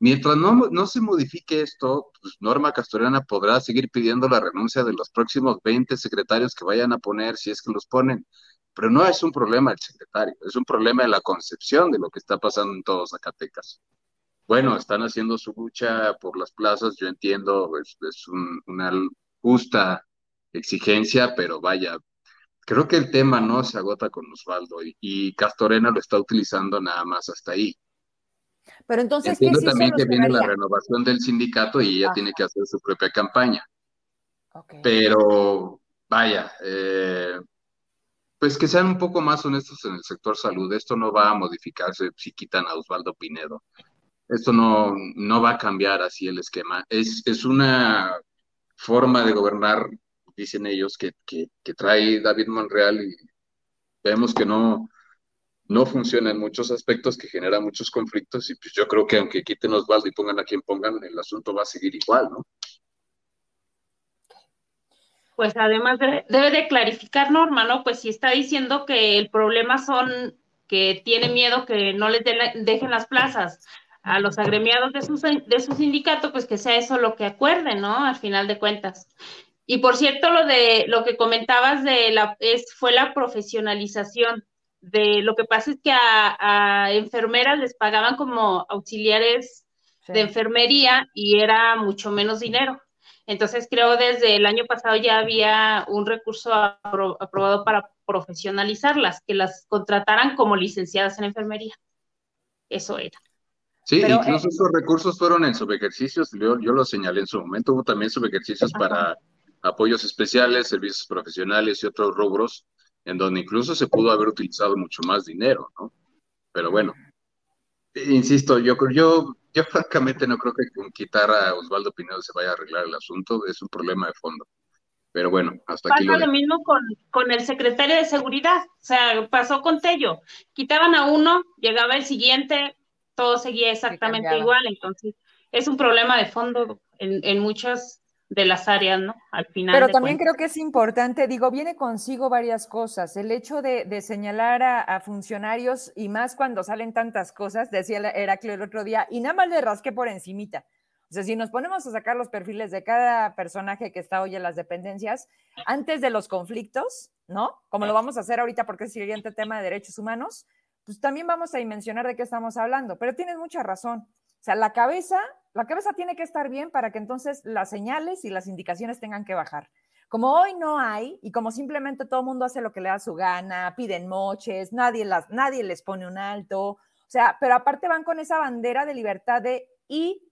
Mientras no, no se modifique esto, pues Norma Castorena podrá seguir pidiendo la renuncia de los próximos 20 secretarios que vayan a poner, si es que los ponen. Pero no es un problema el secretario, es un problema de la concepción de lo que está pasando en todos Zacatecas. Bueno, están haciendo su lucha por las plazas, yo entiendo, es, es una justa exigencia, pero vaya, creo que el tema no se agota con Osvaldo y, Castorena lo está utilizando nada más hasta ahí. Pero entonces, Entiendo también que viene la renovación del sindicato y ella tiene que hacer su propia campaña. Pero, vaya, eh, pues que sean un poco más honestos en el sector salud. Esto no va a modificarse si quitan a Osvaldo Pinedo. Esto no, no va a cambiar así el esquema. Es, es una forma de gobernar dicen ellos, que, que, trae David Monreal y vemos que no, no funciona en muchos aspectos, que genera muchos conflictos y pues yo creo que aunque quiten Osvaldo y pongan a quien pongan, el asunto va a seguir igual, ¿no? Pues además debe de clarificar Norma, ¿no? Pues si está diciendo que el problema son que tiene miedo que no les dejen las plazas a los agremiados de su, de su sindicato, pues que sea eso lo que acuerden, ¿no? Al final de cuentas. Y por cierto, lo de lo que comentabas de la es fue la profesionalización de lo que pasa es que a, enfermeras les pagaban como auxiliares de enfermería y era mucho menos dinero. Entonces creo desde el año pasado ya había un recurso aprobado para profesionalizarlas, que las contrataran como licenciadas en enfermería. Eso era. Sí, incluso eh, esos recursos fueron en subejercicios, yo, yo lo señalé en su momento, hubo también subejercicios para apoyos especiales, servicios profesionales y otros rubros, en donde incluso se pudo haber utilizado mucho más dinero, ¿no? Pero bueno, insisto, yo, yo, yo francamente no creo que con quitar a Osvaldo Pinedo se vaya a arreglar el asunto, es un problema de fondo. Pero bueno, hasta aquí. Pasa lo, mismo con, con, el secretario de seguridad, o sea, pasó con Tello. Quitaban a uno, llegaba el siguiente, todo seguía exactamente igual, entonces es un problema de fondo en, en muchas de las áreas, ¿no? Al final. Pero también creo que es importante, digo, viene consigo varias cosas. El hecho de, señalar a, funcionarios y más cuando salen tantas cosas, decía Heraclio el otro día, y nada más le rasqué por encimita. O sea, si nos ponemos a sacar los perfiles de cada personaje que está hoy en las dependencias, antes de los conflictos, ¿no? Como lo vamos a hacer ahorita porque es el siguiente tema de derechos humanos, pues también vamos a mencionar de qué estamos hablando, pero tienes mucha razón. O sea, la cabeza, la cabeza tiene que estar bien para que entonces las señales y las indicaciones tengan que bajar. Como hoy no hay y como simplemente todo el mundo hace lo que le da su gana, piden moches, nadie, las, nadie les pone un alto, o sea, pero aparte van con esa bandera de libertad de y,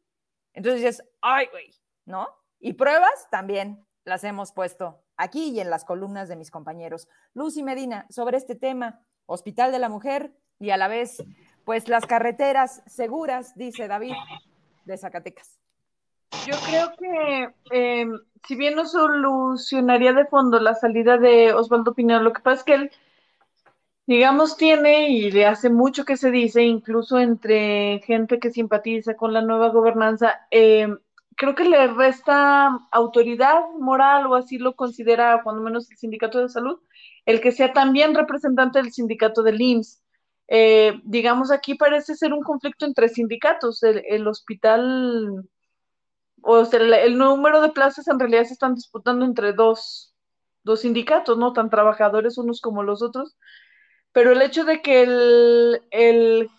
entonces dices, ay, güey, ¿no? Y pruebas también las hemos puesto aquí y en las columnas de mis compañeros. Lucy Medina, sobre este tema, Hospital de la Mujer y a la vez, pues las carreteras seguras, dice David, de Zacatecas. Yo creo que eh, si bien no solucionaría de fondo la salida de Osvaldo Pineda, lo que pasa es que él, digamos, tiene y le hace mucho que se dice, incluso entre gente que simpatiza con la nueva gobernanza, eh, creo que le resta autoridad moral o así lo considera cuando menos el sindicato de salud, el que sea también representante del sindicato del IMSS. Eh, digamos, aquí parece ser un conflicto entre sindicatos. El, hospital, o sea, el, número de plazas en realidad se están disputando entre dos, dos sindicatos, no tan trabajadores unos como los otros. Pero el hecho de que el, el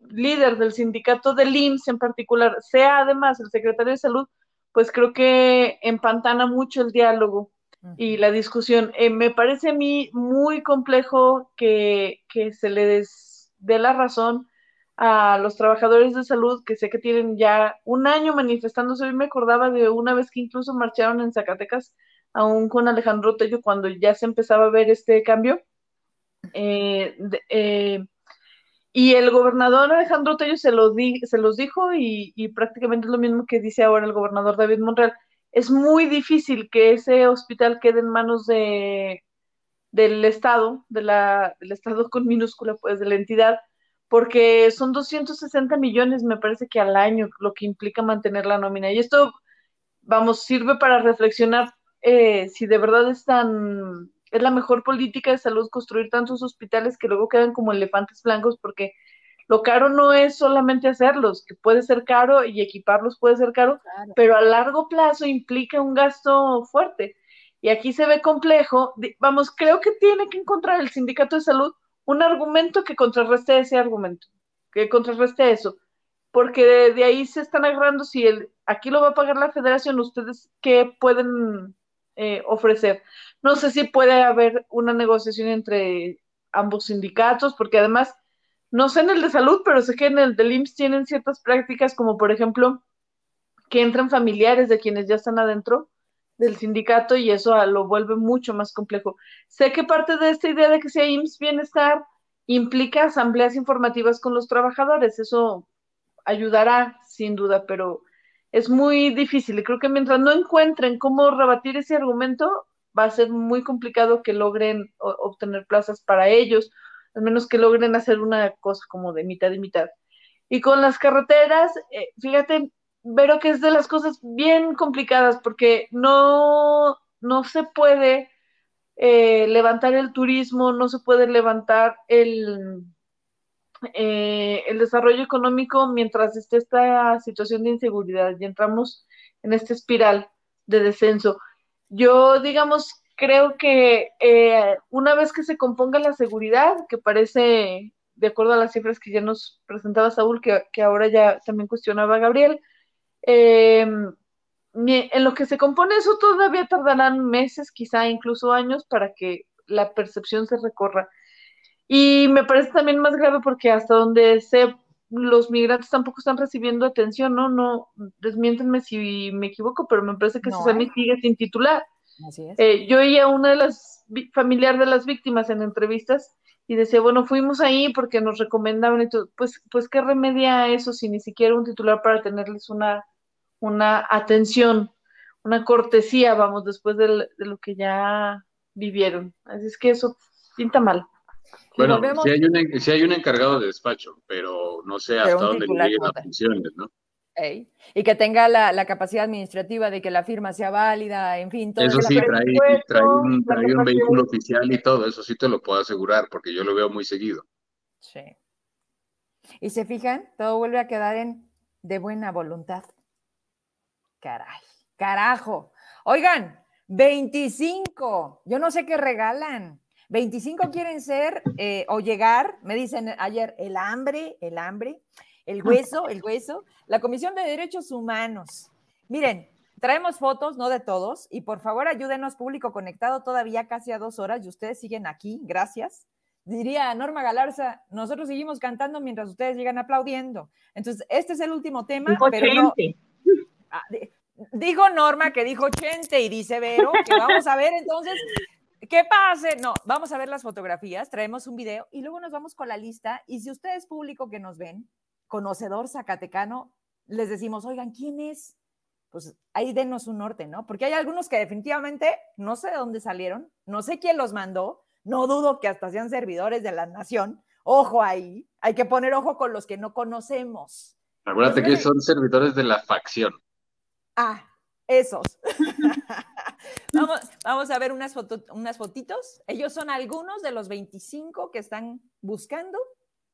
líder del sindicato del IMSS en particular sea además el secretario de salud, pues creo que empantana mucho el diálogo y la discusión. Eh, me parece a mí muy complejo que, se le dé la razón a los trabajadores de salud que sé que tienen ya un año manifestándose. Hoy me acordaba de una vez que incluso marcharon en Zacatecas, aún con Alejandro Tello, cuando ya se empezaba a ver este cambio. Eh, eh, y el gobernador Alejandro Tello se, lo se los dijo y, y, prácticamente es lo mismo que dice ahora el gobernador David Monreal es muy difícil que ese hospital quede en manos de, del Estado, de la, del Estado con minúscula, pues, de la entidad, porque son 260 millones, me parece que al año, lo que implica mantener la nómina. Y esto, vamos, sirve para reflexionar eh, si de verdad es tan, es la mejor política de salud construir tantos hospitales que luego quedan como elefantes blancos, porque lo caro no es solamente hacerlos, que puede ser caro y equiparlos puede ser caro, pero a largo plazo implica un gasto fuerte. Y aquí se ve complejo. Vamos, creo que tiene que encontrar el sindicato de salud un argumento que contrarreste ese argumento, que contrarreste eso, porque de, ahí se están agarrando si el, aquí lo va a pagar la federación, ustedes qué pueden eh, ofrecer. No sé si puede haber una negociación entre ambos sindicatos, porque además no sé en el de salud, pero sé que en el del IMSS tienen ciertas prácticas, como por ejemplo que entran familiares de quienes ya están adentro del sindicato y eso lo vuelve mucho más complejo. Sé que parte de esta idea de que sea IMSS Bienestar implica asambleas informativas con los trabajadores, eso ayudará sin duda, pero es muy difícil y creo que mientras no encuentren cómo rebatir ese argumento, va a ser muy complicado que logren obtener plazas para ellos al menos que logren hacer una cosa como de mitad y mitad. Y con las carreteras, eh, fíjate, pero que es de las cosas bien complicadas porque no, no se puede eh, levantar el turismo, no se puede levantar el, eh, el desarrollo económico mientras esté esta situación de inseguridad y entramos en esta espiral de descenso. Yo, digamos, creo que eh, una vez que se componga la seguridad, que parece, de acuerdo a las cifras que ya nos presentaba Saúl, que, ahora ya también cuestionaba Gabriel, em, en lo que se compone eso todavía tardarán meses, quizá incluso años, para que la percepción se recorra. Y me parece también más grave porque hasta donde sé, los migrantes tampoco están recibiendo atención, ¿no? No, desmiéntenme si me equivoco, pero me parece que no, Susana sigue sin titular. Eh, yo oía a una de las familiares de las víctimas en entrevistas y decía, bueno, fuimos ahí porque nos recomendaban y todo. Pues, pues qué remedia eso si ni siquiera un titular para tenerles una, una atención, una cortesía, vamos, después de, lo que ya vivieron. Así es que eso pinta mal. Bueno, si hay, un, si hay un encargado de despacho, pero no sé hasta dónde lleguen las funciones, ¿no? Y que tenga la, capacidad administrativa de que la firma sea válida, en fin. Todo eso sí, trae, un, vehículo oficial y todo, eso sí te lo puedo asegurar, porque yo lo veo muy seguido. Sí. Y se fijan, todo vuelve a quedar en de buena voluntad. Caray, carajo. Oigan, 25, yo no sé qué regalan. 25 quieren ser eh, o llegar, me dicen ayer, el hambre, el hambre, el hueso, el hueso, la Comisión de Derechos Humanos. Miren, traemos fotos, no de todos, y por favor ayúdenos, público conectado, todavía casi a dos horas y ustedes siguen aquí, gracias. Diría Norma Galarza, nosotros seguimos cantando mientras ustedes llegan aplaudiendo. Entonces, este es el último tema, pero no, Ah, dijo Norma que dijo Chente y dice Vero que vamos a ver entonces qué pase. No, vamos a ver las fotografías, traemos un video y luego nos vamos con la lista. Y si usted es público que nos ven, conocedor zacatecano, les decimos, oigan, ¿quién es? Pues ahí denos un norte, ¿no? Porque hay algunos que definitivamente no sé de dónde salieron, no sé quién los mandó, no dudo que hasta sean servidores de la nación. Ojo ahí, hay que poner ojo con los que no conocemos. Acuérdate que son servidores de la facción. Ah, esos. vamos, vamos, a ver unas, unas fotitos. Ellos son algunos de los 25 que están buscando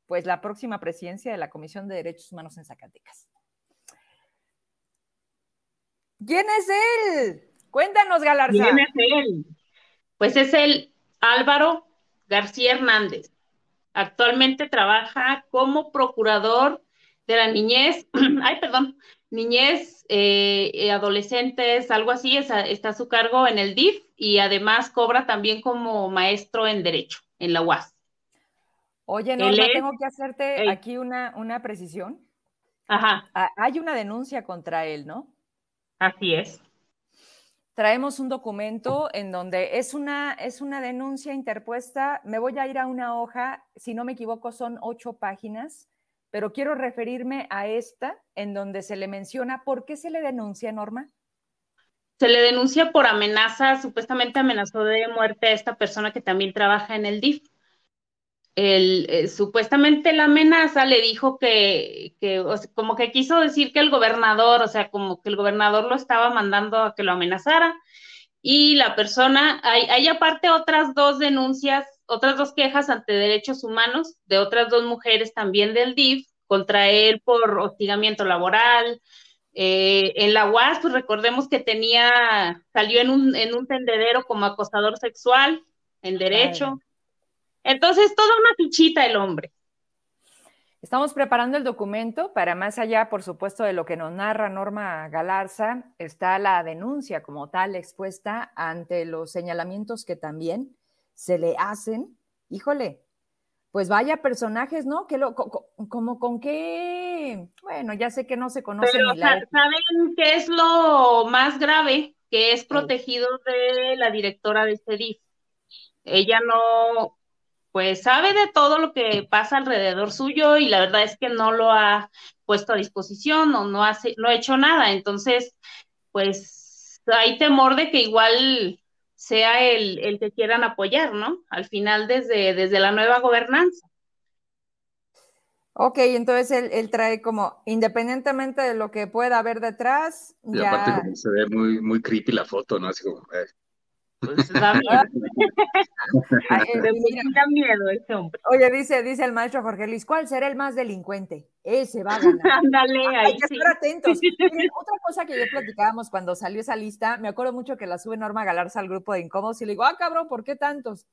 pues la próxima presidencia de la Comisión de Derechos Humanos en Zacatecas. ¿Quién es él? Cuéntanos, Galarza. ¿Quién es él? Pues es el Álvaro García Hernández. Actualmente trabaja como procurador de la niñez, ay, perdón, niñez, eh, adolescentes, algo así, está a su cargo en el DIF y además cobra también como maestro en Derecho en la UAS. Oye, no, tengo que hacerte aquí una, una precisión. Ajá. Ah, hay una denuncia contra él, ¿no? Así es. Traemos un documento en donde es una, es una denuncia interpuesta. Me voy a ir a una hoja, si no me equivoco, son ocho páginas pero quiero referirme a esta en donde se le menciona por qué se le denuncia, Norma. Se le denuncia por amenaza, supuestamente amenazó de muerte a esta persona que también trabaja en el DIF. El, eh, supuestamente la amenaza le dijo que, que como que quiso decir que el gobernador, o sea, como que el gobernador lo estaba mandando a que lo amenazara. Y la persona, hay, hay aparte otras dos denuncias otras dos quejas ante derechos humanos de otras dos mujeres también del DIF contra él por hostigamiento laboral. Eh, en la UAS, pues recordemos que tenía, salió en un, en un tendedero como acosador sexual en derecho. Entonces, toda una fichita el hombre. Estamos preparando el documento para más allá, por supuesto, de lo que nos narra Norma Galarza, está la denuncia como tal expuesta ante los señalamientos que también se le hacen, híjole, pues vaya personajes, ¿no? Que lo, como con qué, bueno, ya sé que no se conoce. Pero ¿saben qué es lo más grave? Que es protegido de la directora de CEDIF. Ella no, pues sabe de todo lo que pasa alrededor suyo y la verdad es que no lo ha puesto a disposición o no, hace, no ha hecho nada. Entonces, pues hay temor de que igual sea el, el, que quieran apoyar, ¿no? Al final desde, desde la nueva gobernanza. Ok, entonces él, trae como, independientemente de lo que pueda haber detrás. Y aparte se ve muy, muy creepy la foto, ¿no? Así como, eh. Pues da miedo. hombre. Oye, dice, dice el maestro Jorge Luis, ¿cuál será el más delincuente? Ese va a ganar. Ándale, Hay que estar atentos. otra cosa que yo platicábamos cuando salió esa lista, me acuerdo mucho que la sube Norma Galarza al grupo de incómodos y le digo, ah, cabrón, ¿por qué tantos?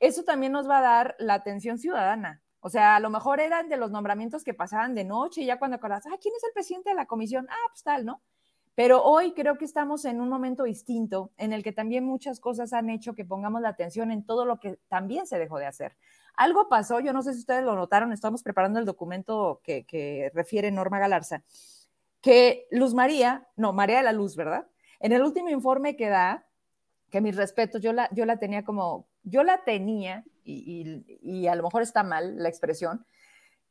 Eso también nos va a dar la atención ciudadana. O sea, a lo mejor eran de los nombramientos que pasaban de noche y ya cuando acordás, ah, ¿quién es el presidente de la comisión? Ah, pues tal, ¿no? Pero hoy creo que estamos en un momento distinto en el que también muchas cosas han hecho que pongamos la atención en todo lo que también se dejó de hacer. Algo pasó, yo no sé si ustedes lo notaron, estamos preparando el documento que, refiere Norma Galarza, que Luz María, no, María de la Luz, ¿verdad? En el último informe que da, que mis respetos, yo la, yo la tenía como, yo la tenía, y, y a lo mejor está mal la expresión,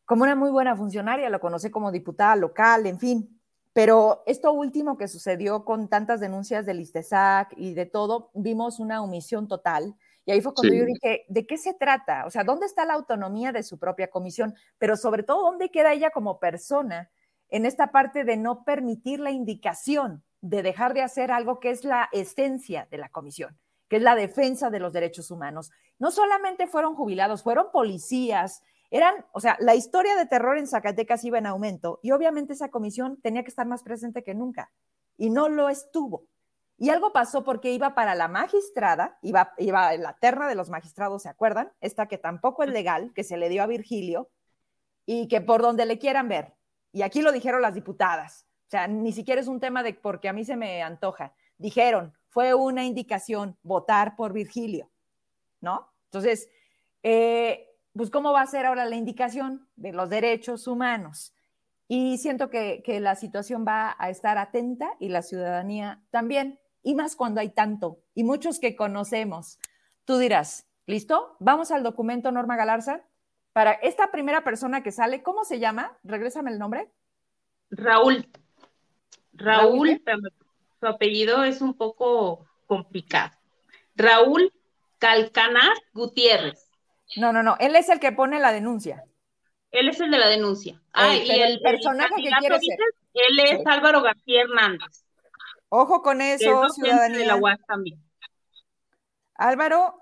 como una muy buena funcionaria, lo conoce como diputada local, en fin, pero esto último que sucedió con tantas denuncias del ISTESAC y de todo, vimos una omisión total. Y ahí fue cuando yo dije, ¿de qué se trata? O sea, ¿dónde está la autonomía de su propia comisión? Pero sobre todo, ¿dónde queda ella como persona en esta parte de no permitir la indicación de dejar de hacer algo que es la esencia de la comisión, que es la defensa de los derechos humanos? No solamente fueron jubilados, fueron policías, eran, o sea, la historia de terror en Zacatecas iba en aumento y obviamente esa comisión tenía que estar más presente que nunca y no lo estuvo. Y algo pasó porque iba para la magistrada, iba, iba en la terna de los magistrados, ¿se acuerdan? Esta que tampoco es legal, que se le dio a Virgilio, y que por donde le quieran ver. Y aquí lo dijeron las diputadas. O sea, ni siquiera es un tema de porque a mí se me antoja. Dijeron, fue una indicación votar por Virgilio, ¿no? Entonces, eh, pues, ¿cómo va a ser ahora la indicación de los derechos humanos? Y siento que, que la situación va a estar atenta y la ciudadanía también y más cuando hay tanto y muchos que conocemos. Tú dirás, ¿listo? Vamos al documento Norma Galarza. Para esta primera persona que sale, ¿cómo se llama? Regrésame el nombre. Raúl. Raúl, su apellido es un poco complicado. Raúl Calcanar Gutiérrez. No, no, no, él es el que pone la denuncia. Él es el de la denuncia. Ah, y el, personaje que quiere ser. Él es Álvaro García Hernández. Ojo con eso, ciudadanía. De la UAS también. Álvaro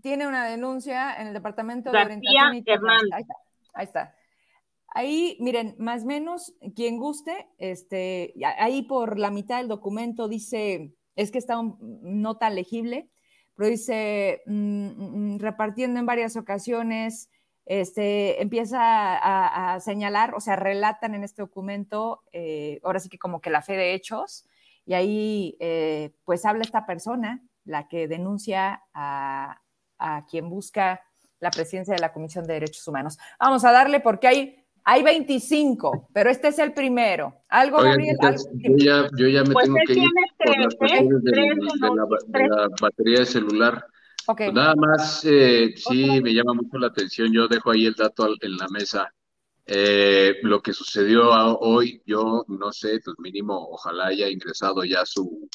tiene una denuncia en el Departamento de Orientación y Hernández. Ahí está, ahí está. Ahí, miren, más o menos, quien guste, este, ahí por la mitad del documento dice, es que está un, no tan legible, pero dice, mm, mm, repartiendo en varias ocasiones, este, empieza a, señalar, o sea, relatan en este documento, eh, ahora sí que como que la fe de hechos, y ahí eh, pues habla esta persona, la que denuncia a, quien busca la presidencia de la Comisión de Derechos Humanos. Vamos a darle porque hay, hay 25, pero este es el primero. ¿Algo, Gabriel? Yo, ya, yo, ya, me pues tengo que ir por las cuestiones de la batería de celular. Okay. Pues nada más, eh, sí, me llama mucho la atención. Yo dejo ahí el dato en la mesa. Eh, lo que sucedió hoy, yo no sé, pues mínimo, ojalá haya ingresado ya su,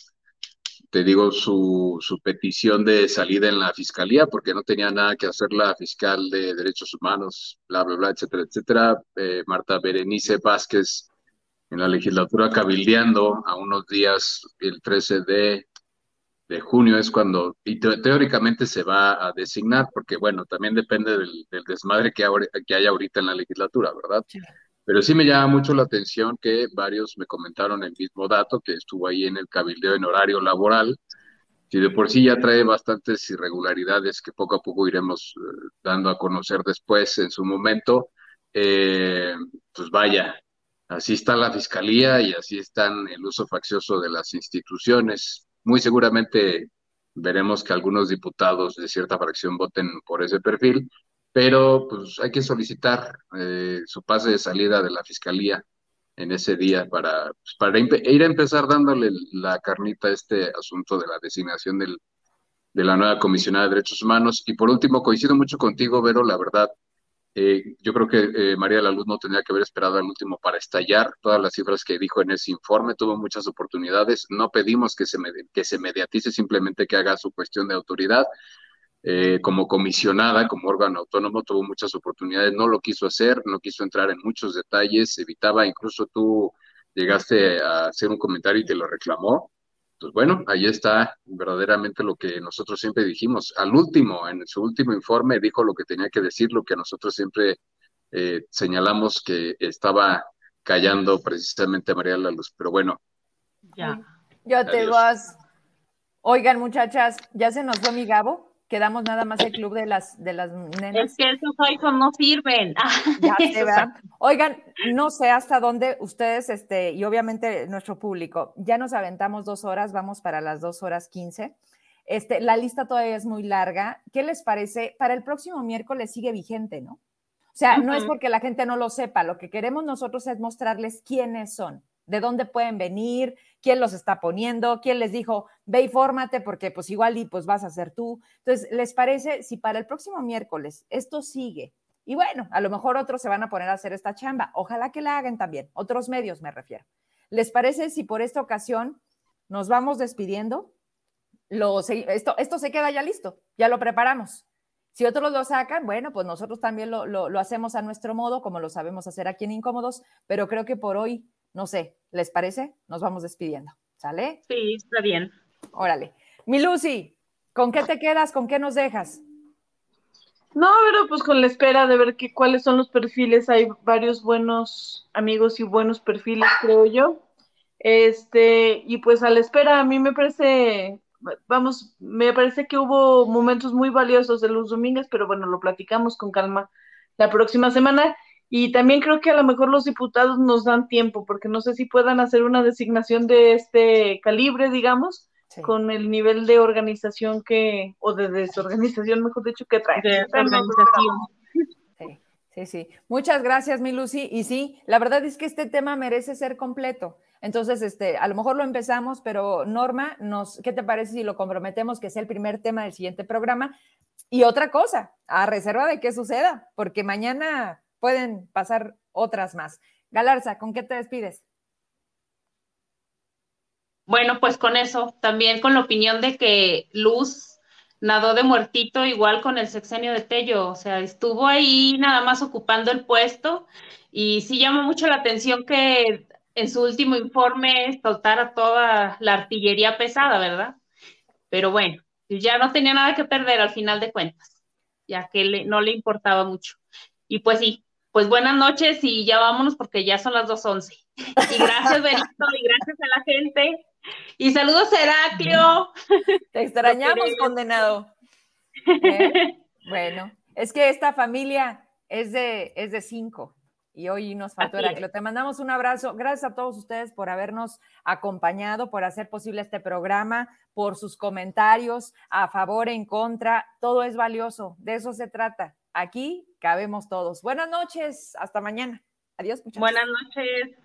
te digo, su, su petición de salida en la fiscalía, porque no tenía nada que hacer la fiscal de derechos humanos, bla, bla, bla, etcétera, etcétera. Eh, Marta Berenice Vázquez en la legislatura cabildeando a unos días, el 13 de de junio es cuando y teóricamente se va a designar, porque bueno, también depende del, desmadre que, que hay ahorita en la legislatura, ¿verdad? Pero sí me llama mucho la atención que varios me comentaron el mismo dato, que estuvo ahí en el cabildeo en horario laboral, y de por sí ya trae bastantes irregularidades que poco a poco iremos eh, dando a conocer después en su momento, eh, pues vaya, así está la fiscalía y así están el uso faccioso de las instituciones. Muy seguramente veremos que algunos diputados de cierta fracción voten por ese perfil, pero pues hay que solicitar eh, su pase de salida de la fiscalía en ese día para, pues, para ir a empezar dándole la carnita a este asunto de la designación del, de la nueva comisionada de derechos humanos. Y por último, coincido mucho contigo, Vero, la verdad, eh, yo creo que eh, María de la Luz no tendría que haber esperado al último para estallar todas las cifras que dijo en ese informe, tuvo muchas oportunidades, no pedimos que se, que se mediatice, simplemente que haga su cuestión de autoridad. Eh, como comisionada, como órgano autónomo, tuvo muchas oportunidades, no lo quiso hacer, no quiso entrar en muchos detalles, evitaba, incluso tú llegaste a hacer un comentario y te lo reclamó, pues bueno, ahí está verdaderamente lo que nosotros siempre dijimos. Al último, en su último informe, dijo lo que tenía que decir, lo que nosotros siempre eh, señalamos que estaba callando precisamente a María La Luz. Pero bueno. Ya. Ya te vas. Oigan, muchachas, ya se nos fue mi Gabo quedamos nada más el club de las, de las nenas. Es que esos iPhones no sirven. Ya se Oigan, no sé hasta dónde ustedes, este, y obviamente nuestro público, ya nos aventamos dos horas, vamos para las dos horas quince. Este, la lista todavía es muy larga. ¿Qué les parece? Para el próximo miércoles sigue vigente, ¿no? O sea, no es porque la gente no lo sepa, lo que queremos nosotros es mostrarles quiénes son de dónde pueden venir, quién los está poniendo, quién les dijo, ve y fórmate porque pues igual y pues vas a ser tú. Entonces, ¿les parece si para el próximo miércoles esto sigue? Y bueno, a lo mejor otros se van a poner a hacer esta chamba. Ojalá que la hagan también, otros medios me refiero. ¿Les parece si por esta ocasión nos vamos despidiendo? Esto se queda ya listo, ya lo preparamos. Si otros lo sacan, bueno, pues nosotros también lo, lo, hacemos a nuestro modo, como lo sabemos hacer aquí en Incómodos, pero creo que por hoy no sé, ¿les parece? Nos vamos despidiendo. ¿Sale? Sí, está bien. Órale. Mi Lucy, ¿con qué te quedas? ¿Con qué nos dejas? No, pero pues con la espera de ver que, cuáles son los perfiles. Hay varios buenos amigos y buenos perfiles, creo yo. Este, y pues a la espera, a mí me parece, vamos, me parece que hubo momentos muy valiosos de los domingos, pero bueno, lo platicamos con calma la próxima semana. Y también creo que a lo mejor los diputados nos dan tiempo, porque no sé si puedan hacer una designación de este calibre, digamos, con el nivel de organización que, o de desorganización, mejor dicho, que trae. De organización. Sí, sí, sí. Muchas gracias, mi Lucy. Y sí, la verdad es que este tema merece ser completo. Entonces, este, a lo mejor lo empezamos, pero Norma, nos, ¿qué te parece si lo comprometemos que sea el primer tema del siguiente programa? Y otra cosa, a reserva de que suceda, porque mañana pueden pasar otras más. Galarza, ¿con qué te despides? Bueno, pues con eso, también con la opinión de que Luz nadó de muertito igual con el sexenio de Tello, o sea, estuvo ahí nada más ocupando el puesto y sí llama mucho la atención que en su último informe soltara toda la artillería pesada, ¿verdad? Pero bueno, ya no tenía nada que perder al final de cuentas, ya que no le importaba mucho. Y pues sí, pues buenas noches y ya vámonos porque ya son las 2.11. Y gracias, Benito, y gracias a la gente. Y saludos, Heraclio. Te extrañamos, condenado. ¿Eh? Bueno, es que esta familia es de, es de cinco y hoy nos faltó Heraclio. Te mandamos un abrazo. Gracias a todos ustedes por habernos acompañado, por hacer posible este programa, por sus comentarios a favor, en contra. Todo es valioso, de eso se trata. Aquí cabemos todos. Buenas noches, hasta mañana. Adiós. Buenas noches.